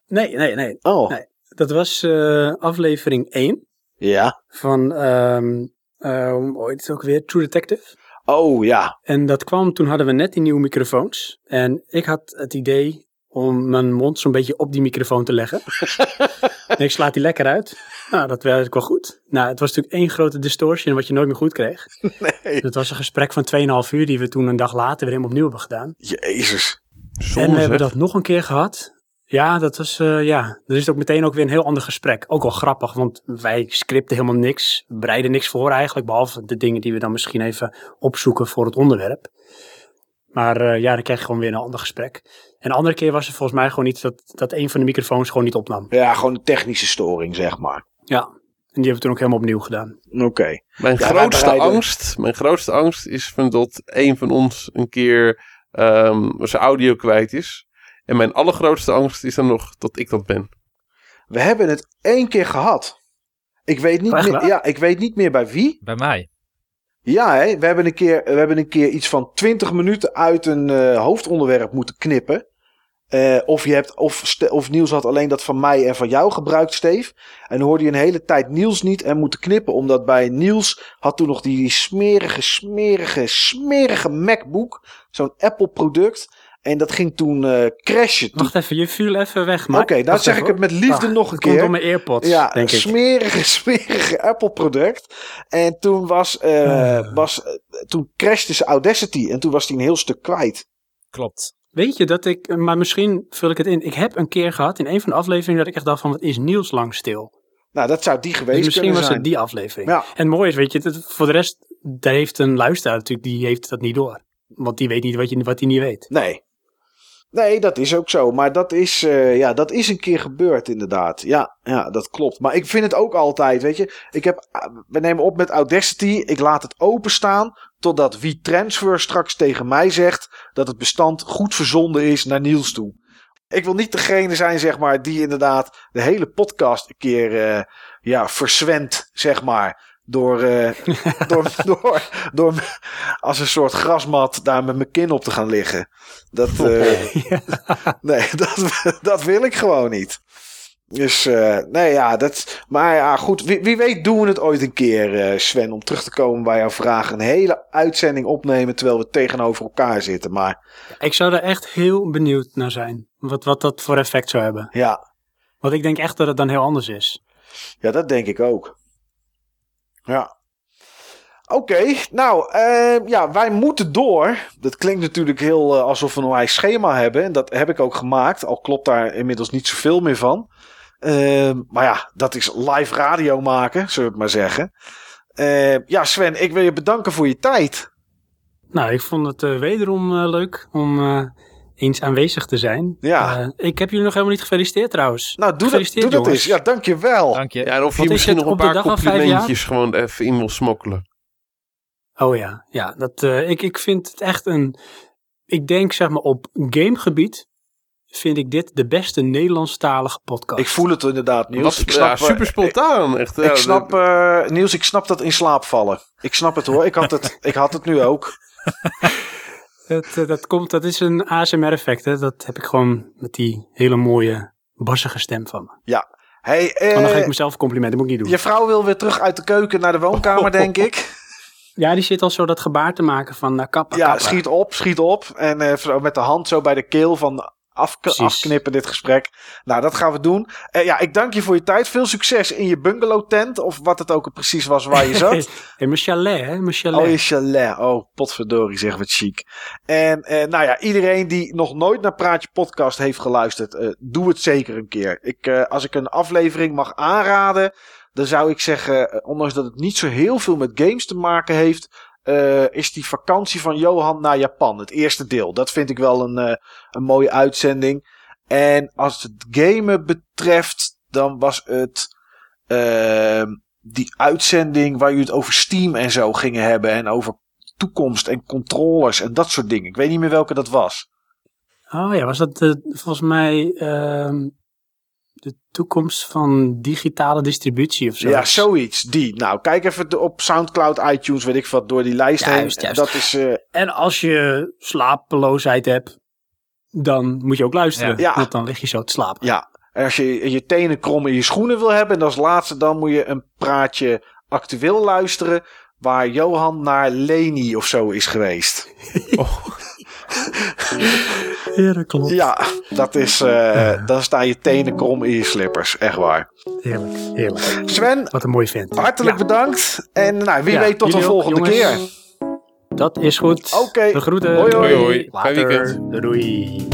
Nee, nee, nee. Oh, Nee. Dat was eh, aflevering 1 ja. van, ehm eh, het ook weer? True Detective. Oh, ja. En dat kwam, toen hadden we net die nieuwe microfoons. En ik had het idee om mijn mond zo'n beetje op die microfoon te leggen. en ik slaat die lekker uit. Nou, dat werkte wel goed. Nou, het was natuurlijk één grote distortion wat je nooit meer goed kreeg. Nee. Dat was een gesprek van 2,5 uur die we toen een dag later weer helemaal opnieuw hebben gedaan. Jezus. Zonde, en we hebben dat nog een keer gehad. Ja, dat was, eh, ja, er is ook meteen ook weer een heel ander gesprek. Ook wel grappig, want wij scripten helemaal niks, bereiden niks voor eigenlijk, behalve de dingen die we dan misschien even opzoeken voor het onderwerp. Maar eh, ja, dan krijg je gewoon weer een ander gesprek. En de andere keer was er volgens mij gewoon iets dat, dat een van de microfoons gewoon niet opnam. Ja, gewoon een technische storing, zeg maar. Ja, en die hebben we toen ook helemaal opnieuw gedaan. Oké. Mijn Ja, grootste bereiden- angst, mijn grootste angst is van dat een van ons een keer ehm, zijn audio kwijt is. En mijn allergrootste angst is dan nog dat ik dat ben. We hebben het één keer gehad. Ik weet niet, Oh, meer, ja, ik weet niet meer bij wie. Bij mij. Ja, hè, we, hebben een keer, we hebben een keer iets van 20 minuten uit een eh, hoofdonderwerp moeten knippen. Eh, of, je hebt, of, of Niels had alleen dat van mij en van jou gebruikt, Steef. En hoorde je een hele tijd Niels niet en moeten knippen. Omdat bij Niels had toen nog die smerige, smerige, smerige MacBook. Zo'n Apple product. En dat ging toen eh crashen. Wacht even, je viel even weg. Oké, maar nou wacht zeg even, ik het met liefde Ah, nog een het komt keer. door mijn AirPods, Ja, denk een smerige, smerige Apple product. En toen was, eh, Ah. was eh, toen crashte zijn Audacity en toen was hij een heel stuk kwijt. Klopt. Weet je dat ik, maar misschien vul ik het in. Ik heb een keer gehad in een van de afleveringen dat ik echt dacht van wat is Niels lang stil. Nou, dat zou die geweest Dus misschien was zijn. het die aflevering. Ja. En mooi is, weet je, dat, voor de rest, daar heeft een luisteraar natuurlijk, die heeft dat niet door. Want die weet niet wat, je, wat hij niet weet. Nee. Nee, dat is ook zo. Maar dat is, eh, ja, dat is een keer gebeurd, inderdaad. Ja, ja, dat klopt. Maar ik vind het ook altijd, weet je. Ik heb, ah, we nemen op met Audacity. Ik laat het openstaan. Totdat wie transfer straks tegen mij zegt dat het bestand goed verzonden is naar Niels toe. Ik wil niet degene zijn, zeg maar, die inderdaad de hele podcast een keer eh, ja, verzwendt, zeg maar. Door, eh, door, door, door als een soort grasmat daar met mijn kin op te gaan liggen. Dat, eh, nee, dat, dat wil ik gewoon niet. Dus, eh, nee, ja, dat. Maar ja, goed. Wie, wie weet doen we het ooit een keer, Sven, om terug te komen bij jouw vraag. Een hele uitzending opnemen terwijl we tegenover elkaar zitten. Maar Ik zou er echt heel benieuwd naar zijn. Wat, wat dat voor effect zou hebben. ja, Want ik denk echt dat het dan heel anders is. ja dat denk ik ook. Ja. Oké, nou, eh, ja, wij moeten door. Dat klinkt natuurlijk heel eh, alsof we een wijs schema hebben. En dat heb ik ook gemaakt, al klopt daar inmiddels niet zoveel meer van. Eh, maar ja, dat is live radio maken, zullen we maar zeggen. Eh, ja, Sven, ik wil je bedanken voor je tijd. Nou, ik vond het eh, wederom eh, leuk om eens aanwezig te zijn. Ja. Eh, ik heb jullie nog helemaal niet gefeliciteerd trouwens. Nou, doe dat, doe dat eens. Ja, dankjewel. Dank je. Ja, en of je Wat misschien nog een paar dag van vijf complimentjes gewoon even in wil smokkelen. Oh ja, ja dat, eh, ik, ik vind het echt een... Ik denk zeg maar op gamegebied vind ik dit de beste Nederlandstalige podcast. Ik voel het inderdaad, Niels. Wat, ik snap, ja, eh, super spontaan. Echt, Ik ja, snap, eh, Niels, ik snap dat in slaap vallen. Ik snap het hoor. Ik had het, ik had het nu ook. Dat, eh, dat, komt, dat is een ASMR-effect. hè. Dat heb ik gewoon met die hele mooie, bassige stem van me. Hey, Maar dan geef eh, ik mezelf een compliment, dat moet ik niet doen. je vrouw wil weer terug uit de keuken naar de woonkamer, denk ik. Ja, die zit al zo dat gebaar te maken van nou, kappa, Ja, kappa. schiet op, schiet op. En eh, met de hand zo bij de keel van af, afknippen dit gesprek. Nou, dat gaan we doen. Eh, ja, ik dank je voor je tijd. Veel succes in je bungalow tent. Of wat het ook precies was waar je zat. Hey, mijn chalet, hè? Mijn chalet. Oh, je chalet. Oh, potverdorie, zeg wat chic. En eh, nou ja, iedereen die nog nooit naar Praatje Podcast heeft geluisterd, eh, doe het zeker een keer. Ik, als ik een aflevering mag aanraden, dan zou ik zeggen, ondanks dat het niet zo heel veel met games te maken heeft, eh, is die vakantie van Johan naar Japan. Het eerste deel. Dat vind ik wel een, eh, een mooie uitzending. En als het gamen betreft, dan was het ehm, die uitzending waar jullie het over Steam en zo gingen hebben. En over toekomst en controllers en dat soort dingen. Ik weet niet meer welke dat was. Oh ja, was dat eh, volgens mij ehm, de toekomst van digitale distributie of zo? Ja, zoiets. Die. Nou, kijk even op Soundcloud, iTunes, weet ik wat, door die lijst Juist, heen. juist. Dat is, eh, En als je slapeloosheid hebt, dan moet je ook luisteren. Ja. Ja. Want dan lig je zo te slapen. ja. En als je je tenen krom in je schoenen wil hebben, en als laatste, dan moet je een praatje actueel luisteren. Waar Johan naar Leni of zo is geweest. Ja, dat klopt. Ja, dat is, eh, dan staan je tenen krom in je slippers. Echt waar. Heerlijk, heerlijk. Sven, Wat een mooi vent. hartelijk Ja, bedankt. En nou, wie Ja, weet tot de volgende jongens. keer. Dat is goed. Oké. De groeten. Hoi, hoi. Hoi, hoi. Fijn Later. weekend. Doei,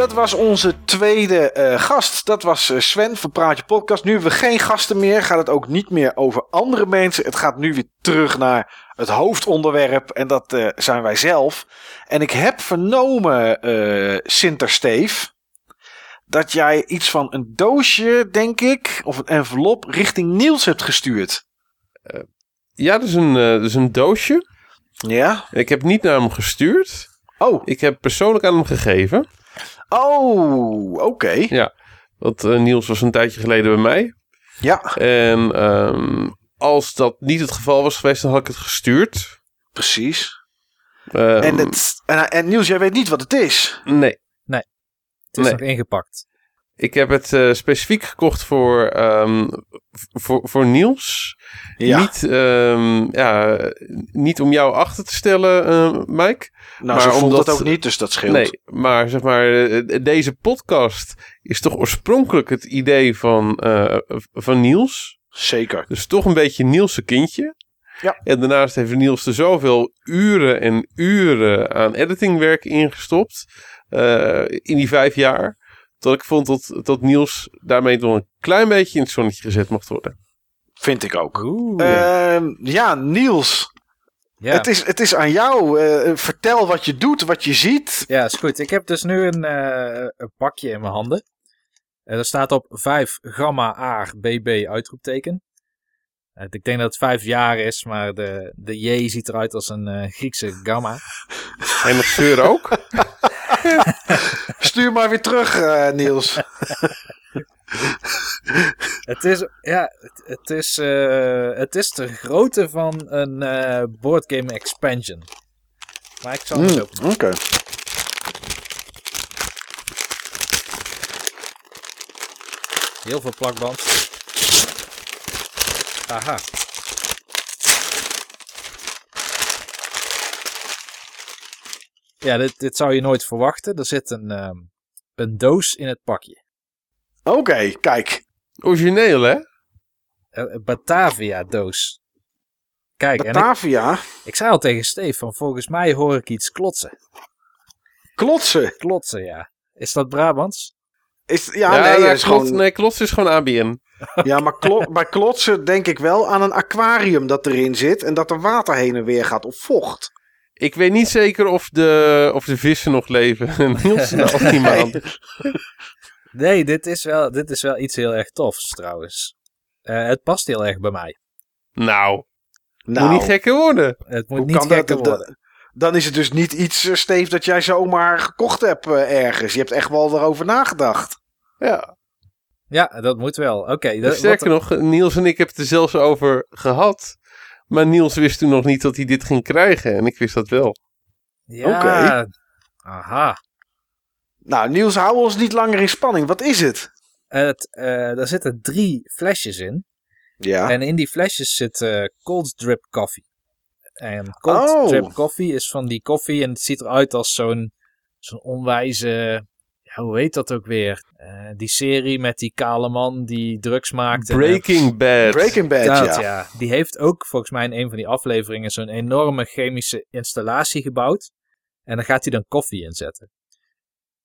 dat was onze tweede eh, gast. Dat was eh, Sven van Praatje Podcast. Nu hebben we geen gasten meer. Gaat het ook niet meer over andere mensen. Het gaat nu weer terug naar het hoofdonderwerp. En dat eh, zijn wij zelf. En ik heb vernomen, eh Sintersteef, dat jij iets van een doosje, denk ik, of een envelop richting Niels hebt gestuurd. Ja, is een, dat is een doosje. Ja? Ik heb niet naar hem gestuurd. Oh, Ik heb persoonlijk aan hem gegeven. Oh, oké. Ja, want eh, Niels was een tijdje geleden bij mij. Ja, En ehm, als dat niet het geval was geweest, dan had ik het gestuurd. precies. Ehm, En, het, en, en Niels, jij weet niet wat het is. Nee, Het is Nee. nog ingepakt. Ik heb het eh, specifiek gekocht voor, ehm, voor, voor Niels. Ja, Niet, ehm, ja, niet om jou achter te stellen, eh, Mike. nou, maar ze vond omdat- het ook niet, dus dat scheelt. Nee, maar zeg maar, eh, deze podcast is toch oorspronkelijk het idee van, van Niels. Zeker. Dus toch een beetje Niels' kindje. Ja. En daarnaast heeft Niels er zoveel uren en uren aan editingwerk ingestopt. in die vijf jaar. Dat ik vond dat, dat Niels daarmee nog een klein beetje in het zonnetje gezet mocht worden. Vind ik ook. Oeh. Ehm, ja, Niels, ja. het, is, het is aan jou. Eh, vertel wat je doet, wat je ziet. ja, is goed. Ik heb dus nu een, eh, een pakje in mijn handen. En er staat op 5 gamma A BB uitroepteken. Ik denk dat het vijf jaar is, maar de, de J ziet eruit als een eh, Griekse gamma. En het zeur ook. Stuur maar weer terug, eh, Niels. Het is, ja, het, het is, eh, het is de grootte van een eh boardgame expansion. Maar ik zal Hmm, eens openen. Oké. Heel veel plakband. Aha. Ja, dit, dit zou je nooit verwachten. Er zit een, ehm, een doos in het pakje. Oké, kijk. Origineel, hè? Een een Batavia doos. Kijk, en ik, Batavia. ik zei al tegen Steve, van volgens mij hoor ik iets klotsen. Klotsen. Klotsen, ja. Is dat Brabants? Is, ja, nee, het is gewoon, nee, klots is gewoon ABN. ja, maar klo, bij klotsen denk ik wel aan een aquarium dat erin zit en dat er water heen en weer gaat of vocht. Ik weet niet zeker of de, of de vissen nog leven. Niels, nou, of die maand. Nee, dit is wel, dit is wel iets heel erg tofs trouwens. Eh, het past heel erg bij mij. Nou, Nou, moet niet gekker worden. Het moet hoe niet gekker Dat- worden. Dan is het dus niet iets, eh, Steve, dat jij zomaar gekocht hebt eh, ergens. Je hebt echt wel erover nagedacht. Ja. Ja, dat moet wel. Oké, dat- Sterker wat- nog, Niels en ik hebben het er zelfs over gehad. Maar Niels wist toen nog niet dat hij dit ging krijgen. En ik wist dat wel. Ja, Oké. aha. Nou, Niels, hou ons niet langer in spanning. Wat is het? Het, eh daar zitten drie flesjes in. Ja. En in die flesjes zit eh, cold drip koffie. En cold Oh. drip koffie is van die koffie en het ziet eruit als zo'n zo'n onwijze... Ja, hoe heet dat ook weer? Eh, die serie met die kale man die drugs maakt. en, eh, Breaking Bad. Breaking Bad, Dat, ja. ja. Die heeft ook volgens mij in een van die afleveringen zo'n enorme chemische installatie gebouwd. En dan gaat hij dan koffie inzetten.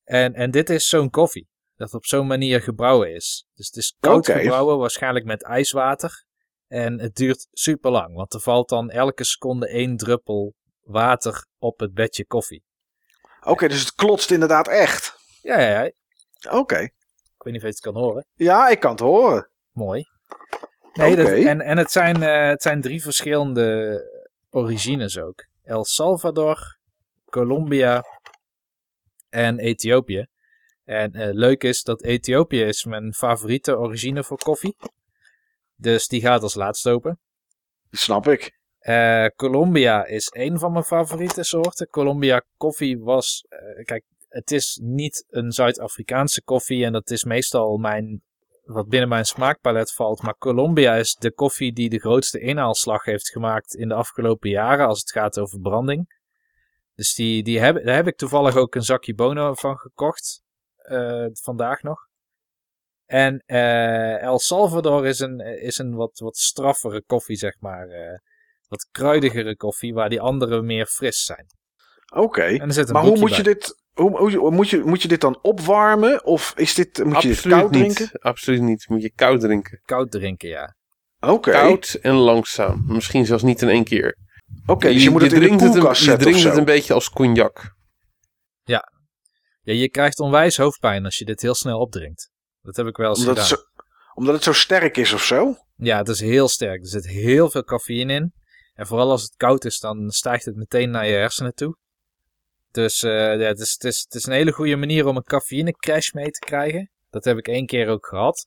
En, en dit is zo'n koffie. Dat op zo'n manier gebrouwen is. Dus het is koud Oké. gebrouwen, waarschijnlijk met ijswater. En het duurt super lang. Want er valt dan elke seconde één druppel water op het bedje koffie. Oké, dus het klotst inderdaad echt. Ja, ja, ja. Ik Oké. weet niet of je het kan horen. Ja, ik kan het horen. Mooi. Nee, dat- Oké. en, en het, zijn, eh, het zijn drie verschillende origines ook. El Salvador, Colombia en Ethiopië. En eh, leuk is dat Ethiopië is mijn favoriete origine voor koffie. Dus die gaat als laatste open. Snap ik. Eh, Colombia is één van mijn favoriete soorten. Colombia koffie was... kijk, het is niet een Zuid-Afrikaanse koffie. En dat is meestal mijn, wat binnen mijn smaakpalet valt. Maar Colombia is de koffie die de grootste inhaalslag heeft gemaakt in de afgelopen jaren. Als het gaat over branding. Dus die, die heb, daar heb ik toevallig ook een zakje bono van gekocht. eh, vandaag nog. En eh, El Salvador is een, is een wat, wat straffere koffie, zeg maar. eh, wat kruidigere koffie, waar die andere meer fris zijn. Oké. Maar hoe moet je, dit, hoe, hoe- hoe moet, je, moet je dit dan opwarmen? Of is dit, moet je dit Absoluut koud niet. drinken? Absoluut niet. Moet je koud drinken. Koud drinken, ja. Oké. Koud en langzaam. Misschien zelfs niet in één keer. Oké, dus je moet het in de drinkt het een- koelkast Je zetten drinkt het een beetje als cognac. ja. Je krijgt onwijs hoofdpijn als je dit heel snel opdrinkt. Dat heb ik wel eens Omdat gedaan. het, zo, omdat het zo sterk is of zo? Ja, het is heel sterk. Er zit heel veel cafeïne in. En vooral als het koud is, dan stijgt het meteen naar je hersenen toe. Dus eh, ja, het, is, het, is, het is een hele goede manier om een cafeïne crash mee te krijgen. Dat heb ik één keer ook gehad.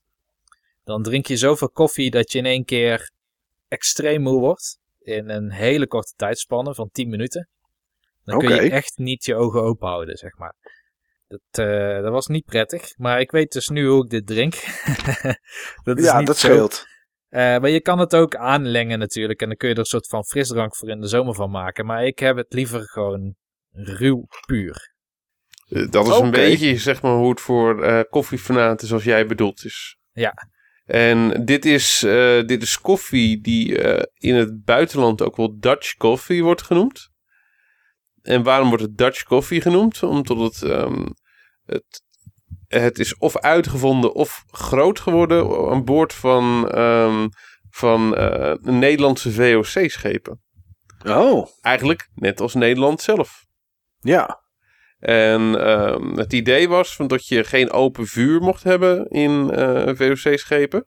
Dan drink je zoveel koffie dat je in één keer extreem moe wordt. In een hele korte tijdspanne van 10 minuten. Dan kun je echt niet je ogen open houden, zeg maar. Dat, eh, dat was niet prettig. Maar ik weet dus nu hoe ik dit drink. dat is ja, niet dat scheelt. Eh, maar je kan het ook aanlengen natuurlijk. En dan kun je er een soort van frisdrank voor in de zomer van maken. Maar ik heb het liever gewoon ruw puur. Eh, Dat is een beetje zeg maar hoe het voor eh koffiefanaten zoals jij bedoeld is. Ja. En dit is, eh, dit is koffie die eh, in het buitenland ook wel Dutch coffee wordt genoemd. En waarom wordt het Dutch coffee genoemd? Omdat het, ehm, het, het is of uitgevonden of groot geworden aan boord van, ehm, van eh, Nederlandse VOC-schepen. Oh, Eigenlijk net als Nederland zelf. Ja. En ehm, het idee was van dat je geen open vuur mocht hebben in eh, VOC-schepen.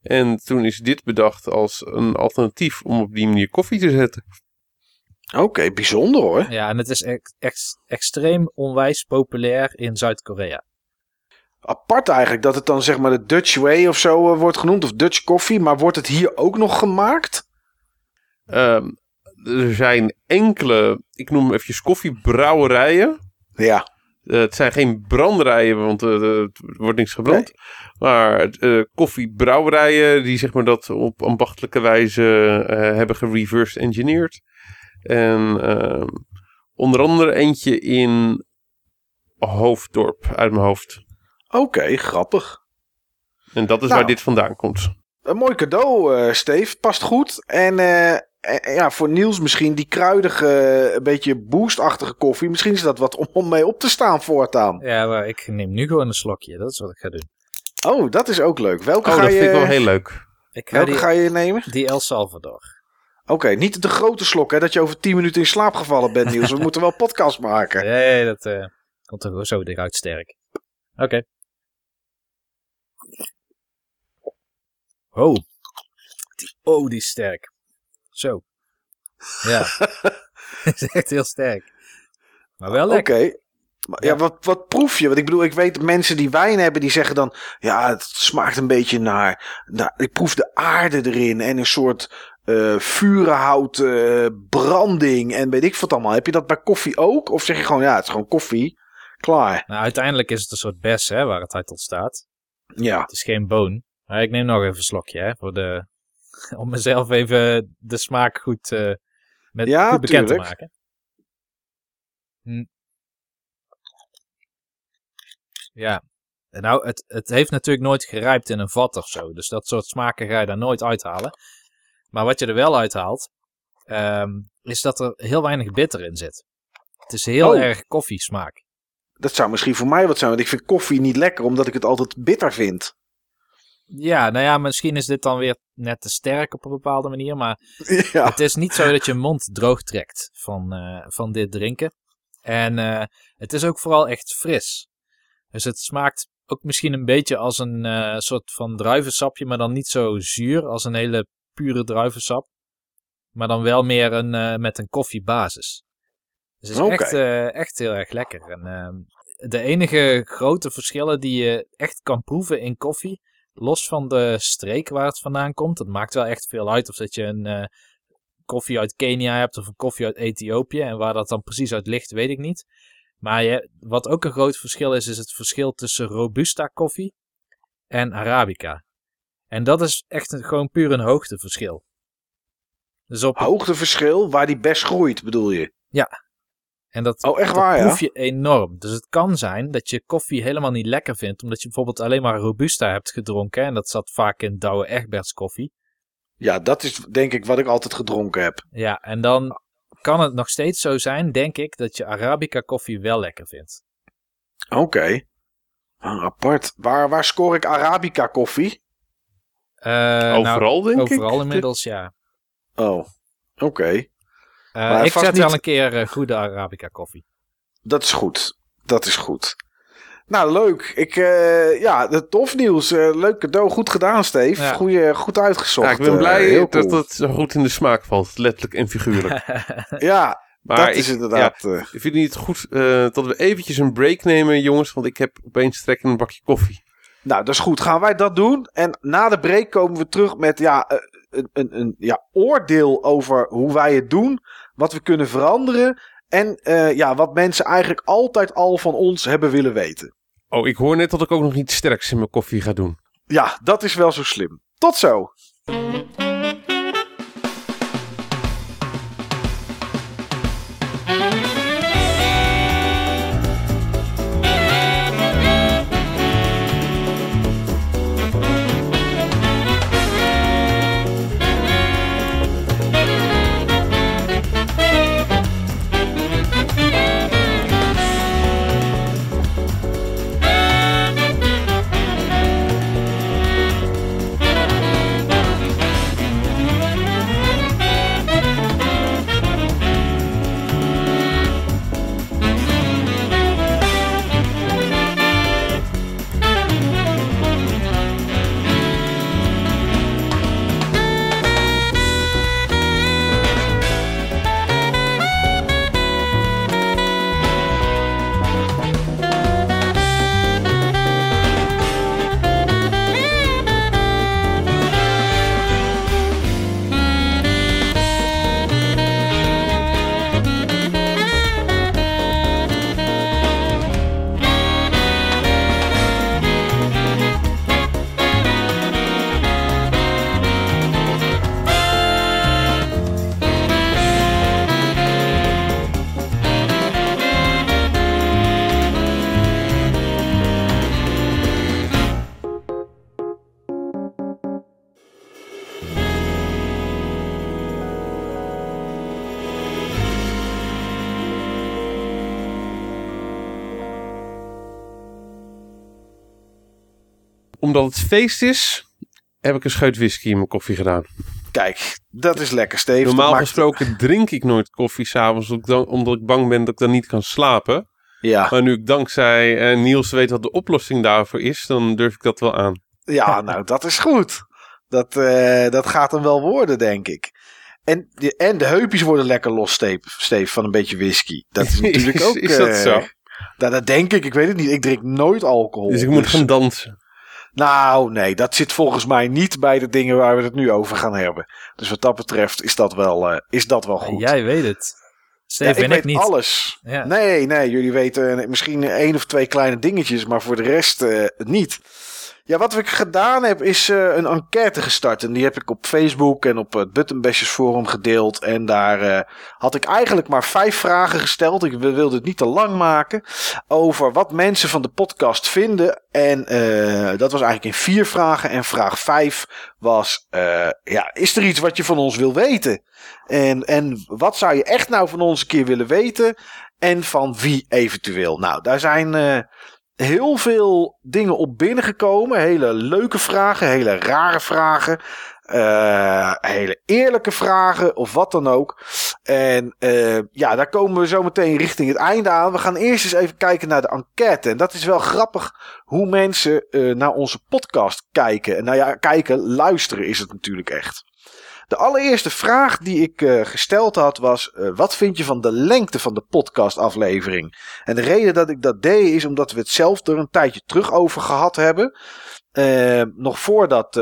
En toen is dit bedacht als een alternatief om op die manier koffie te zetten. Oké, bijzonder hoor. Ja, en het is extreem onwijs populair in Zuid-Korea. Apart eigenlijk dat het dan zeg maar de Dutch Way of zo eh, wordt genoemd. Of Dutch Coffee. Maar wordt het hier ook nog gemaakt? Ehm, er zijn enkele, ik noem even koffiebrouwerijen. Ja. Eh, het zijn geen branderijen, want eh, er wordt niks gebrand. Maar eh, koffiebrouwerijen die zeg maar dat op ambachtelijke wijze eh, hebben gereverse engineerd. En ehm, onder andere eentje in Hoofddorp uit mijn hoofd. Oké, grappig. En dat is Nou. waar dit vandaan komt. Een mooi cadeau, eh Steve. Past goed. En eh, eh, ja, voor Niels misschien die kruidige, een beetje boostachtige koffie. Misschien is dat wat om, om mee op te staan voortaan. Ja, maar ik neem nu gewoon een slokje. Dat is wat ik ga doen. Oh, dat is ook leuk. Welke, Oh, ga, dat je, vind ik wel heel leuk. Ik ga welke die, ga je nemen? die El Salvador. Oké, niet de grote slok, hè, dat je over 10 minuten in slaap gevallen bent, Niels. We moeten wel podcast maken. Nee, dat eh, komt toch zo eruit sterk. Oké. Oh. Die, oh, die is sterk. Zo. Ja. is echt heel sterk. Maar wel Oké. lekker. Maar Ja, wat, wat proef je? Want ik bedoel, ik weet mensen die wijn hebben, die zeggen dan... Ja, het smaakt een beetje naar... naar ik proef de aarde erin en een soort eh vurenhout eh, branding en weet ik wat allemaal. Heb je dat bij koffie ook? Of zeg je gewoon, ja, het is gewoon koffie. Klaar. Nou, uiteindelijk is het een soort bes, hè, waar het uit ontstaat. Ja. Het is geen boon. Maar ik neem nog even een slokje, hè, voor de, om mezelf even de smaak goed, eh, met, Ja, goed bekend tuurlijk. te maken. Hm. Ja. Nou, het, het heeft natuurlijk nooit gerijpt in een vat of zo. Dus dat soort smaken ga je daar nooit uithalen. Maar wat je er wel uithaalt, ehm, is dat er heel weinig bitter in zit. Het is heel Oh. erg koffiesmaak. Dat zou misschien voor mij wat zijn, want ik vind koffie niet lekker, omdat ik het altijd bitter vind. Ja, nou ja, misschien is dit dan weer net te sterk op een bepaalde manier. Maar ja. Het is niet zo dat je mond droog trekt van, eh, van dit drinken. En eh, het is ook vooral echt fris. Dus het smaakt ook misschien een beetje als een eh, soort van druivensapje, maar dan niet zo zuur als een hele pure druivensap. Maar dan wel meer een, met een koffiebasis. Dus het is echt, echt heel erg lekker. En ehm, de enige grote verschillen die je echt kan proeven in koffie, los van de streek waar het vandaan komt, dat maakt wel echt veel uit of dat je een eh, koffie uit Kenia hebt of een koffie uit Ethiopië. En waar dat dan precies uit ligt, weet ik niet. Maar je, wat ook een groot verschil is, is het verschil tussen Robusta koffie en Arabica. En dat is echt een, gewoon puur een hoogteverschil. Dus op, Hoogteverschil, waar die best groeit, bedoel je? En dat, Oh, echt dat waar, ja? proef je enorm. Dus het kan zijn dat je koffie helemaal niet lekker vindt, omdat je bijvoorbeeld alleen maar Robusta hebt gedronken. En dat zat vaak in Douwe Egberts koffie. Ja, dat is denk ik wat ik altijd gedronken heb. Ja, en dan kan het nog steeds zo zijn, denk ik, dat je Arabica koffie wel lekker vindt. Oké. Ah, apart. Waar, waar score ik Arabica koffie? Eh, nou, overal denk ik. overal inmiddels, ja. Oh, oké. Maar ik zet niet- wel een keer eh, goede Arabica koffie. Dat is goed. Dat is goed. Nou, leuk. Ik, eh, ja, de tof nieuws. Eh, leuk cadeau. Goed gedaan, Steve. Ja. Goeie, goed uitgezocht. Ja, ik ben Eh, blij dat cool. het zo goed in de smaak valt. Letterlijk en figuurlijk. Ja, Maar dat ik, is inderdaad... eh, Ik vind niet goed eh, dat we eventjes een break nemen, jongens. Want ik heb opeens trek in een bakje koffie. Nou, dat is goed. Gaan wij dat doen? En na de break komen we terug met ja, eh, een, een, een ja, oordeel over hoe wij het doen. Wat we kunnen veranderen. En eh, ja, wat mensen eigenlijk altijd al van ons hebben willen weten. Oh, ik hoor net dat ik ook nog iets sterks in mijn koffie ga doen. Ja, dat is wel zo slim. Tot zo. Omdat het feest is, heb ik een scheut whisky in mijn koffie gedaan. Kijk, dat is lekker, Steve. Dat Normaal maakt- gesproken drink ik nooit koffie s'avonds, omdat, ik dan- omdat ik bang ben dat ik dan niet kan slapen. Ja, Maar nu ik dankzij eh, Niels weet wat de oplossing daarvoor is, dan durf ik dat wel aan. ja nou, dat is goed. Dat, eh, dat gaat hem wel worden, denk ik. En, de- en de heupjes worden lekker los, Steve, van een beetje whisky. Dat is natuurlijk ook... is dat eh, zo? nou, dat denk ik. Ik weet het niet. Ik drink nooit alcohol. Dus ik moet gaan dansen. Nou, nee, dat zit volgens mij niet bij de dingen waar we het nu over gaan hebben. Dus wat dat betreft is dat wel, eh, is dat wel goed. Jij weet het. Ja, Steven en weet ik niet. alles. Ja. Nee, nee, jullie weten eh, misschien één of twee kleine dingetjes, maar voor de rest eh, niet. Ja, wat ik gedaan heb, is eh, een enquête gestart. En die heb ik op Facebook en op het Buttonbashers Forum gedeeld. En daar eh, had ik eigenlijk maar vijf vragen gesteld. Ik wil- wilde het niet te lang maken. Over wat mensen van de podcast vinden. En eh, dat was eigenlijk in vier vragen. En vraag vijf was: ja, is er iets wat je van ons wil weten? En, en wat zou je echt nou van ons een keer willen weten? En van wie eventueel? Nou, daar zijn heel veel dingen op binnengekomen. Hele leuke vragen, hele rare vragen. eh, hele eerlijke vragen of wat dan ook. En eh, ja, daar komen we zo meteen richting het einde aan. We gaan eerst eens even kijken naar de enquête. En dat is wel grappig hoe mensen eh, naar onze podcast kijken. En nou ja, kijken, luisteren is het natuurlijk echt. De allereerste vraag die ik eh, gesteld had was: eh, wat vind je van de lengte van de podcastaflevering? En de reden dat ik dat deed is omdat we het zelf er een tijdje terug over gehad hebben. Eh, nog voordat,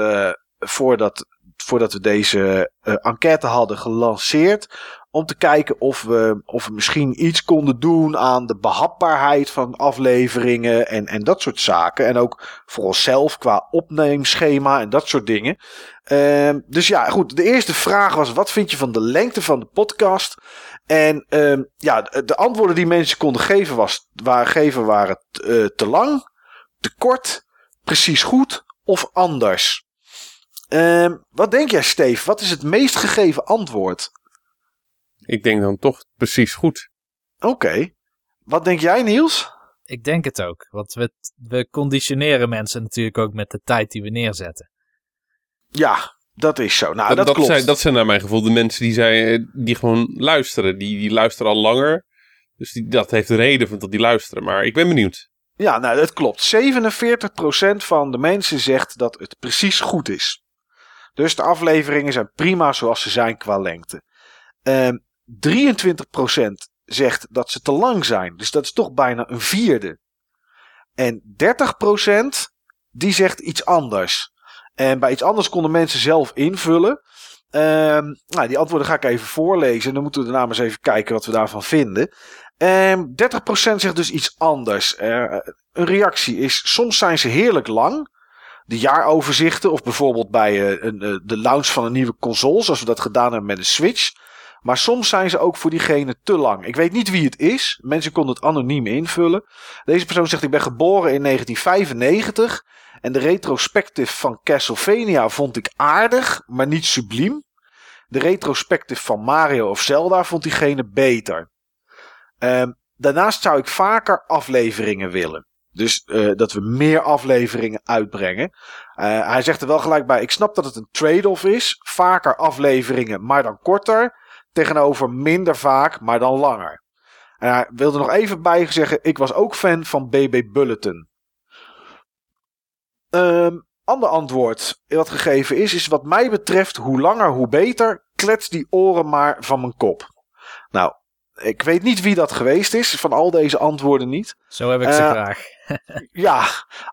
voordat, voordat we deze enquête hadden gelanceerd. Om te kijken of we, of we misschien iets konden doen aan de behapbaarheid van afleveringen en, en dat soort zaken. En ook voor onszelf qua opneemschema en dat soort dingen. Ehm, dus ja, goed. De eerste vraag was: wat vind je van de lengte van de podcast? En ehm, ja, de, de antwoorden die mensen konden geven, was, waren, geven waren t- eh, te lang, te kort, precies goed of anders. Ehm, wat denk jij, Steve? Wat is het meest gegeven antwoord? Ik denk dan toch precies goed. Oké. Wat denk jij, Niels? Ik denk het ook. Want we, we conditioneren mensen natuurlijk ook met de tijd die we neerzetten. Ja, dat is zo. Nou, dat, dat, dat klopt. zijn, dat zijn naar mijn gevoel de mensen die, zijn, die gewoon luisteren. Die, die luisteren al langer. Dus die, dat heeft de reden van dat die luisteren. Maar ik ben benieuwd. Ja, nou, dat klopt. 47% van de mensen zegt dat het precies goed is. Dus de afleveringen zijn prima zoals ze zijn qua lengte. Ehm 23% zegt dat ze te lang zijn. Dus dat is toch bijna een vierde. En 30% die zegt iets anders. En bij iets anders konden mensen zelf invullen. Ehm, nou, die antwoorden ga ik even voorlezen. En dan moeten we daarna eens even kijken wat we daarvan vinden. Ehm 30% zegt dus iets anders. Eh, een reactie is: soms zijn ze heerlijk lang. De jaaroverzichten, of bijvoorbeeld bij eh, een, eh, de launch van een nieuwe console, zoals we dat gedaan hebben met de Switch. Maar soms zijn ze ook voor diegene te lang. Ik weet niet wie het is. Mensen konden het anoniem invullen. Deze persoon zegt: Ik ben geboren in 1995. En de retrospective van Castlevania vond ik aardig, maar niet subliem. De retrospective van Mario of Zelda vond diegene beter. Ehm, daarnaast zou ik vaker afleveringen willen. Dus eh, dat we meer afleveringen uitbrengen. Eh, hij zegt er wel gelijk bij: ik snap dat het een trade-off is. Vaker afleveringen, maar dan korter. Tegenover minder vaak, maar dan langer. En hij wilde nog even bij zeggen: ik was ook fan van BB Bulletin. Ehm ander antwoord wat gegeven is, is wat mij betreft hoe langer hoe beter. Klets die oren maar van mijn kop. Nou, ik weet niet wie dat geweest is, van al deze antwoorden niet. Zo heb ik ze Eh, graag. Ja,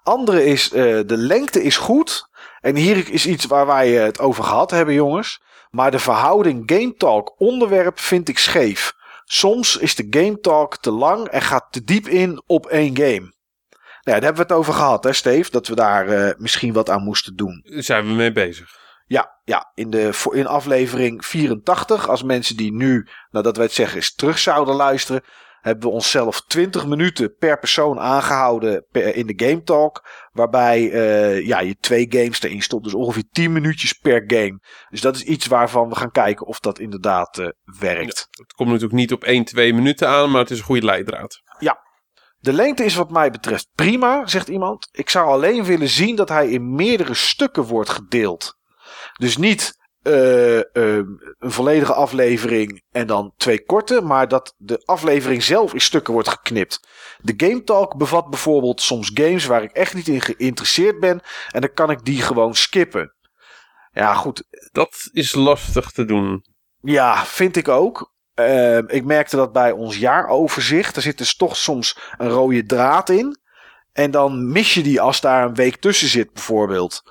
andere is, eh, de lengte is goed. En hier is iets waar wij eh, het over gehad hebben, jongens. Maar de verhouding Game Talk onderwerp vind ik scheef. Soms is de Game Talk te lang en gaat te diep in op één game. Nou ja, daar hebben we het over gehad, hè, Steve? Dat we daar eh, misschien wat aan moesten doen. Daar zijn we mee bezig. Ja, ja in, de, in aflevering 84, als mensen die nu, nou dat wij het zeggen, eens terug zouden luisteren, hebben we onszelf 20 minuten per persoon aangehouden per- in de Game Talk. Waarbij eh, ja, je twee games erin stond, dus ongeveer 10 minuutjes per game. Dus dat is iets waarvan we gaan kijken of dat inderdaad eh, werkt. Het komt natuurlijk niet op 1, 2 minuten aan, maar het is een goede leidraad. De lengte is wat mij betreft prima, zegt iemand. Ik zou alleen willen zien dat hij in meerdere stukken wordt gedeeld. Dus niet uh, uh, een volledige aflevering en dan twee korte, maar dat de aflevering zelf in stukken wordt geknipt. De Game Talk bevat bijvoorbeeld soms games waar ik echt niet in geïnteresseerd ben en dan kan ik die gewoon skippen. Ja, goed. Dat is lastig te doen. Ja, vind ik ook. Uh, ik merkte dat bij ons jaaroverzicht. Er zit dus toch soms een rode draad in. En dan mis je die als daar een week tussen zit, bijvoorbeeld.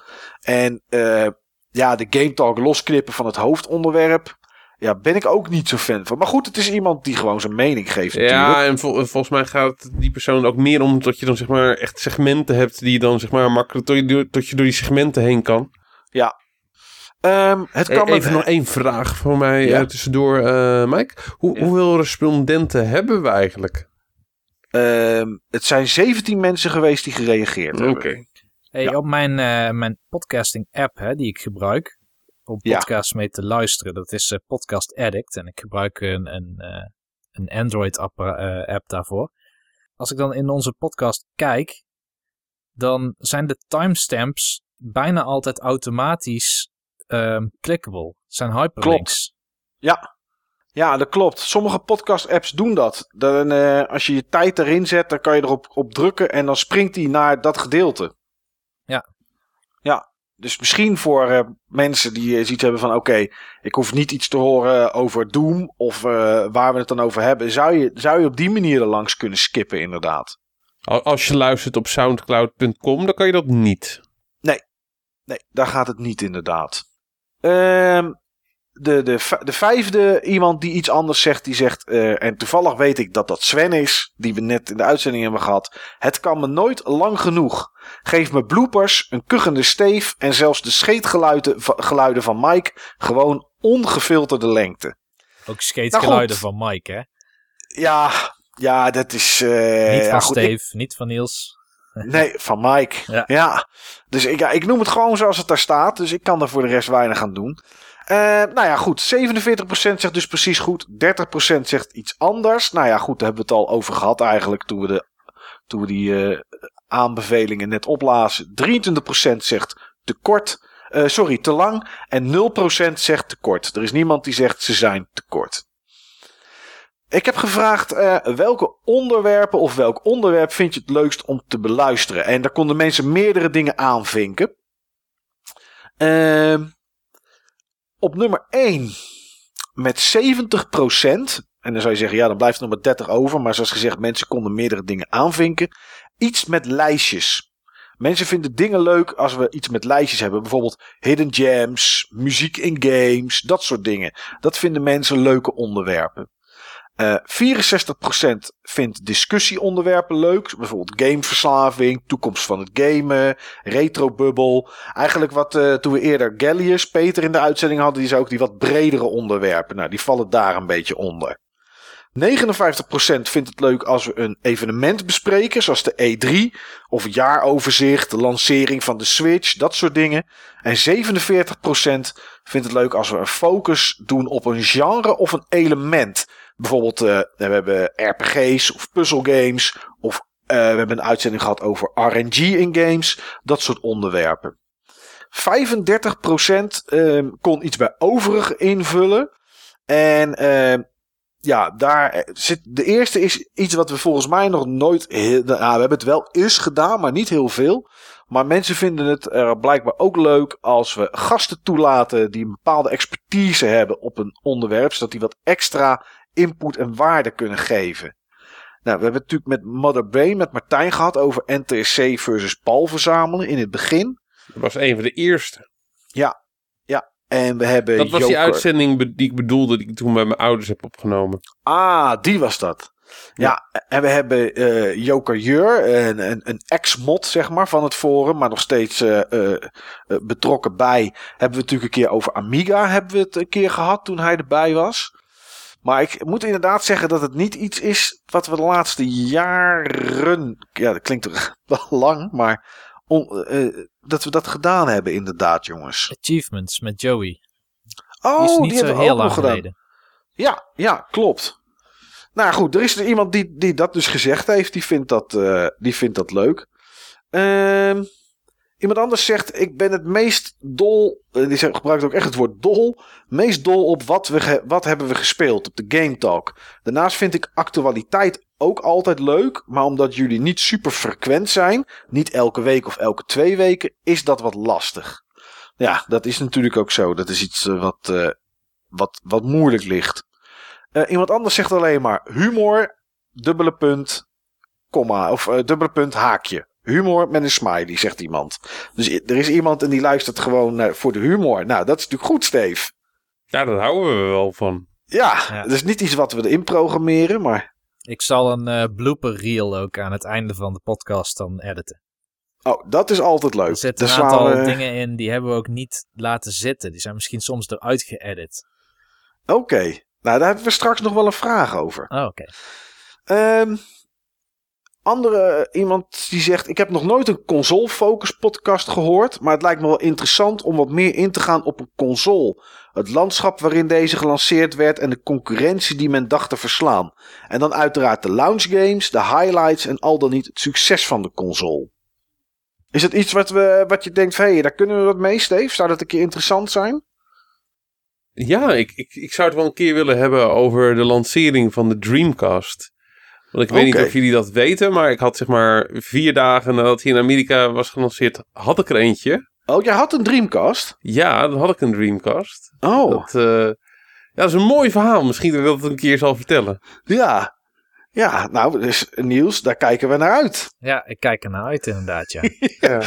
En uh, ja, de Game Talk losknippen van het hoofdonderwerp. Ja, ben ik ook niet zo fan van. Maar goed, het is iemand die gewoon zijn mening geeft. Ja, en volgens mij gaat die persoon ook meer om dat je dan zeg maar echt segmenten hebt die je dan zeg maar makkelijk tot je, tot je door die segmenten heen kan. Ja. Um, het kan Even nog één vraag voor mij ja. uh, tussendoor, uh, Mike. Hoe, ja. Hoeveel respondenten hebben we eigenlijk? Um, het zijn 17 mensen geweest die gereageerd hebben. Oké. Okay. Hey, ja. Op mijn, uh, mijn podcasting app hè, die ik gebruik om podcasts ja. mee te luisteren, dat is uh, Podcast Addict. En ik gebruik een, een, uh, een Android app, app daarvoor. Als ik dan in onze podcast kijk, dan zijn de timestamps bijna altijd automatisch um, clickable. zijn hyperlinks. Klopt. Ja. Ja, dat klopt. Sommige podcast-apps doen dat. Dan, als je je tijd erin zet, dan kan je erop op drukken en dan springt hij naar dat gedeelte. Ja. Ja, dus misschien voor uh, mensen die uh, zoiets hebben van... oké, okay, ik hoef niet iets te horen over Doom of waar we het dan over hebben... Zou je, zou je op die manier er langs kunnen skippen inderdaad. Als je luistert op soundcloud.com, dan kan je dat niet. Nee, nee daar gaat het niet inderdaad. Ehm de, de, de vijfde, iemand die iets anders zegt, die zegt, uh, en toevallig weet ik dat dat Sven is, die we net in de uitzending hebben gehad. Het kan me nooit lang genoeg. Geef me bloopers, een kuchende steef en zelfs de scheetgeluiden geluiden van Mike gewoon ongefilterde lengte. Ook scheetgeluiden nou van Mike, hè? Ja, ja, dat is... Uh, niet van ja, Steve, niet van Niels. Nee, van Mike. Ja. ja. Dus ik, ja, ik noem het gewoon zoals het daar staat. Dus ik kan daar voor de rest weinig aan doen. Uh, nou ja, goed. 47% zegt dus precies goed. 30% zegt iets anders. Nou ja, goed, daar hebben we het al over gehad eigenlijk toen we, de, toen we die uh, aanbevelingen net oplazen. 23% zegt te kort. Uh, sorry, te lang. En 0% zegt te kort. Er is niemand die zegt ze zijn te kort. Ik heb gevraagd welke onderwerpen of welk onderwerp vind je het leukst om te beluisteren. En daar konden mensen meerdere dingen aanvinken. Ehm op nummer 1 met 70%. En dan zou je zeggen, ja, dan blijft er maar 30 over. Maar zoals gezegd, mensen konden meerdere dingen aanvinken. Iets met lijstjes. Mensen vinden dingen leuk als we iets met lijstjes hebben. Bijvoorbeeld hidden gems, muziek in games, dat soort dingen. Dat vinden mensen leuke onderwerpen. Uh, 64% vindt discussieonderwerpen leuk. Bijvoorbeeld gameverslaving, toekomst van het gamen, retrobubbel. Eigenlijk wat uh, toen we eerder Gallius, Peter in de uitzending hadden, die zei ook die wat bredere onderwerpen. Nou, die vallen daar een beetje onder. 59% vindt het leuk als we een evenement bespreken, zoals de E3 of jaaroverzicht, de lancering van de Switch, dat soort dingen. En 47% vindt het leuk als we een focus doen op een genre of een element. Bijvoorbeeld, uh, we hebben RPG's of puzzelgames. Of uh, we hebben een uitzending gehad over RNG in games. Dat soort onderwerpen. 35% uh, kon iets bij overig invullen. En ja, daar zit. De eerste is iets wat we volgens mij nog nooit. Nou, we hebben het wel eens gedaan, maar niet heel veel. Maar mensen vinden het blijkbaar ook leuk als we gasten toelaten die een bepaalde expertise hebben op een onderwerp, zodat die wat extra input en waarde kunnen geven. Nou, we hebben het natuurlijk met Mother Brain, met Martijn gehad over NTSC versus PAL verzamelen in het begin. Dat was een van de eerste. Ja, ja. En we hebben. Dat was die uitzending die ik bedoelde, die ik toen bij mijn ouders heb opgenomen. Ah, die was dat. Ja, ja en we hebben uh, Joker Jur, een, een, een ex-mod zeg maar van het forum, maar nog steeds uh, uh, betrokken bij. Hebben we natuurlijk een keer over Amiga hebben we het een keer gehad toen hij erbij was. Maar ik moet inderdaad zeggen dat het niet iets is wat we de laatste jaren. Ja, dat klinkt toch wel lang, maar. On, uh, dat we dat gedaan hebben, inderdaad, jongens. Achievements met Joey. Oh, die is niet die zo hebben heel lang geleden. Ja, ja, klopt. Nou goed, er is er iemand die, die dat dus gezegd heeft. Die vindt dat, eh, die vindt dat leuk. Ehm, iemand anders zegt: Ik ben het meest dol. eh, die gebruikt ook echt het woord dol. Meest dol op wat, we wat hebben we gespeeld op de Game Talk. Daarnaast vind ik actualiteit ook altijd leuk. Maar omdat jullie niet super frequent zijn, niet elke week of elke twee weken, is dat wat lastig. Ja, dat is natuurlijk ook zo. Dat is iets eh, wat, eh, wat, wat moeilijk ligt. Iemand anders zegt alleen maar humor, dubbele punt, komma, of dubbele punt, haakje. Humor met een smiley, zegt iemand. Dus er is iemand en die luistert gewoon eh, voor de humor. Nou, dat is natuurlijk goed, Steve. Ja, daar houden we wel van. Ja, Ja. dat is niet iets wat we erin programmeren, maar... Ik zal een eh, blooper reel ook aan het einde van de podcast dan editen. Oh, dat is altijd leuk. Er zitten een aantal we- dingen in die hebben we ook niet laten zitten. Die zijn misschien soms eruit geëdit. Oké, nou daar hebben we straks nog wel een vraag over. Oh, oké. Ehm, andere iemand die zegt: Ik heb nog nooit een console focus podcast gehoord. Maar het lijkt me wel interessant om wat meer in te gaan op een console. Het landschap waarin deze gelanceerd werd en de concurrentie die men dacht te verslaan. En dan uiteraard de launch games, de highlights en al dan niet het succes van de console. Is het iets wat, we, wat je denkt: hey, daar kunnen we wat mee, Steve? Zou dat een keer interessant zijn? Ja, ik, ik, ik zou het wel een keer willen hebben over de lancering van de Dreamcast. Want ik weet niet of jullie dat weten, maar ik had zeg maar vier dagen nadat hij in Amerika was gelanceerd, had ik er eentje. Oh, jij had een Dreamcast? Ja, dan had ik een Dreamcast. Oh, Dat, eh, ja, dat is een mooi verhaal. Misschien dat ik dat een keer zal vertellen. ja. Ja, nou, dus Niels, daar kijken we naar uit. Ja, ik kijk er naar uit inderdaad, ja. Ja.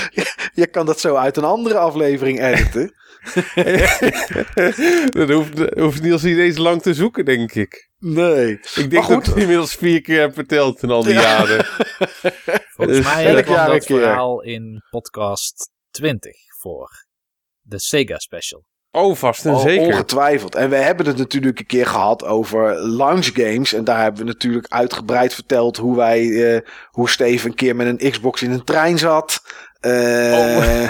Je kan dat zo uit een andere aflevering editen. Dan hoeft, hoeft Niels niet eens lang te zoeken, denk ik. Nee. Ik denk Maar dat goed. ik het inmiddels vier keer heb verteld in al die Ja. jaren. Volgens Dus mij kwam jaar een dat keer. verhaal in podcast 20 voor. De Sega Special. Oh, vast en Oh, zeker. Ongetwijfeld. En we hebben het natuurlijk een keer gehad over launch games. En daar hebben we natuurlijk uitgebreid verteld hoe wij, eh, hoe Steven een keer met een Xbox in een trein zat. Eh,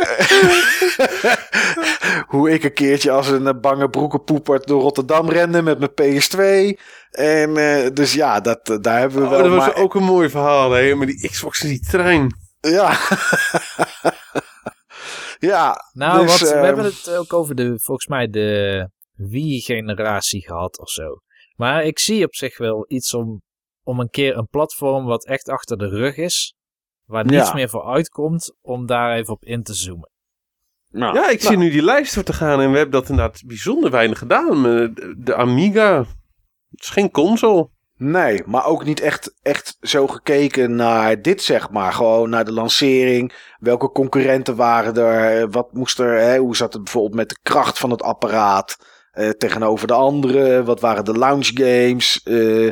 hoe ik een keertje als een eh, bange broekenpoepert door Rotterdam rende met mijn PS2. En eh, dus ja, dat, daar hebben we Oh, wel dat was maar- ook een mooi verhaal, hè? Maar die Xbox in die trein. Ja. ja. Nou, dus, wat, we ehm, hebben het ook over de, volgens mij, de Wii-generatie gehad of zo. Maar ik zie op zich wel iets om, om een keer een platform wat echt achter de rug is, waar niets Ja. meer voor uitkomt, om daar even op in te zoomen. nou, Ja, ik nou, zie nu die lijst door te gaan en we hebben dat inderdaad bijzonder weinig gedaan. De, de Amiga. Het is geen console. Nee, maar ook niet echt, echt zo gekeken naar dit, zeg maar. Gewoon naar de lancering. Welke concurrenten waren er? Wat moest er? Hè? Hoe zat het bijvoorbeeld met de kracht van het apparaat eh, tegenover de andere? Wat waren de launch games? Eh,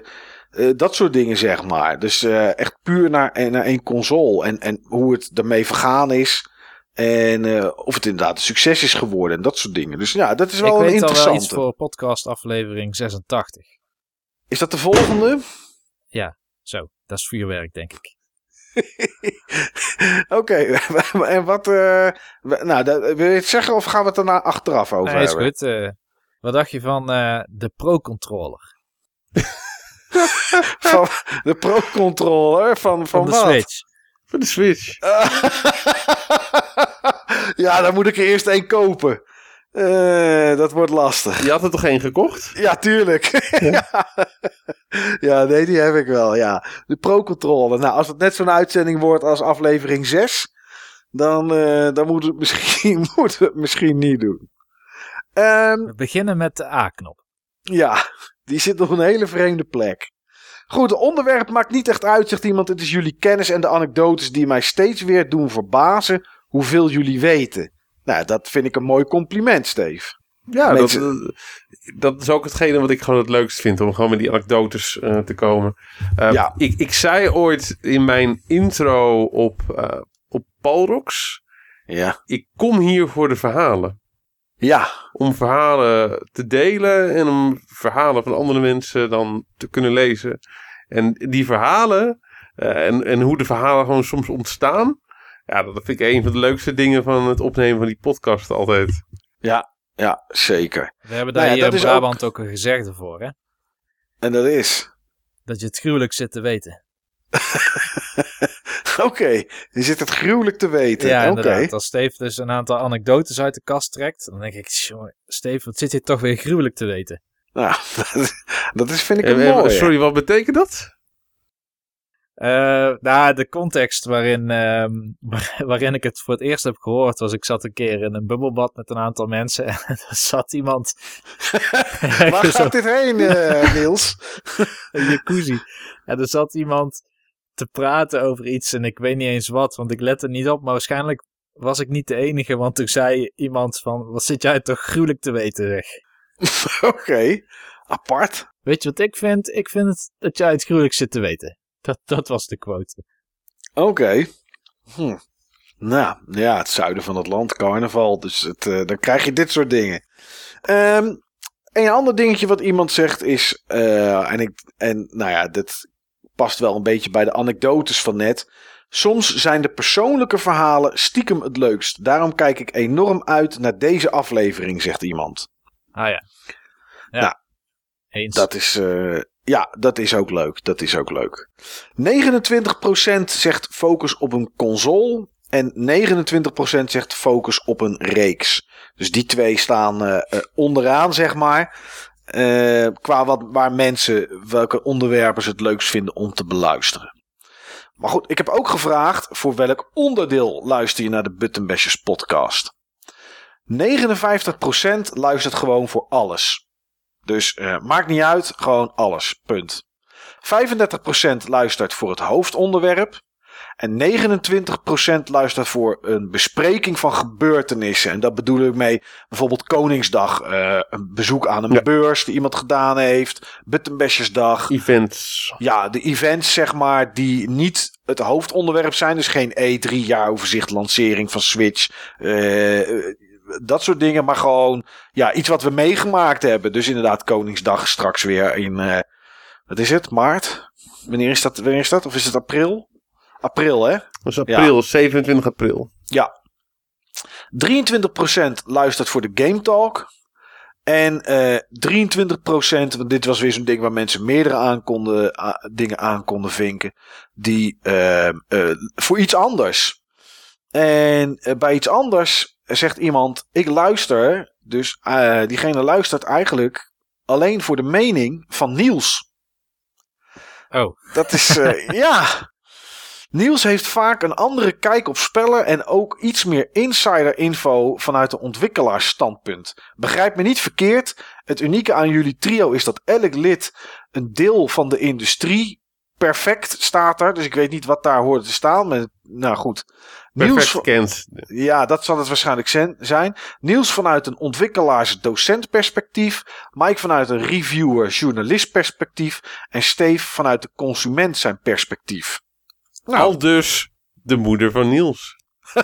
eh, dat soort dingen, zeg maar. Dus eh, echt puur naar, naar één console. En, en hoe het ermee vergaan is. En eh, of het inderdaad een succes is geworden. En dat soort dingen. Dus ja, dat is wel ik een weet al wel interessante. iets voor podcast aflevering 86. Is dat de volgende? Zo, dat is vuurwerk, denk ik. Oké, en wat. eh, nou, dat- wil je het zeggen of gaan we het daarna achteraf over Nee, is hebben? goed. eh, wat dacht je van eh, de Pro-controller Van de Pro-controller van, van, van de wat? Switch? Voor de Switch. ja, dan moet ik er eerst één kopen. Eh, dat wordt lastig. Je had er toch één gekocht? Ja, tuurlijk. ja. ja, nee, die heb ik wel. Ja. De Pro-controller. Nou, als het net zo'n uitzending wordt als aflevering 6, dan, eh, dan moeten we het misschien, moeten we het misschien niet doen. Ehm, We beginnen met de A-knop. Ja, die zit op een hele vreemde plek. Goed, het onderwerp maakt niet echt uit, zegt iemand. Het is jullie kennis en de anekdotes die mij steeds weer doen verbazen hoeveel jullie weten. Nou, dat vind ik een mooi compliment, Steve. Ja, dat, Mensen- dat is ook hetgene wat ik gewoon het leukst vind. Om gewoon met die anekdotes eh, te komen. Eh, Ja. ik, ik zei ooit in mijn intro op, eh op Palrox. Ja. Ik kom hier voor de verhalen. Ja, Om verhalen te delen en om verhalen van andere mensen dan te kunnen lezen. En die verhalen eh, en, en hoe de verhalen gewoon soms ontstaan. Ja, dat vind ik een van de leukste dingen van het opnemen van die podcast altijd. ja, zeker. We hebben daar Nou ja, hier dat in Brabant ook... een gezegde voor, hè? En dat is. Dat je het gruwelijk zit te weten. Oké, je zit het gruwelijk te weten. Ja, inderdaad. Als Steve dus een aantal anekdotes uit de kast trekt, dan denk ik, jongen, Steve, wat zit je toch weer gruwelijk te weten? Nou, dat is, vind ik Eh, een eh, mooie. sorry, wat betekent dat? Eh, nou, de context waarin, ehm, waarin ik het voor het eerst heb gehoord was, ik zat een keer in een bubbelbad met een aantal mensen en er zat iemand Waar gaat dit heen, eh, Niels? een jacuzzi. En er zat iemand te praten over iets en ik weet niet eens wat, want ik lette niet op, maar waarschijnlijk was ik niet de enige, want toen zei iemand van, wat zit jij toch gruwelijk te weten, zeg. Oké, apart. Weet je wat ik vind? Ik vind het, dat jij het gruwelijk zit te weten. Dat, dat was de quote. Oké. Hm. Nou, ja, het zuiden van het land, carnaval. Dus het, eh, dan krijg je dit soort dingen. Ehm, een ander dingetje wat iemand zegt is... eh, en, ik, en nou ja, dit past wel een beetje bij de anekdotes van net. Soms zijn de persoonlijke verhalen stiekem het leukst. Daarom kijk ik enorm uit naar deze aflevering, zegt iemand. Ah ja. Ja. Nou, Eens. Dat is, eh, ja, dat is ook leuk. Dat is ook leuk. 29% zegt focus op een console. En 29% zegt focus op een reeks. Dus die twee staan eh, eh, onderaan, zeg maar. Eh, qua wat, waar mensen, welke onderwerpen ze het leukst vinden om te beluisteren. Maar goed, ik heb ook gevraagd voor welk onderdeel luister je naar de Buttonbashers podcast. 59% luistert gewoon voor alles. Dus eh, maakt niet uit, gewoon alles. Punt. 35% luistert voor het hoofdonderwerp. En 29% luistert voor een bespreking van gebeurtenissen. En dat bedoel ik mee bijvoorbeeld Koningsdag. eh, een bezoek aan een Ja. beurs die iemand gedaan heeft. Buttonbashersdag. Events. Ja, de events zeg maar die niet het hoofdonderwerp zijn. Dus geen E3 jaaroverzicht, lancering van Switch. eh, dat soort dingen. Maar gewoon ja, iets wat we meegemaakt hebben. Dus inderdaad Koningsdag straks weer in... eh, wat is het? Maart? Wanneer is dat? Wanneer is dat? Of is het april? April, hè? Dat is april, 27 april. Ja. 23% luistert voor de Game Talk. En eh 23%, want dit was weer zo'n ding waar mensen meerdere aan konden, a- dingen aan konden vinken. Die eh, eh, voor iets anders. En eh, bij iets anders zegt iemand: Ik luister. Dus eh, diegene luistert eigenlijk alleen voor de mening van Niels. Oh, Dat is, eh, ja. Niels heeft vaak een andere kijk op spellen en ook iets meer insider info vanuit een ontwikkelaarsstandpunt. Begrijp me niet verkeerd. Het unieke aan jullie trio is dat elk lid een deel van de industrie perfect staat er. Dus ik weet niet wat daar hoort te staan. Maar, nou goed. Perfect kent. ja, dat zal het waarschijnlijk zijn. Niels vanuit een ontwikkelaars-docent perspectief. Mike vanuit een reviewer-journalist perspectief. En Steve vanuit de consument zijn perspectief. Nou, Al dus de moeder van Niels.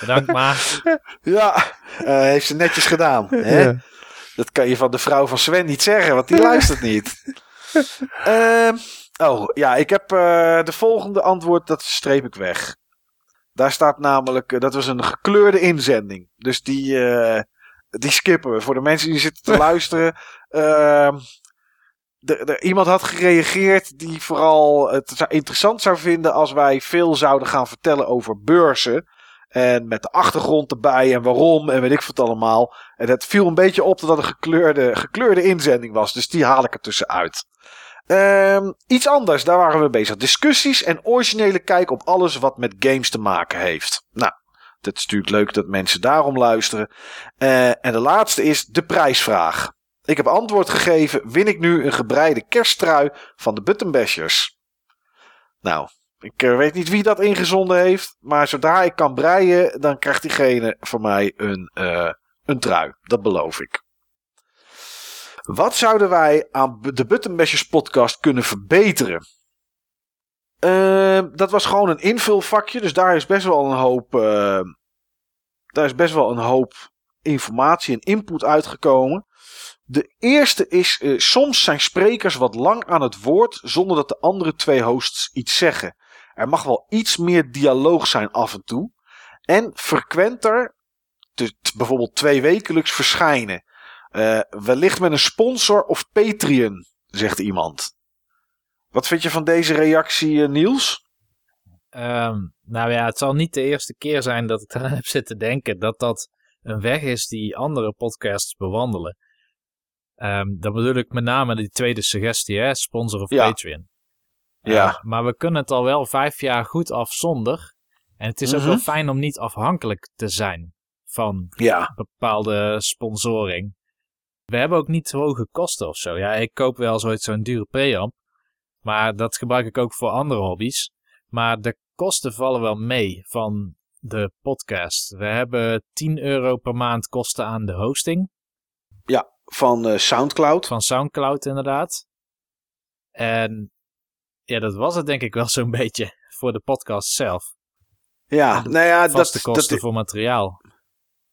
bedankt maar. ja, eh, heeft ze netjes gedaan. Hè? Ja. Dat kan je van de vrouw van Sven niet zeggen, want die luistert niet. Ehm, oh, ja, ik heb eh, de volgende antwoord, dat streep ik weg. Daar staat namelijk, eh, dat was een gekleurde inzending. Dus die, eh, die skippen we. Voor de mensen die zitten te luisteren. Iemand had gereageerd die vooral het interessant zou vinden als wij veel zouden gaan vertellen over beurzen. En met de achtergrond erbij en waarom en weet ik wat allemaal. En het viel een beetje op dat dat een gekleurde, gekleurde inzending was. Dus die haal ik er tussenuit. Ehm, iets anders, daar waren we bezig. Discussies en originele kijk op alles wat met games te maken heeft. Nou, het is natuurlijk leuk dat mensen daarom luisteren. Eh, en de laatste is de prijsvraag. Ik heb antwoord gegeven. Win ik nu een gebreide kersttrui van de Buttonbashers? Nou, ik eh, weet niet wie dat ingezonden heeft. Maar zodra ik kan breien, dan krijgt diegene van mij een, eh, een trui. Dat beloof ik. Wat zouden wij aan de Buttonbashers podcast kunnen verbeteren? Eh, dat was gewoon een invulvakje. Dus daar is best wel een hoop. eh, daar is best wel een hoop informatie en input uitgekomen. De eerste is, eh, soms zijn sprekers wat lang aan het woord zonder dat de andere twee hosts iets zeggen. Er mag wel iets meer dialoog zijn af en toe. En frequenter, dus t- bijvoorbeeld twee wekelijks verschijnen. Eh, wellicht met een sponsor of Patreon, zegt iemand. Wat vind je van deze reactie, eh, Niels? Ehm, nou ja, het zal niet de eerste keer zijn dat ik eraan heb zitten denken dat dat een weg is die andere podcasts bewandelen. Ehm, dan bedoel ik met name die tweede suggestie, hè? sponsor of Ja. Patreon. Ja. Eh, maar we kunnen het al wel vijf jaar goed af zonder. En het is ook Mhm. wel fijn om niet afhankelijk te zijn van Ja, bepaalde sponsoring. We hebben ook niet hoge kosten of zo. Ja, ik koop wel zoiets zo'n dure preamp. Maar dat gebruik ik ook voor andere hobby's. Maar de kosten vallen wel mee van de podcast. We hebben 10 euro per maand kosten aan de hosting. Van eh, Soundcloud. Van Soundcloud inderdaad. En ja, dat was het denk ik wel zo'n beetje voor de podcast zelf. Ja, nou ja, Vaste dat, kosten dat, voor materiaal.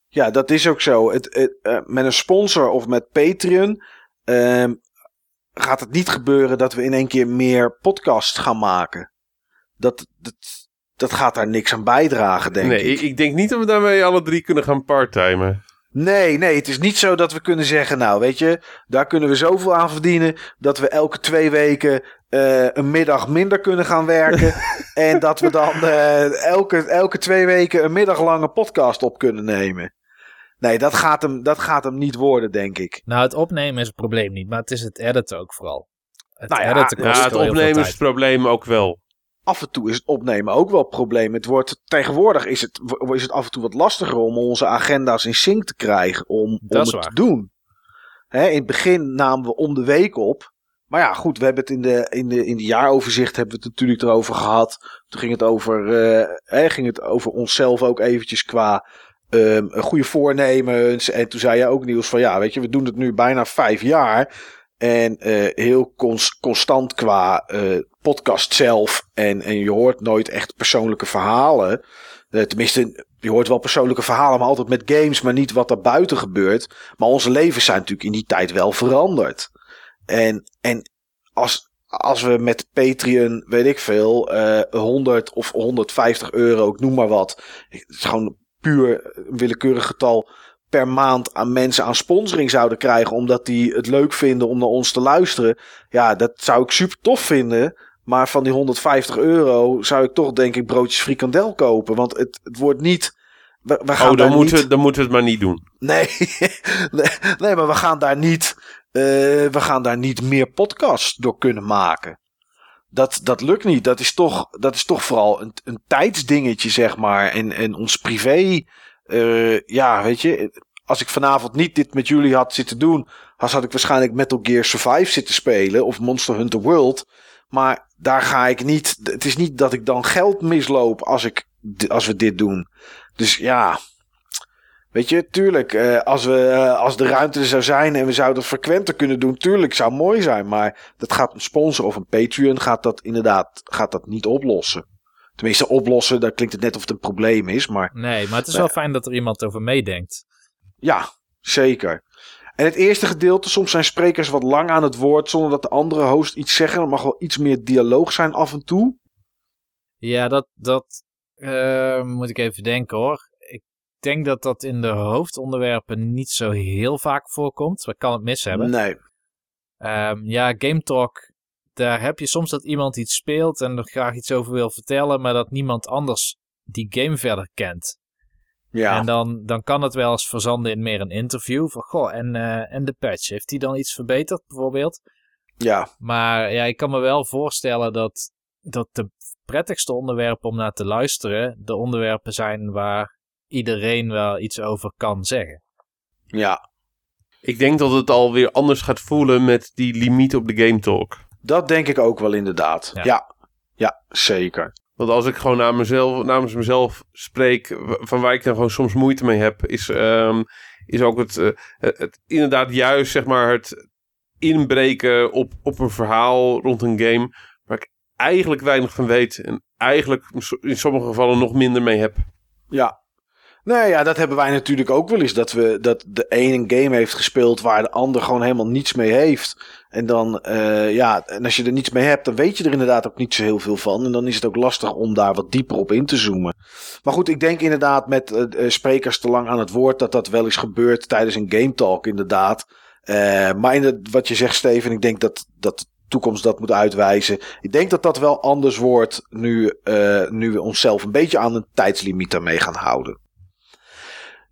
ja, dat is ook zo. Het, het, eh, met een sponsor of met Patreon ehm, gaat het niet gebeuren dat we in één keer meer podcasts gaan maken. Dat, dat, dat gaat daar niks aan bijdragen, denk nee, ik. ik. ik denk niet dat we daarmee alle drie kunnen gaan parttimen. Nee, nee, het is niet zo dat we kunnen zeggen, nou weet je, daar kunnen we zoveel aan verdienen dat we elke twee weken eh, een middag minder kunnen gaan werken. en dat we dan eh, elke, elke twee weken een middaglange podcast op kunnen nemen. Nee, dat gaat, hem, dat gaat hem niet worden, denk ik. Nou, het opnemen is het probleem niet, maar het is het editen ook vooral. Het Nou ja, editen kost Ja, het opnemen is het probleem ook wel. Af en toe is het opnemen ook wel een probleem. Het wordt, tegenwoordig is het, is het af en toe wat lastiger om onze agenda's in sync te krijgen. Om, om Dat het waar. te doen. Hè, in het begin namen we om de week op. Maar ja, goed, we hebben het in de, in de, in de jaaroverzicht hebben we het natuurlijk erover gehad. Toen ging het over, eh, hè, ging het over onszelf ook eventjes qua ehm, goede voornemens. En toen zei jij ook Niels van ja, weet je, we doen het nu bijna vijf jaar. En eh, heel cons- constant qua eh, podcast zelf. En, en je hoort nooit echt persoonlijke verhalen. Eh, tenminste, je hoort wel persoonlijke verhalen, maar altijd met games, maar niet wat er buiten gebeurt. Maar onze levens zijn natuurlijk in die tijd wel veranderd. En, en als, als we met Patreon, weet ik veel, eh 100 of 150 euro, ik noem maar wat. Het is gewoon puur een willekeurig getal per maand aan mensen aan sponsoring zouden krijgen. Omdat die het leuk vinden om naar ons te luisteren. Ja, dat zou ik super tof vinden. Maar van die 150 euro zou ik toch denk ik broodjes frikandel kopen. Want het, het wordt niet... We, we gaan Oh, dan moeten, niet... we, dan moeten we het maar niet doen. Nee, nee, nee, maar we gaan daar niet, eh, we gaan daar niet meer podcasts door kunnen maken. Dat, dat lukt niet. Dat is toch, dat is toch vooral een, een tijdsdingetje, zeg maar. En, en ons privé, eh, ja, weet je. Als ik vanavond niet dit met jullie had zitten doen, had ik waarschijnlijk Metal Gear Survive zitten spelen of Monster Hunter World. Maar daar ga ik niet. Het is niet dat ik dan geld misloop als, ik, als we dit doen. Dus ja, Weet je, tuurlijk, eh, als, we, eh, als de ruimte er zou zijn en we zouden het frequenter kunnen doen, tuurlijk zou mooi zijn. Maar dat gaat een sponsor of een Patreon gaat dat inderdaad gaat dat niet oplossen. Tenminste, oplossen, daar klinkt het net of het een probleem is. Maar Nee, maar het is wel fijn dat er iemand over meedenkt. ja, zeker. En het eerste gedeelte, soms zijn sprekers wat lang aan het woord zonder dat de andere host iets zeggen. Er mag wel iets meer dialoog zijn af en toe. Ja, dat, dat eh, moet ik even denken hoor. Ik denk dat dat in de hoofdonderwerpen niet zo heel vaak voorkomt. We kan het mis hebben. Nee. Ehm, ja, Game Talk, daar heb je soms dat iemand iets speelt en er graag iets over wil vertellen, maar dat niemand anders die game verder kent. Ja. En dan, dan kan het wel eens verzanden in meer een interview. Van, goh, en, eh, en de patch, heeft die dan iets verbeterd bijvoorbeeld? ja. Maar ja, ik kan me wel voorstellen dat, dat de prettigste onderwerpen om naar te luisteren de onderwerpen zijn waar iedereen wel iets over kan zeggen. Ja. Ik denk dat het alweer anders gaat voelen met die limiet op de Game Talk. Dat denk ik ook wel inderdaad. Ja. Ja. Ja, zeker. Want als ik gewoon naar mezelf, namens mezelf spreek, van waar ik dan gewoon soms moeite mee heb, is, ehm, is ook het, eh, het, het inderdaad juist zeg maar het inbreken op, op een verhaal rond een game waar ik eigenlijk weinig van weet en eigenlijk in sommige gevallen nog minder mee heb. Ja. Nou ja, dat hebben wij natuurlijk ook wel eens. Dat, we, dat de een een game heeft gespeeld waar de ander gewoon helemaal niets mee heeft. En dan, eh, ja, en als je er niets mee hebt, dan weet je er inderdaad ook niet zo heel veel van. En dan is het ook lastig om daar wat dieper op in te zoomen. Maar goed, ik denk inderdaad met eh, eh, sprekers te lang aan het woord dat dat wel eens gebeurt tijdens een game talk, inderdaad. Maar in wat je zegt, Steven, ik denk dat, dat toekomst dat moet uitwijzen. Ik denk dat dat wel anders wordt nu, nu we onszelf een beetje aan een tijdslimiet daarmee gaan houden.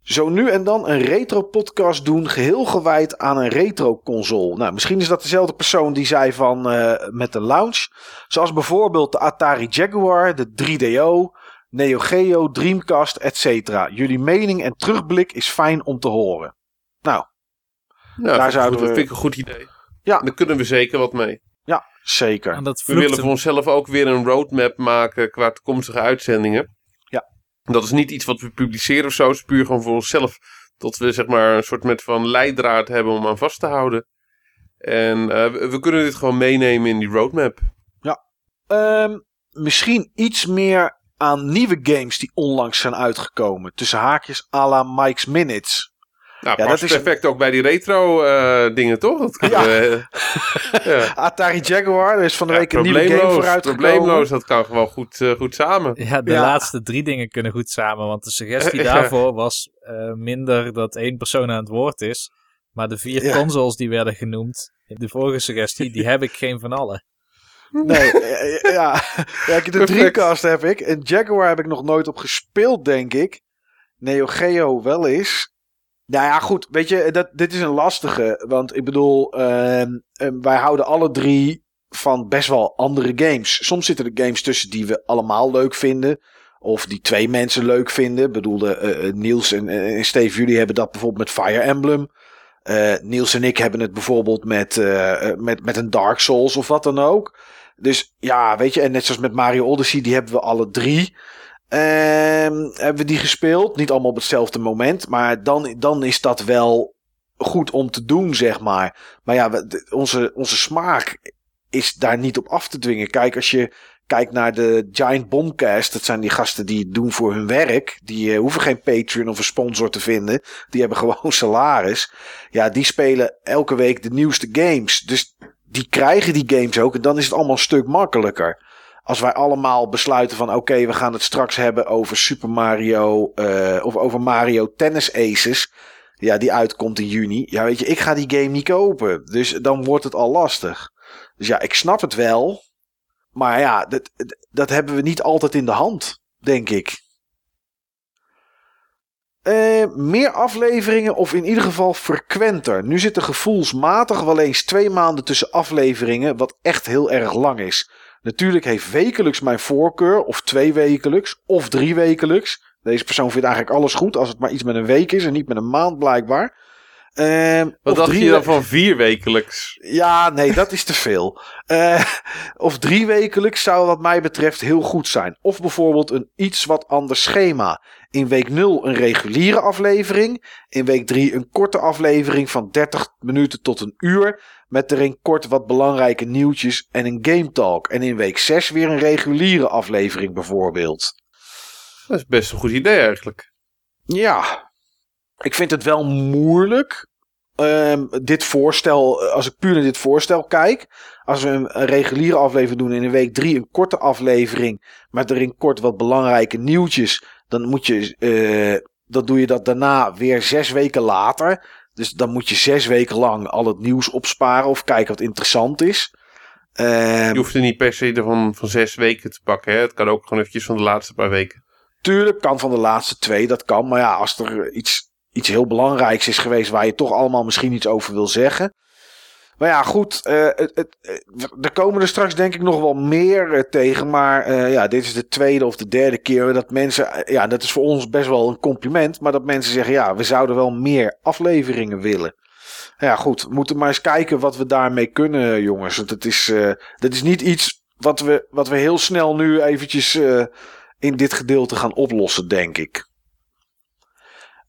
Zo nu en dan een retro-podcast doen, geheel gewijd aan een retro-console. Nou, misschien is dat dezelfde persoon die zei van eh, met de launch. Zoals bijvoorbeeld de Atari Jaguar, de 3DO, Neo Geo, Dreamcast, etc. Jullie mening en terugblik is fijn om te horen. Nou, Nou, Daar zouden goed, we- dat vind ik een goed idee. Ja. Daar kunnen we zeker wat mee. ja, zeker. We willen voor onszelf ook weer een roadmap maken qua toekomstige uitzendingen. Ja. Dat is niet iets wat we publiceren of zo. Het is puur gewoon voor onszelf. Tot we zeg maar een soort met van leidraad hebben om aan vast te houden. En eh, we, kunnen dit gewoon meenemen in die roadmap. Ehm, misschien iets meer aan nieuwe games die onlangs zijn uitgekomen. Tussen haakjes à la Mike's Minutes. Nou, Ja, past dat is- perfect ook bij die retro eh, dingen, toch? Dat kunnen Ja. we, eh, ja. Atari Jaguar, er is van de Ja, week een nieuwe game probleemloos, voor uitgekomen. probleemloos, dat kan gewoon goed, eh, goed samen. Ja, de Ja. laatste drie dingen kunnen goed samen. Want de suggestie Ja. daarvoor was eh, minder dat één persoon aan het woord is. Maar de vier Ja. consoles die werden genoemd in de vorige suggestie, die heb ik geen van allen. Nee, ja. ja, de Perfect. Dreamcast heb ik. En Jaguar heb ik nog nooit op gespeeld, denk ik. Neo Geo wel eens. Nou ja, goed. Weet je, dat, dit is een lastige. Want ik bedoel, ehm, ehm, wij houden alle drie van best wel andere games. Soms zitten er games tussen die we allemaal leuk vinden. Of die twee mensen leuk vinden. Ik bedoel, eh, eh, Niels en, eh, en Steve, jullie hebben dat bijvoorbeeld met Fire Emblem. Niels en ik hebben het bijvoorbeeld met, met, met een Dark Souls of wat dan ook. Dus ja, weet je, en net zoals met Mario Odyssey, die hebben we alle drie. Ehm, hebben we die gespeeld. Niet allemaal op hetzelfde moment. Maar dan, dan is dat wel goed om te doen, zeg maar. Maar ja, onze, onze smaak is daar niet op af te dwingen. Kijk, als je kijkt naar de Giant Bombcast. Dat zijn die gasten die het doen voor hun werk. Die eh, hoeven geen Patreon of een sponsor te vinden. Die hebben gewoon salaris. Ja, die spelen elke week de nieuwste games. Dus die krijgen die games ook. En dan is het allemaal een stuk makkelijker. Als wij allemaal besluiten van oké, we gaan het straks hebben over Super Mario. eh, of over Mario Tennis Aces. Ja, die uitkomt in juni. Ja, weet je, ik ga die game niet kopen. Dus dan wordt het al lastig. Dus ja, ik snap het wel. Maar ja, dat, dat hebben we niet altijd in de hand, denk ik. Eh, meer afleveringen of in ieder geval frequenter. Nu zit er gevoelsmatig wel eens twee maanden tussen afleveringen, wat echt heel erg lang is. Natuurlijk heeft wekelijks mijn voorkeur, of twee wekelijks, of drie wekelijks. Deze persoon vindt eigenlijk alles goed als het maar iets met een week is en niet met een maand blijkbaar. Ehm, Wat dacht drie je dan van vier wekelijks? ja, nee, dat is te veel. Eh, of drie wekelijks zou wat mij betreft heel goed zijn. Of bijvoorbeeld een iets wat ander schema. In week 0 een reguliere aflevering. In week 3 een korte aflevering van 30 minuten tot een uur. Met erin kort wat belangrijke nieuwtjes en een game talk. En in week 6 weer een reguliere aflevering bijvoorbeeld. Dat is best een goed idee eigenlijk. Ja, ik vind het wel moeilijk. ehm, dit voorstel, als ik puur naar dit voorstel kijk. Als we een, een reguliere aflevering doen en in week drie een korte aflevering. Met erin kort wat belangrijke nieuwtjes. Dan moet je, eh, dan doe je dat daarna weer zes weken later. Dus dan moet je zes weken lang al het nieuws opsparen of kijken wat interessant is. Ehm, Je hoeft er niet per se van, van zes weken te pakken. Hè? Het kan ook gewoon eventjes van de laatste paar weken. Tuurlijk kan van de laatste twee, dat kan. Maar ja, als er iets, iets heel belangrijks is geweest waar je toch allemaal misschien iets over wil zeggen. Maar ja, goed. eh, eh, er komen er straks denk ik nog wel meer eh, tegen. Maar ja, dit is de tweede of de derde keer dat mensen... ja, dat is voor ons best wel een compliment. Maar dat mensen zeggen, ja, we zouden wel meer afleveringen willen. Ja, goed. We moeten maar eens kijken wat we daarmee kunnen, jongens. Want het is, dat is niet iets wat we, wat we heel snel nu eventjes... in dit gedeelte gaan oplossen, denk ik.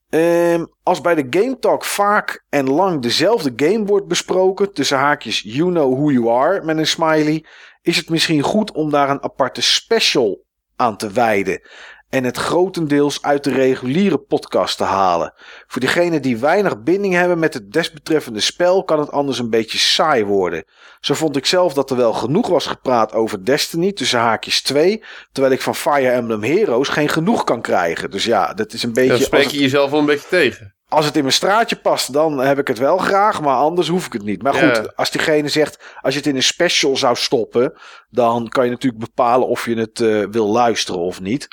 Ehm, als bij de Game Talk vaak en lang dezelfde game wordt besproken, tussen haakjes You Know Who You Are met een smiley, is het misschien goed om daar een aparte special aan te wijden. En het grotendeels uit de reguliere podcast te halen. Voor diegenen die weinig binding hebben met het desbetreffende spel kan het anders een beetje saai worden. Zo vond ik zelf dat er wel genoeg was gepraat over Destiny tussen haakjes 2, terwijl ik van Fire Emblem Heroes geen genoeg kan krijgen. Dus ja, dat is een beetje... Dan spreek je jezelf wel een beetje tegen. als het in mijn straatje past, dan heb ik het wel graag. Maar anders hoef ik het niet. Maar goed, Ja. als diegene zegt, als je het in een special zou stoppen, dan kan je natuurlijk bepalen of je het eh, wil luisteren of niet.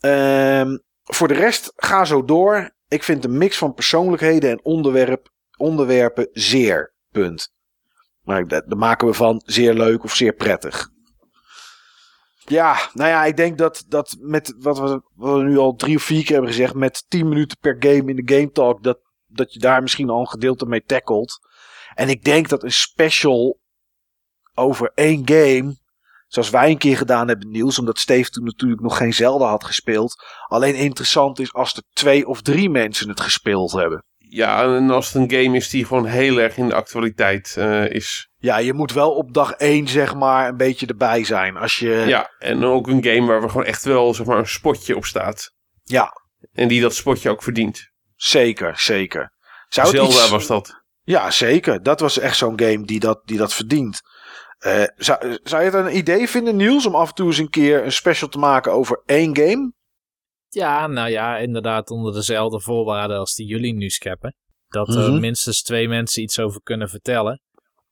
Ehm, voor de rest, ga zo door. Ik vind een mix van persoonlijkheden en onderwerp, onderwerpen zeer. Punt. Maar daar maken we van zeer leuk of zeer prettig. Ja, nou ja, ik denk dat, dat met wat we, wat we nu al drie of vier keer hebben gezegd, met 10 minuten per game in de Game Talk, dat, dat je daar misschien al een gedeelte mee tackelt. En ik denk dat een special over één game, zoals wij een keer gedaan hebben, Niels, omdat Steve toen natuurlijk nog geen Zelda had gespeeld, alleen interessant is als er twee of drie mensen het gespeeld hebben. Ja, en als het een game is die gewoon heel erg in de actualiteit eh, is. Ja, je moet wel op dag één, zeg maar, een beetje erbij zijn. Als je. Ja, en ook een game waar we gewoon echt wel zeg maar, een spotje op staat. Ja, En die dat spotje ook verdient. zeker, zeker. Zou Zelda iets- was dat. Ja, zeker. Dat was echt zo'n game die dat, die dat verdient. Eh, zou, zou je het een idee vinden, Niels, om af en toe eens een keer een special te maken over één game? Ja, nou ja, inderdaad onder dezelfde voorwaarden als die jullie nu scheppen. Dat er Mhm. minstens twee mensen iets over kunnen vertellen.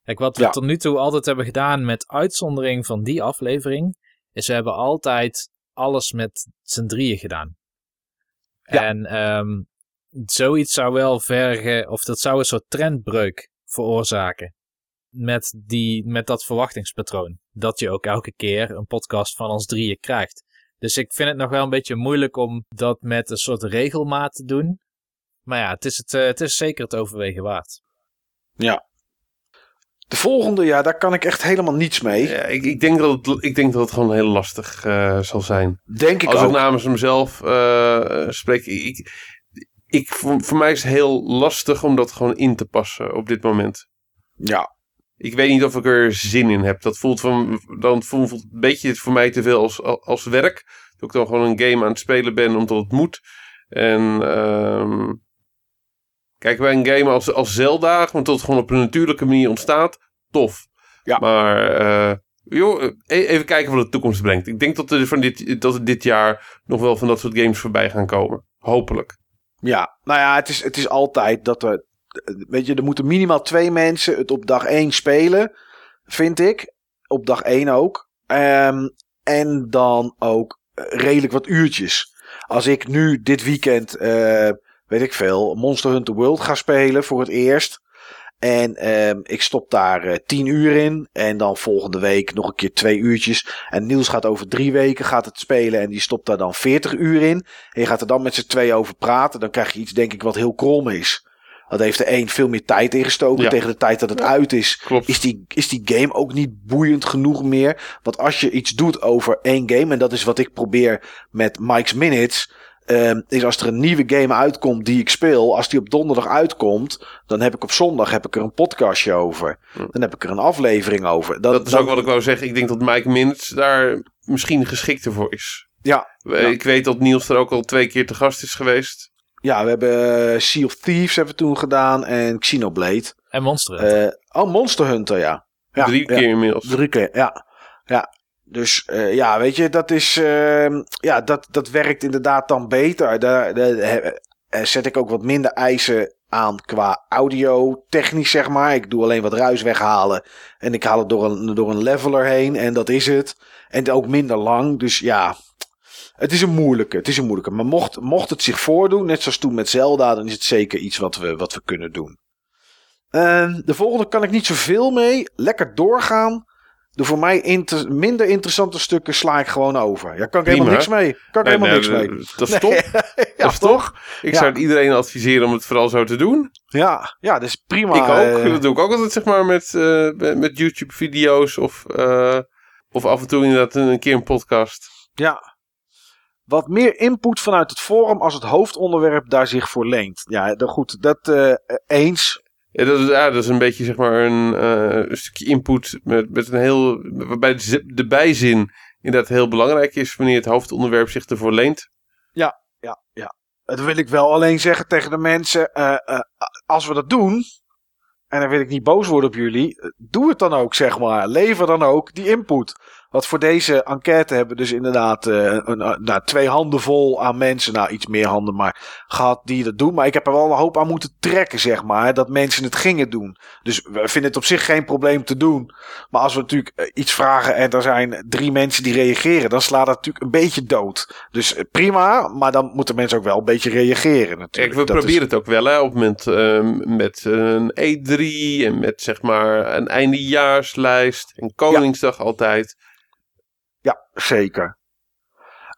Kijk, wat we Ja. tot nu toe altijd hebben gedaan met uitzondering van die aflevering, is we hebben altijd alles met z'n drieën gedaan. Ja. En ehm, zoiets zou wel vergen, of dat zou een soort trendbreuk veroorzaken. Met, die, met dat verwachtingspatroon. Dat je ook elke keer een podcast van ons drieën krijgt. Dus ik vind het nog wel een beetje moeilijk om dat met een soort regelmaat te doen. Maar ja, het is, het, eh, het is zeker het overwegen waard. De volgende, ja, daar kan ik echt helemaal niets mee. Ja, ik, ik, denk dat het, ik denk dat het gewoon heel lastig eh, zal zijn. Denk ik Als ik ook. namens mezelf eh, spreek. Ik, ik, ik, voor, voor mij is het heel lastig om dat gewoon in te passen op dit moment. Ja, Ik weet niet of ik er zin in heb. Dat voelt, van, dan voelt het een beetje voor mij te veel als, als werk. Dat ik dan gewoon een game aan het spelen ben omdat het moet. En ehm kijk, bij een game als, als Zelda, want dat het gewoon op een natuurlijke manier ontstaat, tof. Ja. Maar eh, joh, e- even kijken wat de toekomst brengt. Ik denk dat er, van dit, dat er dit jaar nog wel van dat soort games voorbij gaan komen. Hopelijk. ja. Nou ja, het is, het is altijd dat er... Weet je, er moeten minimaal twee mensen het op dag één spelen, vind ik. Op dag één ook. Ehm, en dan ook eh, redelijk wat uurtjes. Als ik nu dit weekend, eh, weet ik veel, Monster Hunter World ga spelen voor het eerst. En ehm, ik stop daar eh, tien uur in. En dan volgende week nog een keer twee uurtjes. En Niels gaat over drie weken gaat het spelen. En die stopt daar dan 40 uur in. En je gaat er dan met z'n twee over praten. Dan krijg je iets, denk ik, wat heel krom is. Dat heeft de een veel meer tijd ingestoken. Ja. Tegen de tijd dat het uit is, Klopt. is die, is die game ook niet boeiend genoeg meer. Want als je iets doet over één game, en dat is wat ik probeer met Mike's Minutes. ehm, is als er een nieuwe game uitkomt die ik speel, als die op donderdag uitkomt, dan heb ik op zondag heb ik er een podcastje over. Hm. Dan heb ik er een aflevering over. Dat is dan- ook wat ik wou zeggen. Ik denk dat Mike Minutes daar misschien geschikter voor is. Ja, Ik weet dat Niels er ook al twee keer te gast is geweest. Ja, we hebben eh, Sea of Thieves hebben we toen gedaan en Xenoblade. En Monster Hunter. Eh, oh, Monster Hunter, ja. ja Drie ja. keer inmiddels. Drie keer, ja. ja. Dus eh, ja, weet je, dat is. ehm, ja, dat, dat werkt inderdaad dan beter. Daar, daar eh, zet ik ook wat minder eisen aan qua audio, technisch zeg maar. Ik doe alleen wat ruis weghalen. En ik haal het door een, door een leveler heen. En dat is het. En ook minder lang. Dus ja. Het is een moeilijke. Het is een moeilijke. Maar mocht, mocht het zich voordoen, net zoals toen met Zelda, dan is het zeker iets wat we, wat we kunnen doen. Ehm, de volgende kan ik niet zoveel mee. Lekker doorgaan. De voor mij inter- minder interessante stukken sla ik gewoon over. Ja, kan ik Prima. helemaal niks mee. Kan ik Nee, helemaal nee, niks mee. dat- is top. ja, dat is toch? Ik Ja. zou het iedereen adviseren om het vooral zo te doen. Ja, ja, dat is prima. ik ook. eh, dat doe ik ook altijd zeg maar met, eh, met- met YouTube video's of, eh, of af en toe inderdaad een keer een podcast. Ja. Wat meer input vanuit het forum als het hoofdonderwerp daar zich voor leent. Ja, dan goed, dat eh, eens. Ja, dat, is, ja, dat is een beetje zeg maar een, eh, een stukje input met, met een heel, waarbij de, bijzin inderdaad heel belangrijk is wanneer het hoofdonderwerp zich ervoor leent. Ja, ja. Dat wil ik wel alleen zeggen tegen de mensen. eh, als we dat doen. En dan wil ik niet boos worden op jullie. Doe het dan ook, zeg maar. Lever dan ook die input. Want voor deze enquête hebben we dus inderdaad eh, een, nou, twee handen vol aan mensen. Nou, iets meer handen maar gehad die dat doen. Maar ik heb er wel een hoop aan moeten trekken, zeg maar. Dat mensen het gingen doen. Dus we vinden het op zich geen probleem te doen. Maar als we natuurlijk eh, iets vragen en er zijn drie mensen die reageren. Dan slaat dat natuurlijk een beetje dood. Dus eh, prima, maar dan moeten mensen ook wel een beetje reageren natuurlijk. Kijk, we Dat is- proberen het ook wel, hè, op het moment ehm, met een E3 en met zeg maar een eindejaarslijst en Koningsdag altijd. Ja, zeker.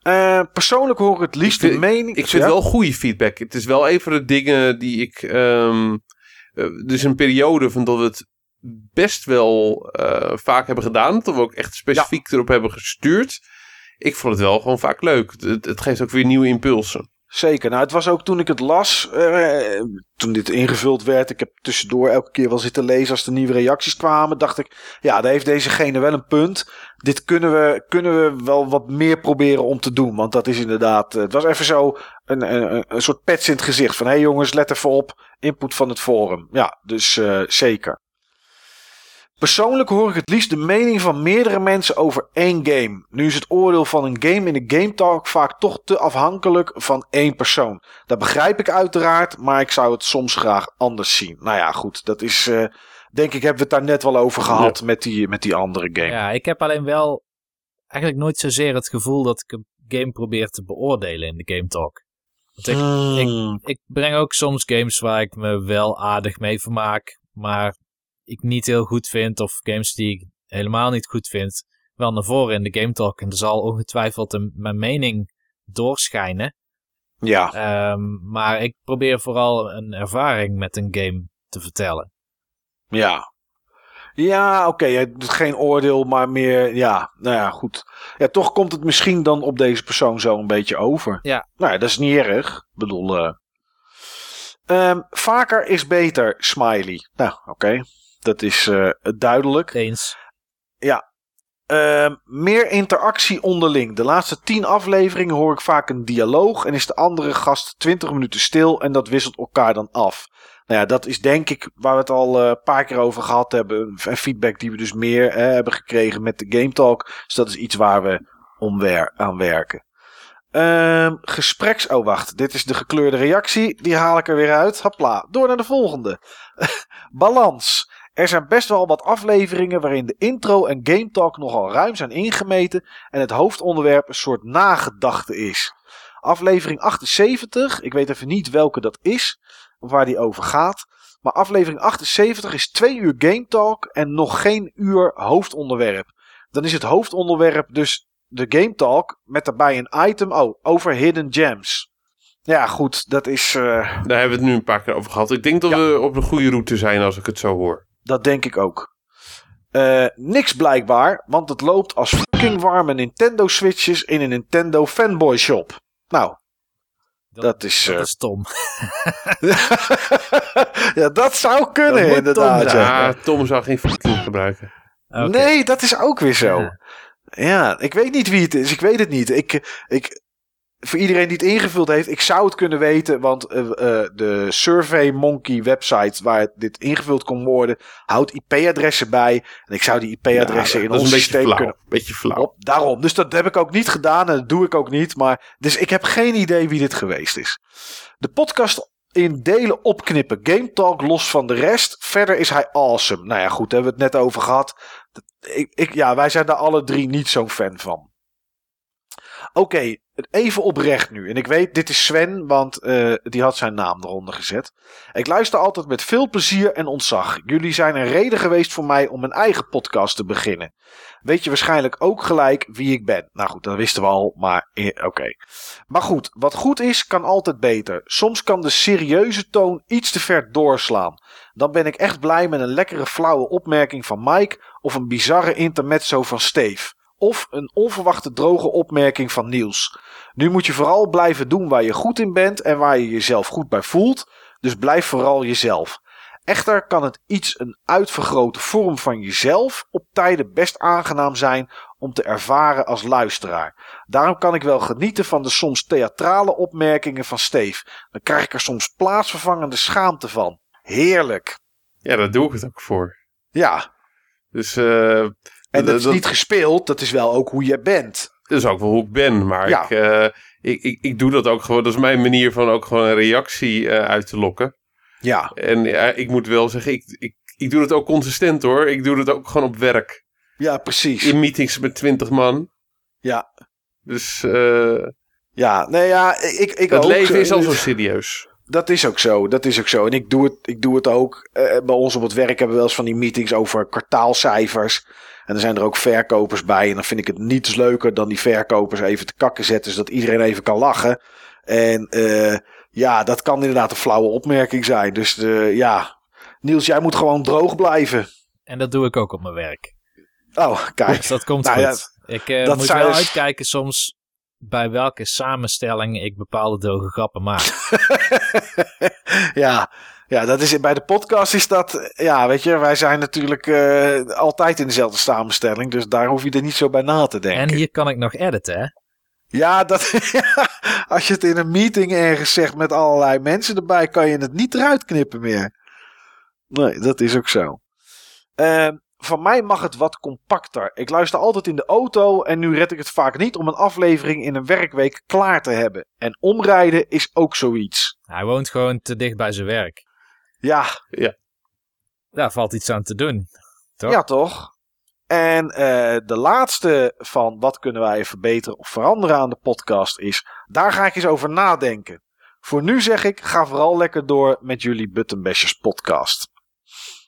Eh, persoonlijk hoor ik het liefst Ik de mening... Ik vind Ja? wel goede feedback. Het is wel een van de dingen die ik. eh, dus een periode van dat we het best wel eh, vaak hebben gedaan. Dat we ook echt specifiek erop hebben gestuurd. Ik vond het wel gewoon vaak leuk. Het, het geeft ook weer nieuwe impulsen. Zeker. Nou, het was ook toen ik het las, eh, toen dit ingevuld werd. Ik heb tussendoor elke keer wel zitten lezen als er nieuwe reacties kwamen. Dacht ik, ja, daar heeft dezegene wel een punt. Dit kunnen we, kunnen we wel wat meer proberen om te doen. Want dat is inderdaad, eh, het was even zo een, een, een soort pets in het gezicht. Van, hé hey jongens, let even op. Input van het forum. Ja, dus eh, zeker. Persoonlijk hoor ik het liefst de mening van meerdere mensen over één game. Nu is het oordeel van een game in de Game Talk vaak toch te afhankelijk van één persoon. Dat begrijp ik uiteraard, maar ik zou het soms graag anders zien. Nou ja, goed, dat is. eh, denk ik, hebben we het daar net wel over gehad met, die, met die andere game. Ja, ik heb alleen wel eigenlijk nooit zozeer het gevoel dat ik een game probeer te beoordelen in de Game Talk. Want ik, Hmm. ik breng ook soms games waar ik me wel aardig mee vermaak, maar ik niet heel goed vind, of games die ik helemaal niet goed vind, wel naar voren in de Game Talk. En er zal ongetwijfeld een, mijn mening doorschijnen. Ja, Ehm, maar ik probeer vooral een ervaring met een game te vertellen. ja. Ja, oké, dus geen oordeel, maar meer, ja, nou ja, goed. Ja, toch komt het misschien dan op deze persoon zo een beetje over. Ja. Nou ja, dat is niet erg. Ik bedoel, eh, ehm, vaker is beter, smiley. Nou, oké, dat is eh, duidelijk. Eens. Ehm, meer interactie onderling. De laatste tien afleveringen hoor ik vaak een dialoog en is de andere gast 20 minuten stil en dat wisselt elkaar dan af. Nou ja, dat is denk ik waar we het al eh, een paar keer over gehad hebben. En feedback die we dus meer eh, hebben gekregen met de Game Talk. Dus dat is iets waar we om aan werken. Ehm, gespreks... Oh, wacht. Dit is de gekleurde reactie. Die haal ik er weer uit. Hopla. Door naar de volgende. Balans. Er zijn best wel wat afleveringen waarin de intro en game talk nogal ruim zijn ingemeten en het hoofdonderwerp een soort nagedachte is. Aflevering 78, ik weet even niet welke dat is, of waar die over gaat. Maar aflevering 78 is twee uur game talk en nog geen uur hoofdonderwerp. Dan is het hoofdonderwerp dus de game talk met daarbij een item oh, over hidden gems. Ja, goed, dat is. eh, Daar hebben we het nu een paar keer over gehad. Ik denk dat Ja. we op de goede route zijn als ik het zo hoor. Dat denk ik ook. Eh, niks blijkbaar, want het loopt als fucking warme Nintendo Switches in een Nintendo fanboy shop. Nou, Dat is, Dat eh, is Tom. ja, dat zou kunnen Dat inderdaad. Tom Ja. Ja, Tom zou geen fucking gebruiken. Oké. Nee, dat is ook weer zo. Ja. Ja, ik weet niet wie het is. Ik weet het niet. Ik, ik, voor iedereen die het ingevuld heeft, ik zou het kunnen weten. Want eh, eh, de Survey Monkey website waar dit ingevuld kon worden, houdt IP-adressen bij. En ik zou die IP-adressen Ja, in ons systeem flauw. kunnen Beetje flauw. op. Daarom. Dus dat heb ik ook niet gedaan en dat doe ik ook niet. Maar, dus ik heb geen idee wie dit geweest is. De podcast in delen opknippen. Game Talk los van de rest. Verder is hij awesome. Nou ja, goed, daar hebben we het net over gehad. Ik, ik, ja, wij zijn daar alle drie niet zo'n fan van. Oké, even oprecht nu. En ik weet, dit is Sven, want eh, die had zijn naam eronder gezet. Ik luister altijd met veel plezier en ontzag. Jullie zijn een reden geweest voor mij om een eigen podcast te beginnen. Weet je waarschijnlijk ook gelijk wie ik ben. Nou goed, dat wisten we al, maar eh, oké. Maar goed, wat goed is, kan altijd beter. Soms kan de serieuze toon iets te ver doorslaan. Dan ben ik echt blij met een lekkere flauwe opmerking van Mike of een bizarre intermezzo van Steve. Of een onverwachte droge opmerking van Niels. Nu moet je vooral blijven doen waar je goed in bent en waar je jezelf goed bij voelt. Dus blijf vooral jezelf. Echter kan het iets een uitvergrote vorm van jezelf op tijden best aangenaam zijn om te ervaren als luisteraar. Daarom kan ik wel genieten van de soms theatrale opmerkingen van Steve. Dan krijg ik er soms plaatsvervangende schaamte van. Heerlijk. Ja, daar doe ik het ook voor. Ja, Dus eh, en dat is dat- niet gespeeld, dat is wel ook hoe je bent. dat is ook wel hoe ik ben. Maar Ja. ik, eh, ik, ik, ik doe dat ook gewoon. Dat is mijn manier van ook gewoon een reactie eh, uit te lokken. Ja, En ja, ik moet wel zeggen, ik, ik, ik doe het ook consistent hoor. Ik doe het ook gewoon op werk. ja precies. In meetings met twintig man. Ja, Dus eh, ja, nee ja, ik, ik het ook. leven is al zo serieus. Dat is ook zo, dat is ook zo. En ik doe het, ik doe het ook. eh, bij ons op het werk hebben we wel eens van die meetings over kwartaalcijfers. En er zijn er ook verkopers bij. En dan vind ik het niets leuker dan die verkopers even te kakken zetten. Zodat iedereen even kan lachen. En eh, ja, dat kan inderdaad een flauwe opmerking zijn. Dus eh, ja, Niels, jij moet gewoon droog blijven. En dat doe ik ook op mijn werk. Oh, kijk. Dus dat komt Nou ja, goed. ik eh, moet wel dus- uitkijken soms bij welke samenstelling ik bepaalde doge grappen maak. ja, ja, dat is bij de podcast is dat. Ja, weet je, wij zijn natuurlijk eh, altijd in dezelfde samenstelling. Dus daar hoef je er niet zo bij na te denken. en hier kan ik nog editen, hè? Ja, dat, als je het in een meeting ergens zegt met allerlei mensen erbij, kan je het niet eruit knippen meer. Nee, dat is ook zo. Ehm, van mij mag het wat compacter. Ik luister altijd in de auto en nu red ik het vaak niet om een aflevering in een werkweek klaar te hebben. En omrijden is ook zoiets. Hij woont gewoon te dicht bij zijn werk. Ja, Daar valt iets aan te doen. Toch? ja toch? En eh, de laatste van wat kunnen wij verbeteren of veranderen aan de podcast is, daar ga ik eens over nadenken. Voor nu zeg ik, ga vooral lekker door met jullie Buttonbashers podcast.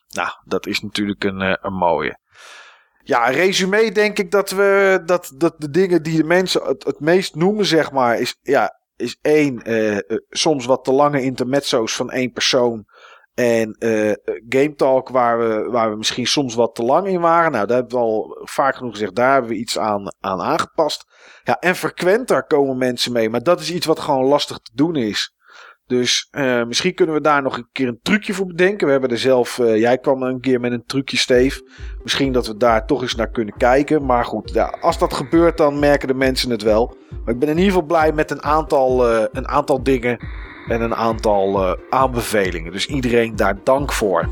Nou, dat is natuurlijk een, eh, een mooie. Ja, resume denk ik dat we dat, dat de dingen die de mensen het, het meest noemen, zeg maar, is, ja, is één, eh, eh, soms wat te lange intermezzo's van één persoon. En eh Game Talk, waar we, waar we misschien soms wat te lang in waren. Nou, daar hebben we al vaak genoeg gezegd, daar hebben we iets aan, aan aangepast. Ja, en frequenter komen mensen mee. Maar dat is iets wat gewoon lastig te doen is. Dus eh, misschien kunnen we daar nog een keer een trucje voor bedenken. We hebben er zelf, eh, jij kwam een keer met een trucje, Steve. Misschien dat we daar toch eens naar kunnen kijken. Maar goed, ja, als dat gebeurt, dan merken de mensen het wel. Maar ik ben in ieder geval blij met een aantal, een aantal dingen en een aantal eh, aanbevelingen. Dus iedereen daar dank voor.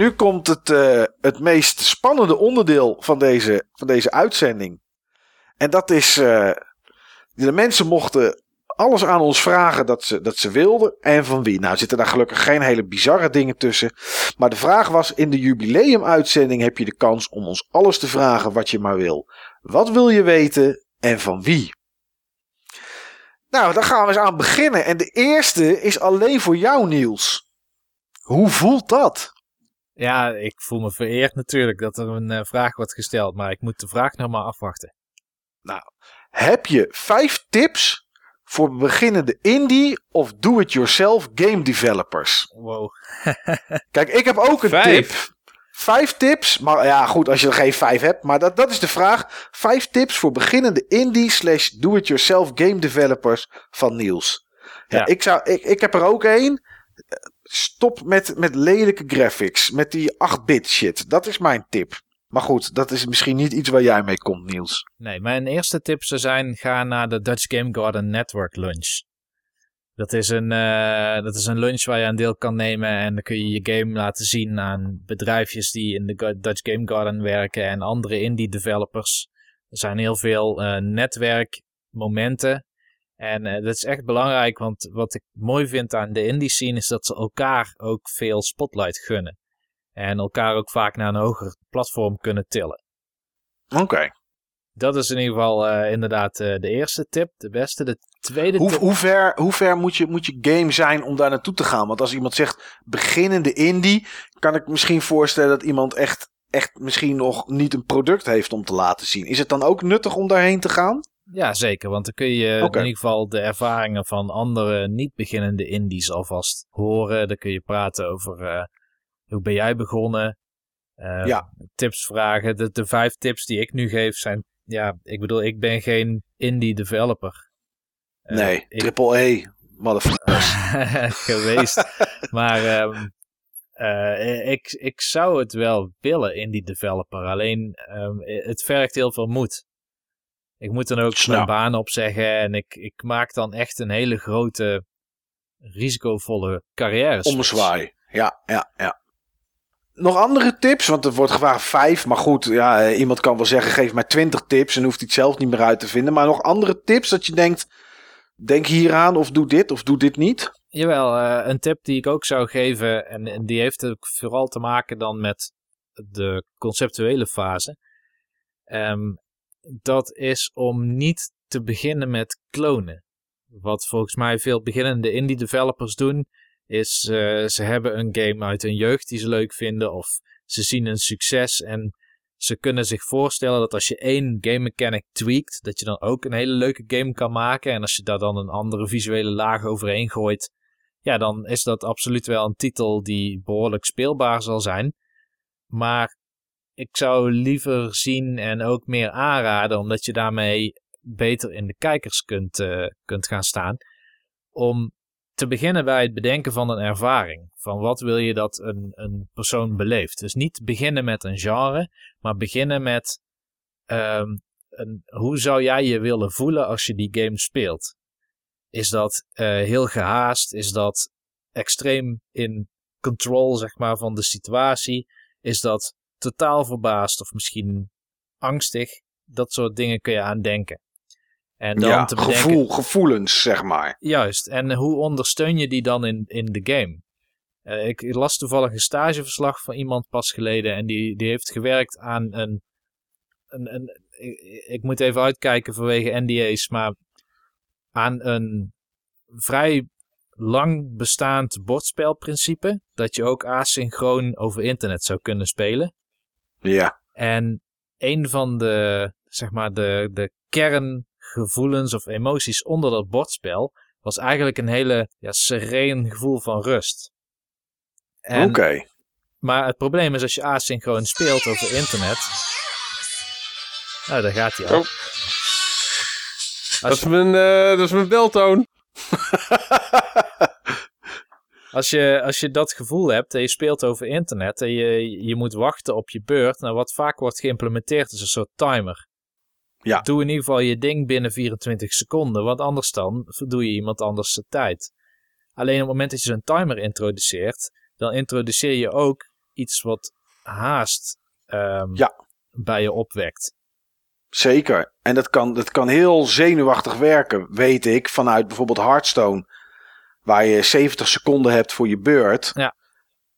Nu komt het, eh, het meest spannende onderdeel van deze, van deze uitzending. En dat is. eh, de mensen mochten alles aan ons vragen dat ze, dat ze wilden. En van wie. Nou zitten daar gelukkig geen hele bizarre dingen tussen. Maar de vraag was: in de jubileumuitzending heb je de kans om ons alles te vragen wat je maar wil. Wat wil je weten en van wie? Nou, daar gaan we eens aan beginnen. En de eerste is alleen voor jou, Niels. Hoe voelt dat? Ja, ik voel me vereerd natuurlijk dat er een eh, vraag wordt gesteld, maar ik moet de vraag nog maar afwachten. Heb je vijf tips voor beginnende indie of do-it-yourself game developers? Wow. Kijk, ik heb ook een Vijf. tip. Vijf tips, maar ja goed, als je er geen vijf hebt. Maar dat, dat is de vraag. Vijf tips voor beginnende indie slash do-it-yourself game developers van Niels. Ja, Ja. Ik, zou, ik, ik heb er ook één. Stop met, met lelijke graphics. Met die 8-bit shit. Dat is mijn tip. Maar goed, dat is misschien niet iets waar jij mee komt, Niels. Nee, mijn eerste tip zou zijn: ga naar de Dutch Game Garden Network Lunch. Dat is, een, eh, dat is een lunch waar je aan deel kan nemen en dan kun je je game laten zien aan bedrijfjes die in de Dutch Game Garden werken en andere indie developers. Er zijn heel veel eh, netwerkmomenten en eh, dat is echt belangrijk, want wat ik mooi vind aan de indie scene is dat ze elkaar ook veel spotlight gunnen. En elkaar ook vaak naar een hoger platform kunnen tillen. Oké. Dat is in ieder geval eh, inderdaad eh, de eerste tip. De beste. De tweede Hoe, tip. hoe ver, hoe ver moet, je, moet je game zijn om daar naartoe te gaan? Want als iemand zegt beginnende indie, kan ik misschien voorstellen dat iemand echt, echt misschien nog niet een product heeft om te laten zien. Is het dan ook nuttig om daarheen te gaan? Ja, zeker. Want dan kun je in ieder geval de ervaringen van andere niet beginnende indies alvast horen. Dan kun je praten over eh, hoe ben jij begonnen. Eh, Ja. Tips vragen. De, de vijf tips die ik nu geef zijn... Ja, ik bedoel, ik ben geen indie developer. Eh, nee, ik- triple E, motherfuckers. geweest. maar ehm, eh, ik, ik zou het wel willen, indie developer. Alleen ehm, het vergt heel veel moed. Ik moet dan ook Snap. mijn baan opzeggen en ik, ik maak dan echt een hele grote, risicovolle carrière. Ommezwaai. Ja, ja, ja. Nog andere tips? Want er wordt gevraagd vijf. Maar goed, ja, eh, iemand kan wel zeggen: geef mij twintig tips. En hoeft hij het zelf niet meer uit te vinden. Maar nog andere tips dat je denkt: denk hieraan of doe dit of doe dit niet? Jawel, eh, een tip die ik ook zou geven, en, en die heeft ook vooral te maken dan met de conceptuele fase. Ehm, dat is om niet te beginnen met klonen. Wat volgens mij veel beginnende indie developers doen, is eh, ze hebben een game uit hun jeugd die ze leuk vinden, of ze zien een succes en ze kunnen zich voorstellen dat als je één game mechanic tweakt, dat je dan ook een hele leuke game kan maken. En als je daar dan een andere visuele laag overheen gooit, ja, dan is dat absoluut wel een titel die behoorlijk speelbaar zal zijn. Maar ik zou liever zien en ook meer aanraden, omdat je daarmee beter in de kijkers kunt, eh, kunt gaan staan. Om te beginnen bij het bedenken van een ervaring. Van wat wil je dat een, een persoon beleeft. Dus niet beginnen met een genre, maar beginnen met ehm, een, hoe zou jij je willen voelen als je die game speelt. Is dat eh, heel gehaast? Is dat extreem in control zeg maar, van de situatie? Is dat totaal verbaasd of misschien angstig? Dat soort dingen kun je aan denken. En dan ja, te bedenken, gevoel, gevoelens, zeg maar. Juist, en hoe ondersteun je die dan in, in de game? Eh, ik las toevallig een stageverslag van iemand pas geleden en die, die heeft gewerkt aan een. een, een ik, ik moet even uitkijken vanwege NDA's, maar aan een vrij lang bestaand bordspelprincipe. Dat je ook asynchroon over internet zou kunnen spelen. Ja, En een van de, zeg maar, de, de kerngevoelens of emoties onder dat bordspel was eigenlijk een hele ja, sereen gevoel van rust. Oké. Maar het probleem is als je asynchroon speelt over internet. Nou, daar gaat hij al. Oh. Dat is mijn, eh, dat is mijn beltoon. Als je, als je dat gevoel hebt en je speelt over internet en je, je moet wachten op je beurt, nou wat vaak wordt geïmplementeerd is een soort timer. Ja. Doe in ieder geval je ding binnen 24 seconden, want anders dan verdoe je iemand anders zijn tijd. Alleen op het moment dat je zo'n timer introduceert, dan introduceer je ook iets wat haast ehm, Ja. bij je opwekt. Zeker. En dat kan, dat kan heel zenuwachtig werken, weet ik, vanuit bijvoorbeeld Hearthstone. Waar je 70 seconden hebt voor je beurt. Ja.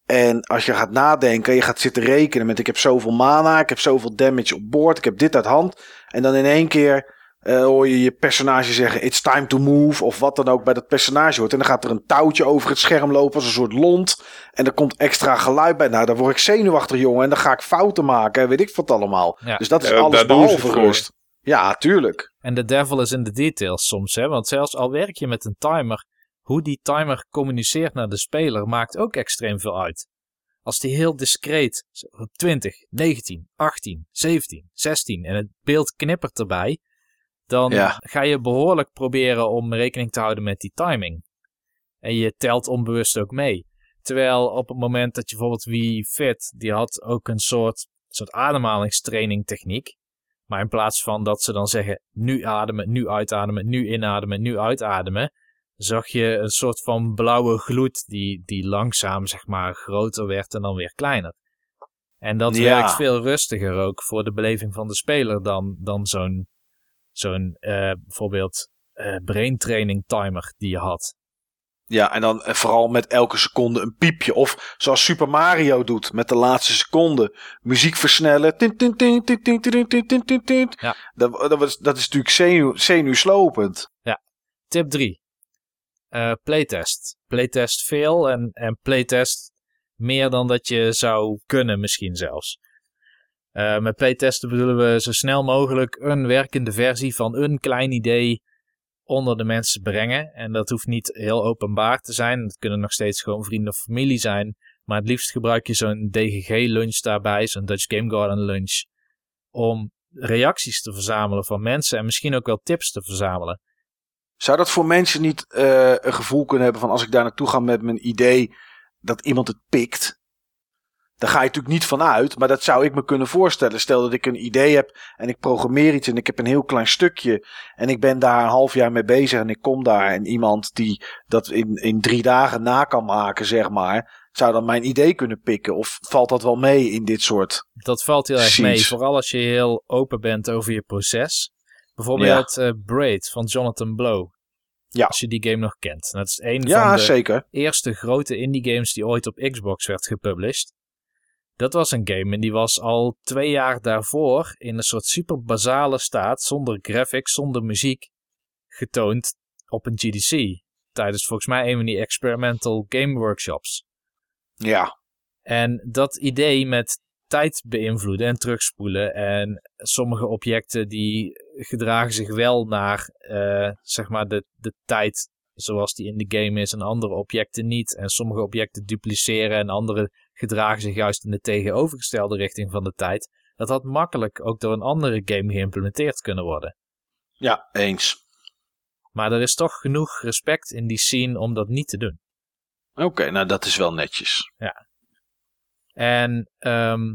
En als je gaat nadenken, je gaat zitten rekenen met ik heb zoveel mana, ik heb zoveel damage op boord, ik heb dit uit hand. En dan in één keer eh, hoor je je personage zeggen it's time to move of wat dan ook bij dat personage hoort. En dan gaat er een touwtje over het scherm lopen als een soort lont. En er komt extra geluid bij. Nou, dan word ik zenuwachtig, jongen. En dan ga ik fouten maken en weet ik wat allemaal. Ja. Dus dat is Ja, alles behalve rust. Ja, tuurlijk. En de devil is in de details soms, hè? Want zelfs al werk je met een timer, hoe die timer communiceert naar de speler maakt ook extreem veel uit. Als die heel discreet zo 20, 19, 18, 17, 16 en het beeld knippert erbij, dan Ja. ga je behoorlijk proberen om rekening te houden met die timing. En je telt onbewust ook mee. Terwijl op het moment dat je bijvoorbeeld Wii Fit, die had ook een soort, soort ademhalingstraining techniek. Maar in plaats van dat ze dan zeggen, nu ademen, nu uitademen, nu inademen, nu uitademen, zag je een soort van blauwe gloed die, die langzaam zeg maar groter werd en dan weer kleiner. En dat werkt veel rustiger ook voor de beleving van de speler dan, dan zo'n zo'n eh, bijvoorbeeld uh, brain training timer die je had. Ja, en dan eh, vooral met elke seconde een piepje. Of zoals Super Mario doet, met de laatste seconde. Muziek versnellen. Ja. Dat, dat, was dat is natuurlijk zenuw zenuwslopend. Ja. Tip 3. Eh, playtest. Playtest veel en, en playtest meer dan dat je zou kunnen misschien zelfs. Eh, met playtesten bedoelen we zo snel mogelijk een werkende versie van een klein idee onder de mensen brengen. En dat hoeft niet heel openbaar te zijn. Het kunnen nog steeds gewoon vrienden of familie zijn. Maar het liefst gebruik je zo'n DGG-lunch daarbij, zo'n Dutch Game Garden lunch, om reacties te verzamelen van mensen en misschien ook wel tips te verzamelen. Zou dat voor mensen niet eh, een gevoel kunnen hebben van als ik daar naartoe ga met mijn idee dat iemand het pikt? Daar ga je natuurlijk niet van uit, maar dat zou ik me kunnen voorstellen. Stel dat ik een idee heb en ik programmeer iets en ik heb een heel klein stukje en ik ben daar een half jaar mee bezig en ik kom daar en iemand die dat in, in drie dagen na kan maken, zeg maar, zou dan mijn idee kunnen pikken? Of valt dat wel mee in dit soort? Dat valt heel erg mee, vooral als je heel open bent over je proces. Bijvoorbeeld eh, Braid van Jonathan Blow. Ja. Als je die game nog kent. Dat is een Ja, van de zeker. eerste grote indie games die ooit op Xbox werd gepublished. Dat was een game en die was al twee jaar daarvoor in een soort super basale staat, zonder graphics, zonder muziek, getoond op een GDC. Tijdens volgens mij een van die experimental game workshops. Ja, En dat idee met tijd beïnvloeden en terugspoelen en sommige objecten die gedragen zich wel naar eh, zeg maar de, de tijd zoals die in de game is en andere objecten niet. En sommige objecten dupliceren en andere gedragen zich juist in de tegenovergestelde richting van de tijd. Dat had makkelijk ook door een andere game geïmplementeerd kunnen worden. ja, eens. Maar er is toch genoeg respect in die scene om dat niet te doen. Oké, nou dat is wel netjes. En ehm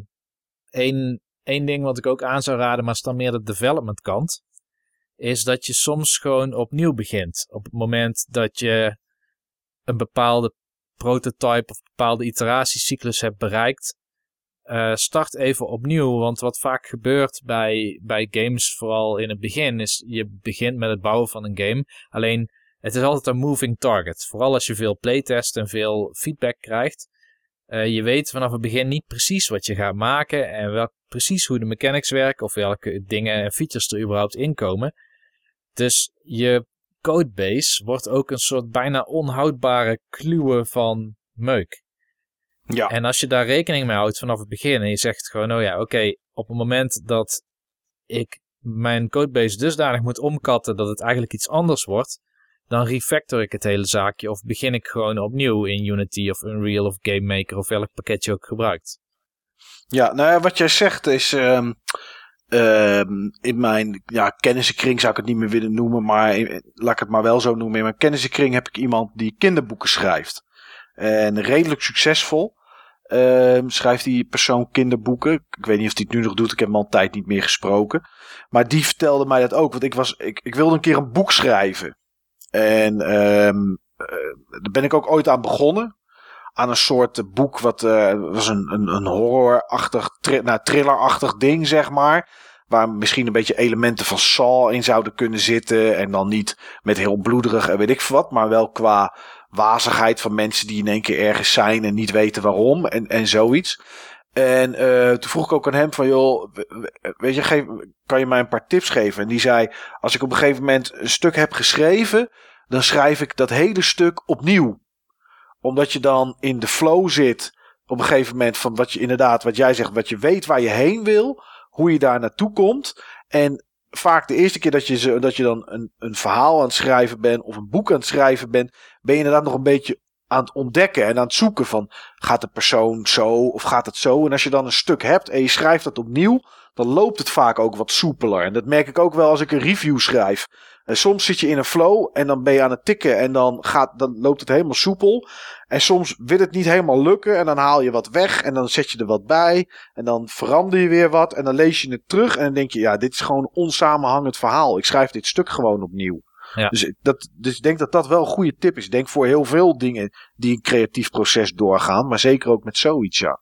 één, één ding wat ik ook aan zou raden, maar is dan meer de development kant, is dat je soms gewoon opnieuw begint. Op het moment dat je een bepaalde prototype of bepaalde iteratiecyclus hebt bereikt, eh, start even opnieuw. Want wat vaak gebeurt bij, bij games, vooral in het begin, is je begint met het bouwen van een game. Alleen het is altijd een moving target. Vooral als je veel playtest en veel feedback krijgt. Eh, je weet vanaf het begin niet precies wat je gaat maken en welk, precies hoe de mechanics werken of welke dingen en features er überhaupt inkomen. Dus je codebase wordt ook een soort bijna onhoudbare kluwe van meuk. Ja, En als je daar rekening mee houdt vanaf het begin en je zegt gewoon, oh ja, oké, op het moment dat ik mijn codebase dusdanig moet omkatten dat het eigenlijk iets anders wordt, dan refactor ik het hele zaakje of begin ik gewoon opnieuw in Unity of Unreal of Game Maker of welk pakket je ook gebruikt. Ja, nou ja, wat jij zegt is. ehm, ehm, in mijn ja, kennissenkring zou ik het niet meer willen noemen, maar laat ik het maar wel zo noemen. In mijn kennissenkring heb ik iemand die kinderboeken schrijft. En redelijk succesvol ehm, schrijft die persoon kinderboeken. Ik weet niet of hij het nu nog doet, ik heb hem al tijd niet meer gesproken. Maar die vertelde mij dat ook, want ik, was, ik, ik wilde een keer een boek schrijven. En ehm, eh, daar ben ik ook ooit aan begonnen. aan een soort boek. Wat eh, was een, een, een horrorachtig, tri nou, thrillerachtig ding, zeg maar. Waar misschien een beetje elementen van Saw in zouden kunnen zitten. En dan niet met heel bloederig en weet ik wat. Maar wel qua wazigheid van mensen die in één keer ergens zijn en niet weten waarom. En, en zoiets. En uh, toen vroeg ik ook aan hem van, joh, weet je, kan je mij een paar tips geven? En die zei, als ik op een gegeven moment een stuk heb geschreven, dan schrijf ik dat hele stuk opnieuw. Omdat je dan in de flow zit, op een gegeven moment van wat je inderdaad, wat jij zegt, wat je weet waar je heen wil, hoe je daar naartoe komt. En vaak de eerste keer dat je, dat je dan een, een verhaal aan het schrijven bent of een boek aan het schrijven bent, ben je inderdaad nog een beetje aan het ontdekken en aan het zoeken van gaat de persoon zo of gaat het zo. En als je dan een stuk hebt en je schrijft dat opnieuw, dan loopt het vaak ook wat soepeler. En dat merk ik ook wel als ik een review schrijf. En soms zit je in een flow en dan ben je aan het tikken en dan, gaat, dan loopt het helemaal soepel. En soms wil het niet helemaal lukken en dan haal je wat weg en dan zet je er wat bij. En dan verander je weer wat en dan lees je het terug en dan denk je, ja, dit is gewoon een onsamenhangend verhaal. Ik schrijf dit stuk gewoon opnieuw. Ja. Dus, dat, dus ik denk dat dat wel een goede tip is. Ik denk voor heel veel dingen die een creatief proces doorgaan, maar zeker ook met zoiets, ja.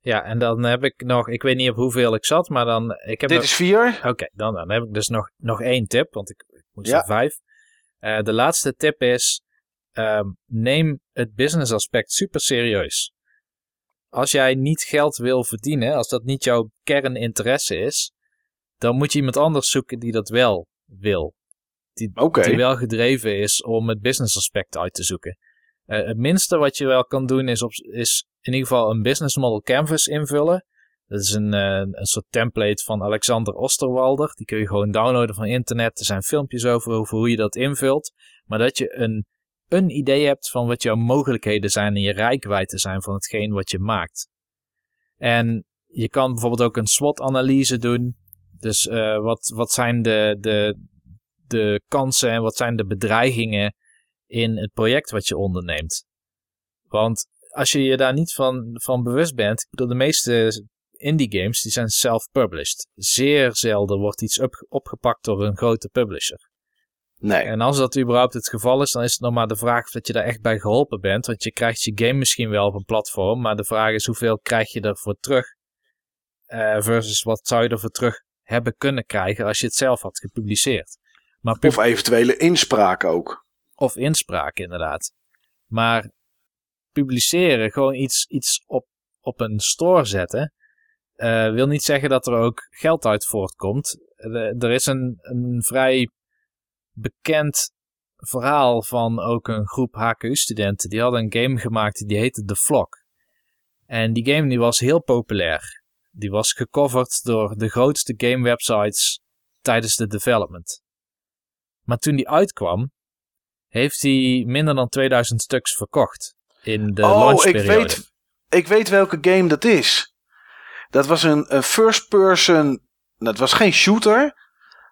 Ja, en dan heb ik nog, ik weet niet op hoeveel ik zat, maar dan... Ik heb Dit nog- is vier. Oké, dan, dan heb ik dus nog, nog één tip, want ik, ik moest Ja. er vijf. Eh, de laatste tip is, ehm, neem het business aspect super serieus. Als jij niet geld wil verdienen, als dat niet jouw kerninteresse is, dan moet je iemand anders zoeken die dat wel wil. Die, wel gedreven is om het business aspect uit te zoeken. Eh, het minste wat je wel kan doen is, op, is in ieder geval een business model canvas invullen. Dat is een, eh, een soort template van Alexander Osterwalder. Die kun je gewoon downloaden van internet. Er zijn filmpjes over, over hoe je dat invult. Maar dat je een, een idee hebt van wat jouw mogelijkheden zijn en je rijkwijde zijn van hetgeen wat je maakt. En je kan bijvoorbeeld ook een SWOT-analyse doen. Dus eh, wat, wat zijn de, de, de kansen en wat zijn de bedreigingen in het project wat je onderneemt? Want als je je daar niet van, van bewust bent, ik bedoel, de meeste indie games die zijn self-published. Zeer zelden wordt iets op, opgepakt door een grote publisher. Nee. En als dat überhaupt het geval is, dan is het nog maar de vraag of dat je daar echt bij geholpen bent. Want je krijgt je game misschien wel op een platform, maar de vraag is hoeveel krijg je ervoor terug? Eh, versus wat zou je ervoor terug hebben kunnen krijgen als je het zelf had gepubliceerd. Maar Of eventuele inspraak ook. of inspraak inderdaad. Maar publiceren, gewoon iets, iets op, op een store zetten, eh, wil niet zeggen dat er ook geld uit voortkomt. Er is een, een vrij bekend verhaal van ook een groep HKU-studenten. Die hadden een game gemaakt die heette The Flock. En die game die was heel populair. Die was gecoverd door de grootste game websites tijdens de development. Maar toen die uitkwam, heeft hij minder dan 2000 stuks verkocht in de oh, ik weet, ik weet welke game dat is. Dat was een, een first person. nou, Dat was geen shooter.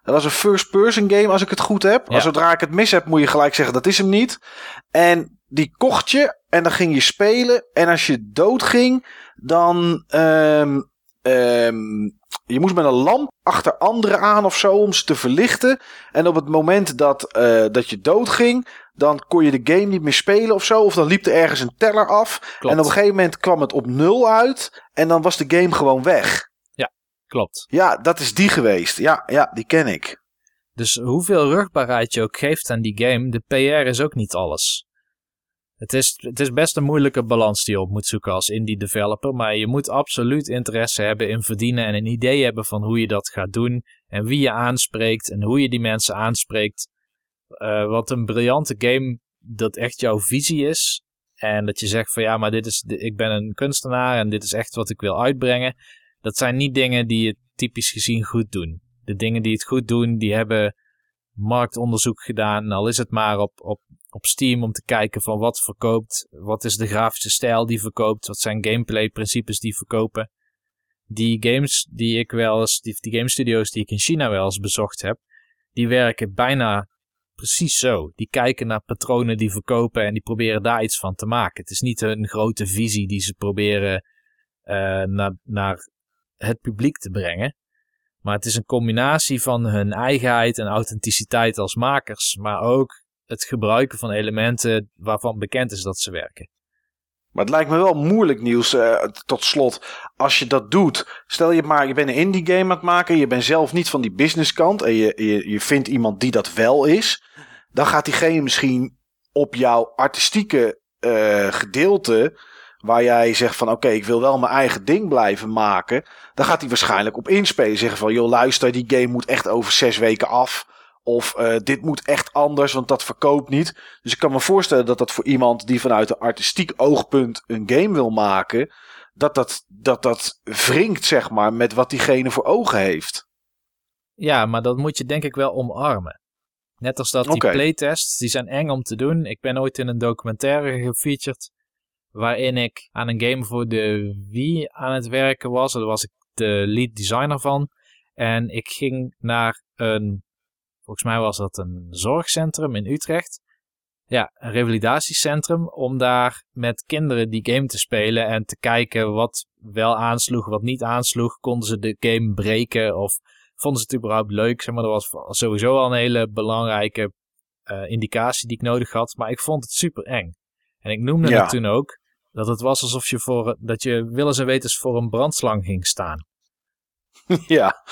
Dat was een first person game als ik het goed heb. Ja. Als zodra ik het mis heb, moet je gelijk zeggen dat is hem niet. En die kocht je en dan ging je spelen. En als je doodging, dan. ehm, ehm, je moest met een lamp achter anderen aan of zo om ze te verlichten. En op het moment dat, eh, dat je doodging, dan kon je de game niet meer spelen of zo. Of dan liep er ergens een teller af. Klopt, En op een gegeven moment kwam het op nul uit. En dan was de game gewoon weg. klopt. Ja, dat is die geweest. Ja, ja die ken ik. Dus hoeveel rugbaarheid je ook geeft aan die game, de PR is ook niet alles. Het is, het is best een moeilijke balans die je op moet zoeken als indie developer, maar je moet absoluut interesse hebben in verdienen en een idee hebben van hoe je dat gaat doen en wie je aanspreekt en hoe je die mensen aanspreekt. Eh, wat een briljante game dat echt jouw visie is en dat je zegt van ja, maar dit is, ik ben een kunstenaar en dit is echt wat ik wil uitbrengen. Dat zijn niet dingen die je typisch gezien goed doen. De dingen die het goed doen, die hebben marktonderzoek gedaan. Al is het maar op, op, op Steam om te kijken van wat verkoopt. Wat is de grafische stijl die verkoopt. Wat zijn gameplay principes die verkopen. Die games die ik wel eens, die, game studios die ik in China wel eens bezocht heb. Die werken bijna precies zo. Die kijken naar patronen die verkopen en die proberen daar iets van te maken. Het is niet een grote visie die ze proberen eh, naar, naar het publiek te brengen. Maar het is een combinatie van hun eigenheid en authenticiteit als makers, maar ook het gebruiken van elementen waarvan bekend is dat ze werken. Maar het lijkt me wel moeilijk, Niels, eh, tot slot. Als je dat doet, stel je maar, je bent een indie game aan het maken. Je bent zelf niet van die businesskant. En je, je, je vindt iemand die dat wel is. Dan gaat diegene misschien op jouw artistieke eh, gedeelte. Waar jij zegt van oké, ik wil wel mijn eigen ding blijven maken. Dan gaat hij waarschijnlijk op inspelen. Zeggen van joh, luister, die game moet echt over zes weken af. Of eh, dit moet echt anders, want dat verkoopt niet. Dus ik kan me voorstellen dat dat voor iemand die vanuit een artistiek oogpunt een game wil maken, dat dat, dat, dat wringt, zeg maar, met wat diegene voor ogen heeft. Ja, maar dat moet je denk ik wel omarmen. Net als dat die playtests, die zijn eng om te doen. Ik ben ooit in een documentaire gefeatured waarin ik aan een game voor de Wii aan het werken was. Daar was ik de lead designer van. En ik ging naar een, volgens mij was dat een zorgcentrum in Utrecht. Ja, een revalidatiecentrum om daar met kinderen die game te spelen en te kijken wat wel aansloeg, wat niet aansloeg. Konden ze de game breken of vonden ze het überhaupt leuk? Zeg maar, dat was sowieso al een hele belangrijke eh, indicatie die ik nodig had. Maar ik vond het super eng. En ik noemde Ja. het toen ook dat het was alsof je voor dat je willens en wetens voor een brandslang ging staan. ja.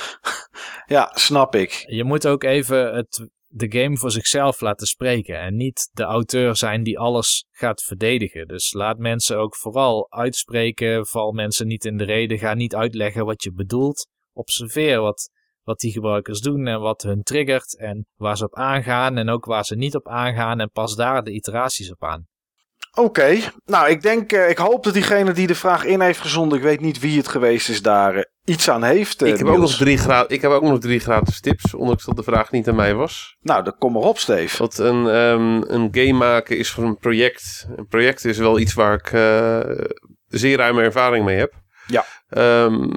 ja, snap ik. Je moet ook even het, de game voor zichzelf laten spreken. En niet de auteur zijn die alles gaat verdedigen. Dus laat mensen ook vooral uitspreken. Val mensen niet in de reden. Ga niet uitleggen wat je bedoelt. Observeer wat, wat die gebruikers doen en wat hun triggert. En waar ze op aangaan en ook waar ze niet op aangaan. En pas daar de iteraties op aan. Oké, nou ik denk, eh, ik hoop dat diegene die de vraag in heeft gezonden, ik weet niet wie het geweest is, daar eh, iets aan heeft. eh, Ik heb, ook nog drie gra- ik heb ook nog drie gratis tips, ondanks dat de vraag niet aan mij was. Nou, dan kom maar op, Steve. Want een, ehm, een game maken is voor een project. Een project is wel iets waar ik zeer ruime ervaring mee heb. Ja. Ehm,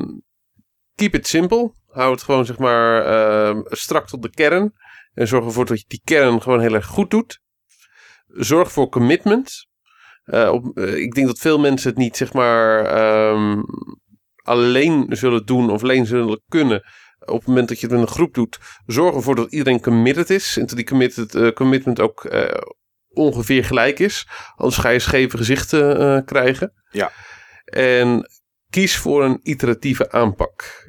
keep it simple. Hou het gewoon zeg maar ehm, strak tot de kern. En zorg ervoor dat je die kern gewoon heel erg goed doet. Zorg voor commitment. Eh, op, eh, ik denk dat veel mensen het niet zeg maar ehm, alleen zullen doen of alleen zullen kunnen. Op het moment dat je het met een groep doet, zorg ervoor dat iedereen committed is. En dat die committed, eh, commitment ook ongeveer gelijk is. Anders ga je scheve gezichten krijgen. Ja. En kies voor een iteratieve aanpak.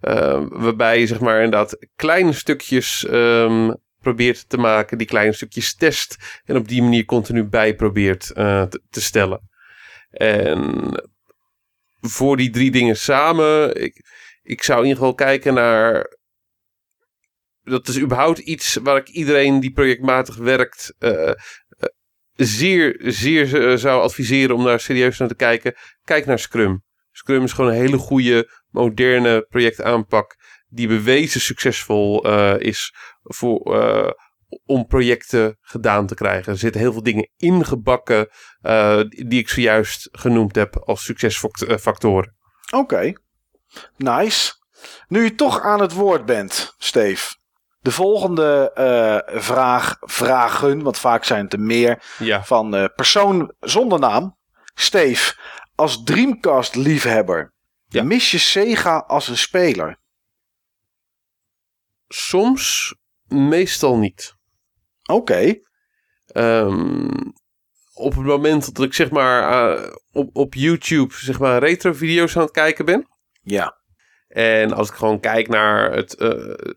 Eh, waarbij je zeg maar inderdaad kleine stukjes ehm, probeert te maken. Die kleine stukjes test. En op die manier continu bij probeert eh, te, te stellen. En voor die drie dingen samen. Ik, ik zou in ieder geval kijken naar. Dat is überhaupt iets waar ik iedereen die projectmatig werkt. eh, eh, zeer, zeer zou adviseren om daar serieus naar te kijken. Kijk naar Scrum. Scrum is gewoon een hele goede, moderne projectaanpak. Die bewezen succesvol is voor, eh, om projecten gedaan te krijgen. Er zitten heel veel dingen ingebakken. eh, die ik zojuist genoemd heb als succesfactoren. Oké, nice. Nu je toch aan het woord bent, Steve. De volgende eh, vraag, vragen, want vaak zijn het er meer, Ja. van persoon zonder naam. Steve, als Dreamcast-liefhebber, Ja. mis je Sega als een speler? Soms, meestal niet. Oké, Ehm, op het moment dat ik zeg maar eh, op, op YouTube zeg maar retro video's aan het kijken ben. ja. En als ik gewoon kijk naar, het, eh,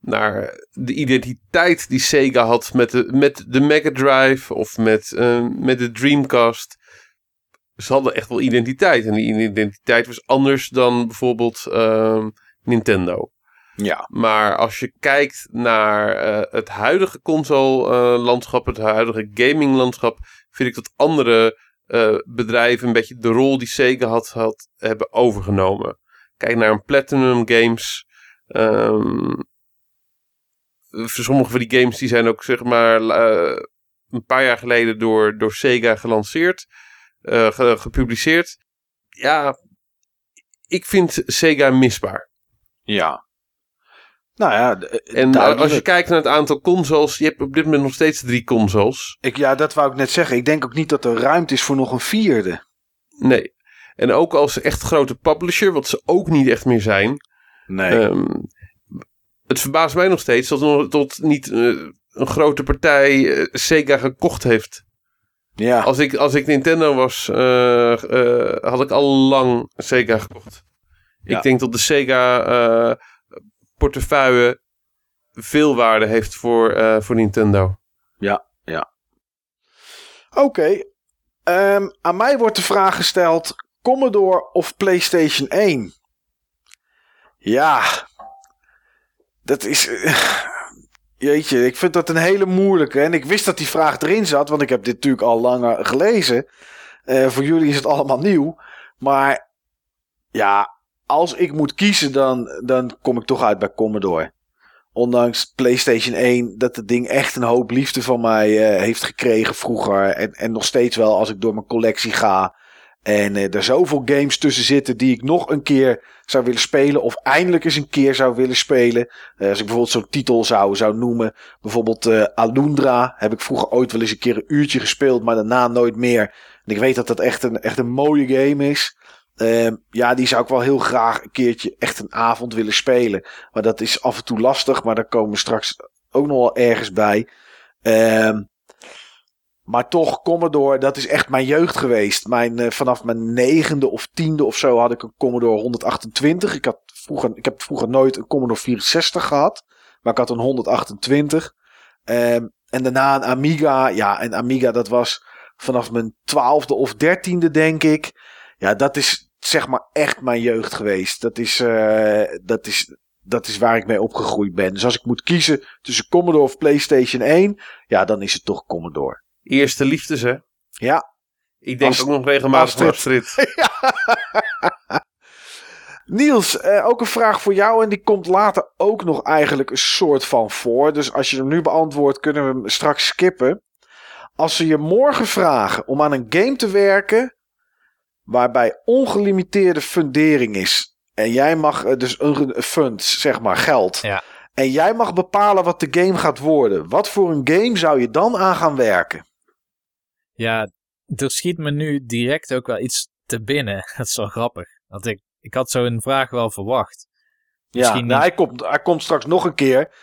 naar de identiteit die Sega had met de, met de Mega Drive of met, eh, met de Dreamcast. Ze hadden echt wel identiteit. En die identiteit was anders dan bijvoorbeeld ehm, Nintendo. Ja, Maar als je kijkt naar eh, het huidige console-landschap, het huidige gaming-landschap, vind ik dat andere eh, bedrijven een beetje de rol die Sega had, had hebben overgenomen. Kijk naar een Platinum Games. ehm, sommige van die games die zijn ook zeg maar eh, een paar jaar geleden door, door Sega gelanceerd, ge- gepubliceerd. Ja, ik vind Sega misbaar. ja. Nou ja, d- En duidelijk. als je kijkt naar het aantal consoles, je hebt op dit moment nog steeds drie consoles. ik, ja, dat wou ik net zeggen. Ik denk ook niet dat er ruimte is voor nog een vierde. Nee. En ook als echt grote publisher, wat ze ook niet echt meer zijn. Nee. ehm, het verbaast mij nog steeds dat, tot niet eh, een grote partij eh, Sega gekocht heeft. Ja, Als ik, als ik Nintendo was, eh, eh, had ik al lang Sega gekocht. Ja. Ik denk dat de Sega eh, portefeuille veel waarde heeft voor, eh, voor Nintendo. oké. Ehm, aan mij wordt de vraag gesteld: Commodore of PlayStation 1? Ja, dat is. eh, Jeetje, ik vind dat een hele moeilijke. En ik wist dat die vraag erin zat, want ik heb dit natuurlijk al langer gelezen. Eh, voor jullie is het allemaal nieuw. Maar ja, als ik moet kiezen, dan, dan kom ik toch uit bij Commodore. Ondanks PlayStation 1, dat het ding echt een hoop liefde van mij eh, heeft gekregen vroeger. En, en nog steeds wel als ik door mijn collectie ga. En eh, er zoveel games tussen zitten die ik nog een keer zou willen spelen. Of eindelijk eens een keer zou willen spelen. Eh, als ik bijvoorbeeld zo'n titel zou, zou noemen. Bijvoorbeeld Alundra. Heb ik vroeger ooit wel eens een keer een uurtje gespeeld. Maar daarna nooit meer. En ik weet dat dat echt een, echt een mooie game is. Ehm, ja, die zou ik wel heel graag een keertje echt een avond willen spelen. Maar dat is af en toe lastig. Maar daar komen we straks ook nog wel ergens bij. Ehm, maar toch, Commodore, dat is echt mijn jeugd geweest. Mijn, eh, vanaf mijn negende of tiende of zo had ik een Commodore 128. Ik, had vroeger, ik heb vroeger nooit een Commodore 64 gehad. Maar ik had een 128. Ehm, en daarna een Amiga. Ja, en Amiga dat was vanaf mijn twaalfde of dertiende denk ik. Ja, dat is zeg maar echt mijn jeugd geweest. Dat is, eh, dat is, dat is waar ik mee opgegroeid ben. Dus als ik moet kiezen tussen Commodore of PlayStation 1. Ja, dan is het toch Commodore. Eerste liefdes, hè? Ja, Ik denk ook nog regelmatig. Astrid. Niels, eh, ook een vraag voor jou. En die komt later ook nog eigenlijk een soort van voor. Dus als je hem nu beantwoordt, kunnen we hem straks skippen. Als ze je morgen vragen om aan een game te werken. Waarbij ongelimiteerde fundering is. En jij mag eh, dus een fund, zeg maar geld. Ja. En jij mag bepalen wat de game gaat worden. Wat voor een game zou je dan aan gaan werken? Ja, er schiet me nu direct ook wel iets te binnen. Dat is wel grappig. Want ik, ik had zo'n vraag wel verwacht. Ja, Misschien nou, niet. hij, komt, hij komt straks nog een keer.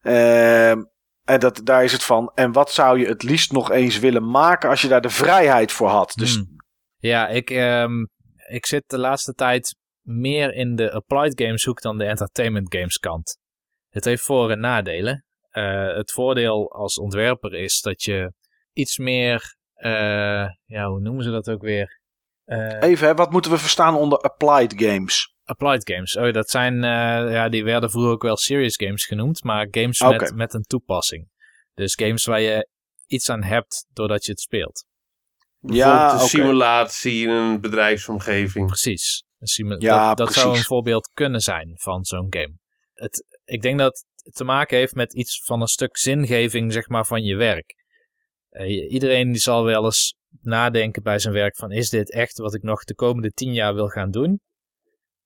Ehm, en dat, daar is het van. En wat zou je het liefst nog eens willen maken als je daar de vrijheid voor had? Dus Hmm. Ja, ik, ehm, ik zit de laatste tijd meer in de applied games hoek dan de entertainment games kant. Het heeft voor- en nadelen. Eh, het voordeel als ontwerper is dat je iets meer, eh, ja, hoe noemen ze dat ook weer? Eh, even, hè, wat moeten we verstaan onder applied games? applied games. Oh, dat zijn, ja, die werden vroeger ook wel serious games genoemd, maar games met, met een toepassing. Dus games waar je iets aan hebt doordat je het speelt. Bijvoorbeeld een simulatie in een bedrijfsomgeving. Precies. Ja, dat, dat zou een voorbeeld kunnen zijn van zo'n game. Het, ik denk dat het te maken heeft met iets van een stuk zingeving zeg maar, van je werk. Eh, iedereen die zal wel eens nadenken bij zijn werk van is dit echt wat ik nog de komende tien jaar wil gaan doen?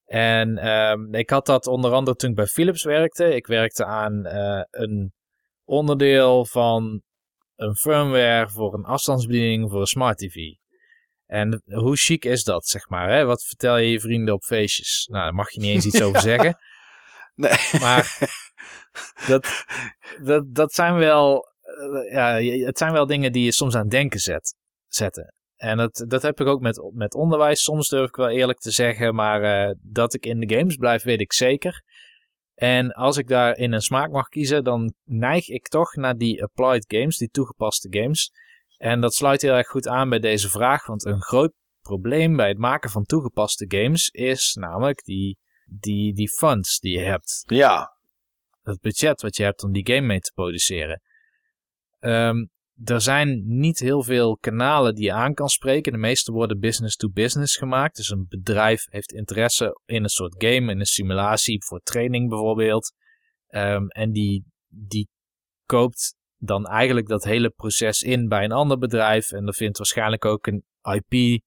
En ehm, ik had dat onder andere toen ik bij Philips werkte. Ik werkte aan eh, een onderdeel van een firmware voor een afstandsbediening voor een smart TV. En hoe chic is dat, zeg maar? Hè? Wat vertel je je vrienden op feestjes? Nou, daar mag je niet eens iets over zeggen. Nee. Maar dat, dat, dat zijn wel, eh, ja, het zijn wel dingen die je soms aan het denken zet, zetten. En dat, dat heb ik ook met, met onderwijs. Soms durf ik wel eerlijk te zeggen, maar eh, dat ik in de games blijf, weet ik zeker. En als ik daar in een smaak mag kiezen, dan neig ik toch naar die applied games, die toegepaste games. En dat sluit heel erg goed aan bij deze vraag, want een groot probleem bij het maken van toegepaste games is namelijk die, die, die funds die je hebt Ja, het budget wat je hebt om die game mee te produceren. Ehm, er zijn niet heel veel kanalen die je aan kan spreken. De meeste worden business to business gemaakt. Dus een bedrijf heeft interesse in een soort game, in een simulatie voor training bijvoorbeeld. Ehm, en die, die koopt dan eigenlijk dat hele proces in bij een ander bedrijf. En er vindt waarschijnlijk ook een IP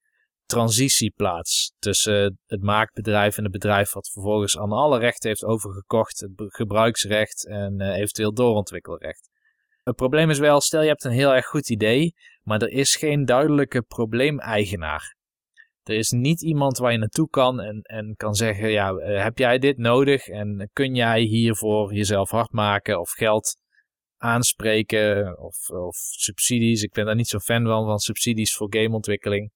transitie plaats tussen het maakbedrijf en het bedrijf wat vervolgens aan alle rechten heeft overgekocht, het gebruiksrecht en eh, eventueel doorontwikkelrecht. Het probleem is wel, stel je hebt een heel erg goed idee, maar er is geen duidelijke probleemeigenaar. Er is niet iemand waar je naartoe kan en, en kan zeggen, ja, eh, heb jij dit nodig en kun jij hiervoor jezelf hard maken of geld aanspreken of, of subsidies. Ik ben daar niet zo fan van, van subsidies voor gameontwikkeling.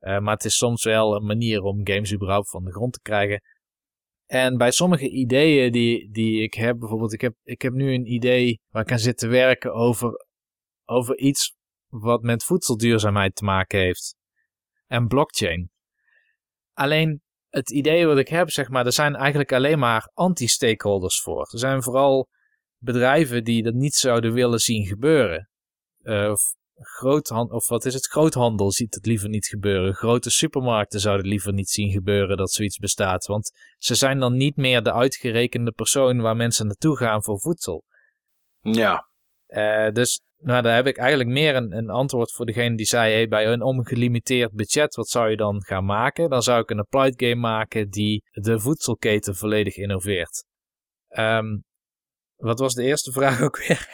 Uh, maar het is soms wel een manier om games überhaupt van de grond te krijgen. En bij sommige ideeën die, die ik heb, bijvoorbeeld, ik heb, ik heb nu een idee waar ik aan zit te werken over, over iets wat met voedselduurzaamheid te maken heeft. En blockchain. Alleen het idee wat ik heb, zeg maar, er zijn eigenlijk alleen maar anti-stakeholders voor. Er zijn vooral bedrijven die dat niet zouden willen zien gebeuren. Uh, of, groothandel, of wat is het? Groothandel ziet het liever niet gebeuren. Grote supermarkten zouden liever niet zien gebeuren dat zoiets bestaat. Want ze zijn dan niet meer de uitgerekende persoon waar mensen naartoe gaan voor voedsel. Ja. Uh, dus nou, daar heb ik eigenlijk meer een, een antwoord voor degene die zei: hey, bij een ongelimiteerd budget, wat zou je dan gaan maken? Dan zou ik een applied game maken die de voedselketen volledig innoveert. Um, wat was de eerste vraag ook weer?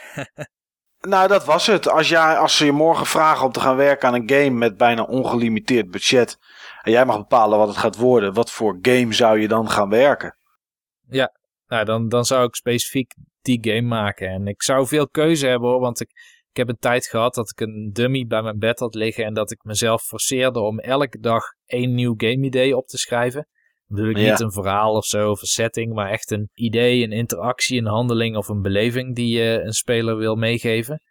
Nou, dat was het. Als, jij, als ze je morgen vragen om te gaan werken aan een game met bijna ongelimiteerd budget. en jij mag bepalen wat het gaat worden, wat voor game zou je dan gaan werken? Ja, nou, dan, dan zou ik specifiek die game maken. En ik zou veel keuze hebben hoor, want ik, ik heb een tijd gehad dat ik een dummy bij mijn bed had liggen en dat ik mezelf forceerde om elke dag één nieuw game idee op te schrijven. Bedoel ik niet een verhaal of zo of een setting, maar echt een idee, een interactie, een handeling of een beleving die je een speler wil meegeven.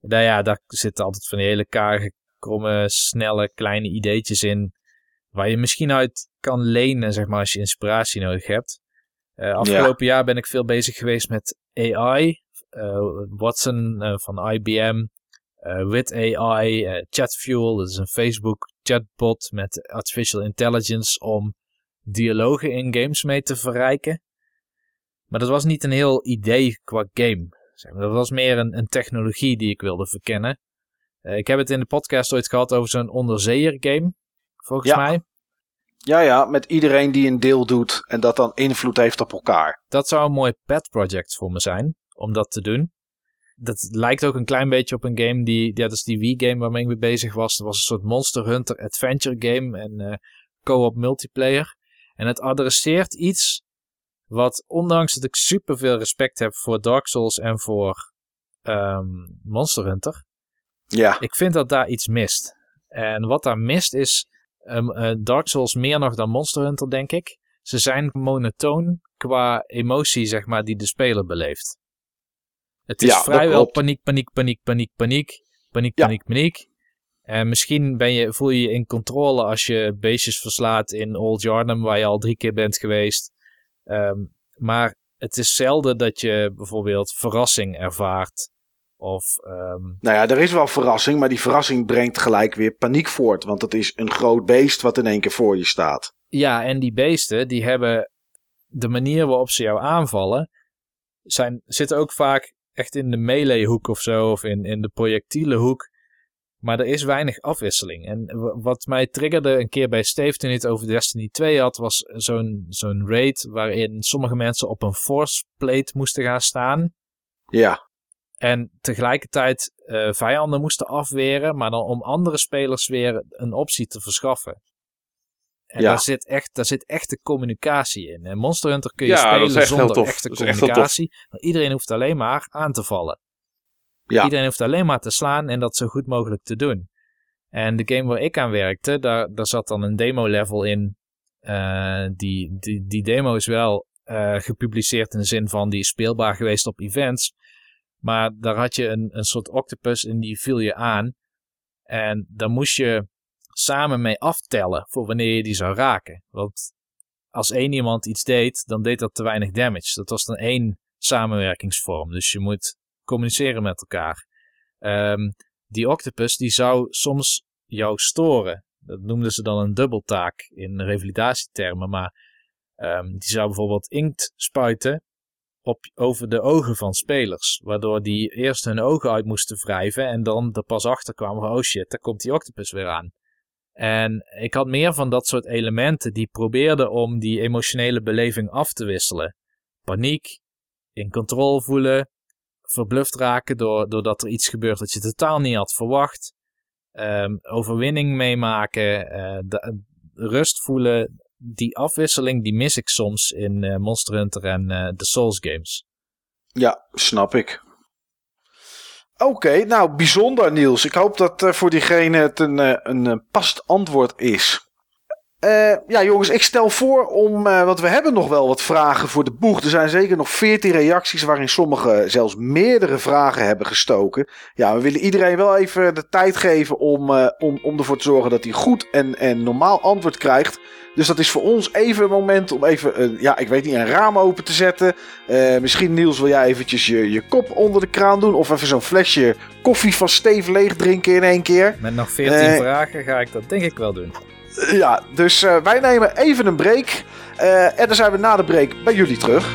Nou ja, daar zitten altijd van die hele karige, kromme, snelle, kleine ideetjes in. Waar je misschien uit kan lenen, zeg maar, als je inspiratie nodig hebt. Uh, afgelopen jaar ben ik veel bezig geweest met AI. Uh, Watson uh, van IBM, with AI, ChatFuel, dat is een Facebook chatbot met artificial intelligence om dialogen in games mee te verrijken. Maar dat was niet een heel idee qua game. Zeg maar. Dat was meer een, een technologie die ik wilde verkennen. ik heb het in de podcast ooit gehad over zo'n onderzeeër game, volgens mij. Ja, ja, met iedereen die een deel doet en dat dan invloed heeft op elkaar. Dat zou een mooi pet project voor me zijn, om dat te doen. Dat lijkt ook een klein beetje op een game die, ja, dat is die Wii-game waarmee ik mee bezig was. Dat was een soort Monster Hunter adventure game en uh, co-op multiplayer. En het adresseert iets wat, ondanks dat ik superveel respect heb voor Dark Souls en voor um, Monster Hunter, ja. ik vind dat daar iets mist. En wat daar mist is um, Dark Souls meer nog dan Monster Hunter, denk ik. Ze zijn monotoon qua emotie, zeg maar, die de speler beleeft. Het is vrijwel paniek, paniek, paniek, paniek, paniek, paniek, paniek, paniek. En misschien ben je, voel je je in controle als je beestjes verslaat in Old Yarnum, waar je al drie keer bent geweest. Um, maar het is zelden dat je bijvoorbeeld verrassing ervaart. Of, um... Nou ja, er is wel verrassing, maar die verrassing brengt gelijk weer paniek voort. Want het is een groot beest wat in één keer voor je staat. Ja, en die beesten, die hebben de manier waarop ze jou aanvallen, zijn, zitten ook vaak echt in de melee-hoek of zo, of in, in de projectielenhoek. Maar er is weinig afwisseling. En wat mij triggerde een keer bij Steve toen hij het over Destiny 2 had, was zo'n zo'n raid waarin sommige mensen op een force plate moesten gaan staan. Ja. En tegelijkertijd uh, vijanden moesten afweren, maar dan om andere spelers weer een optie te verschaffen. En ja. daar, zit echt, daar zit echte communicatie in. En Monster Hunter kun je spelen zonder echte communicatie. Iedereen hoeft alleen maar aan te vallen. Iedereen hoeft alleen maar te slaan en dat zo goed mogelijk te doen. En de game waar ik aan werkte, daar, daar zat dan een demo level in. Uh, die, die, die demo is wel uh, gepubliceerd in de zin van die is speelbaar geweest op events. Maar daar had je een, een soort octopus en die viel je aan. En daar moest je samen mee aftellen voor wanneer je die zou raken. Want als één iemand iets deed, dan deed dat te weinig damage. Dat was dan één samenwerkingsvorm. Dus je moet communiceren met elkaar. Um, die octopus die zou soms jou storen. Dat noemden ze dan een dubbeltaak in revalidatietermen. Maar um, die zou bijvoorbeeld inkt spuiten op, over de ogen van spelers. Waardoor die eerst hun ogen uit moesten wrijven en dan er pas achter kwamen, oh shit, daar komt die octopus weer aan. En ik had meer van dat soort elementen die probeerden om die emotionele beleving af te wisselen. Paniek, in controle voelen, verbluft raken door, doordat er iets gebeurt dat je totaal niet had verwacht. Um, overwinning meemaken, uh, rust voelen, die afwisseling die mis ik soms in uh, Monster Hunter en de Souls games. Ja, snap ik. Oké, nou bijzonder Niels. Ik hoop dat voor diegene het een, een uh, past antwoord is. Uh, ja, jongens, ik stel voor om. Uh, want we hebben nog wel wat vragen voor de boeg. Er zijn zeker nog 14 reacties waarin sommigen zelfs meerdere vragen hebben gestoken. Ja, we willen iedereen wel even de tijd geven om, uh, om, om ervoor te zorgen dat hij goed en, en normaal antwoord krijgt. Dus dat is voor ons even een moment om even, ja, ik weet niet, een raam open te zetten. misschien, Niels, wil jij eventjes je, je kop onder de kraan doen. Of even zo'n flesje koffie van Steve leeg drinken in één keer. Met nog 14 vragen ga ik dat denk ik wel doen. Ja, dus uh, wij nemen even een break. Uh, en dan zijn we na de break bij jullie terug.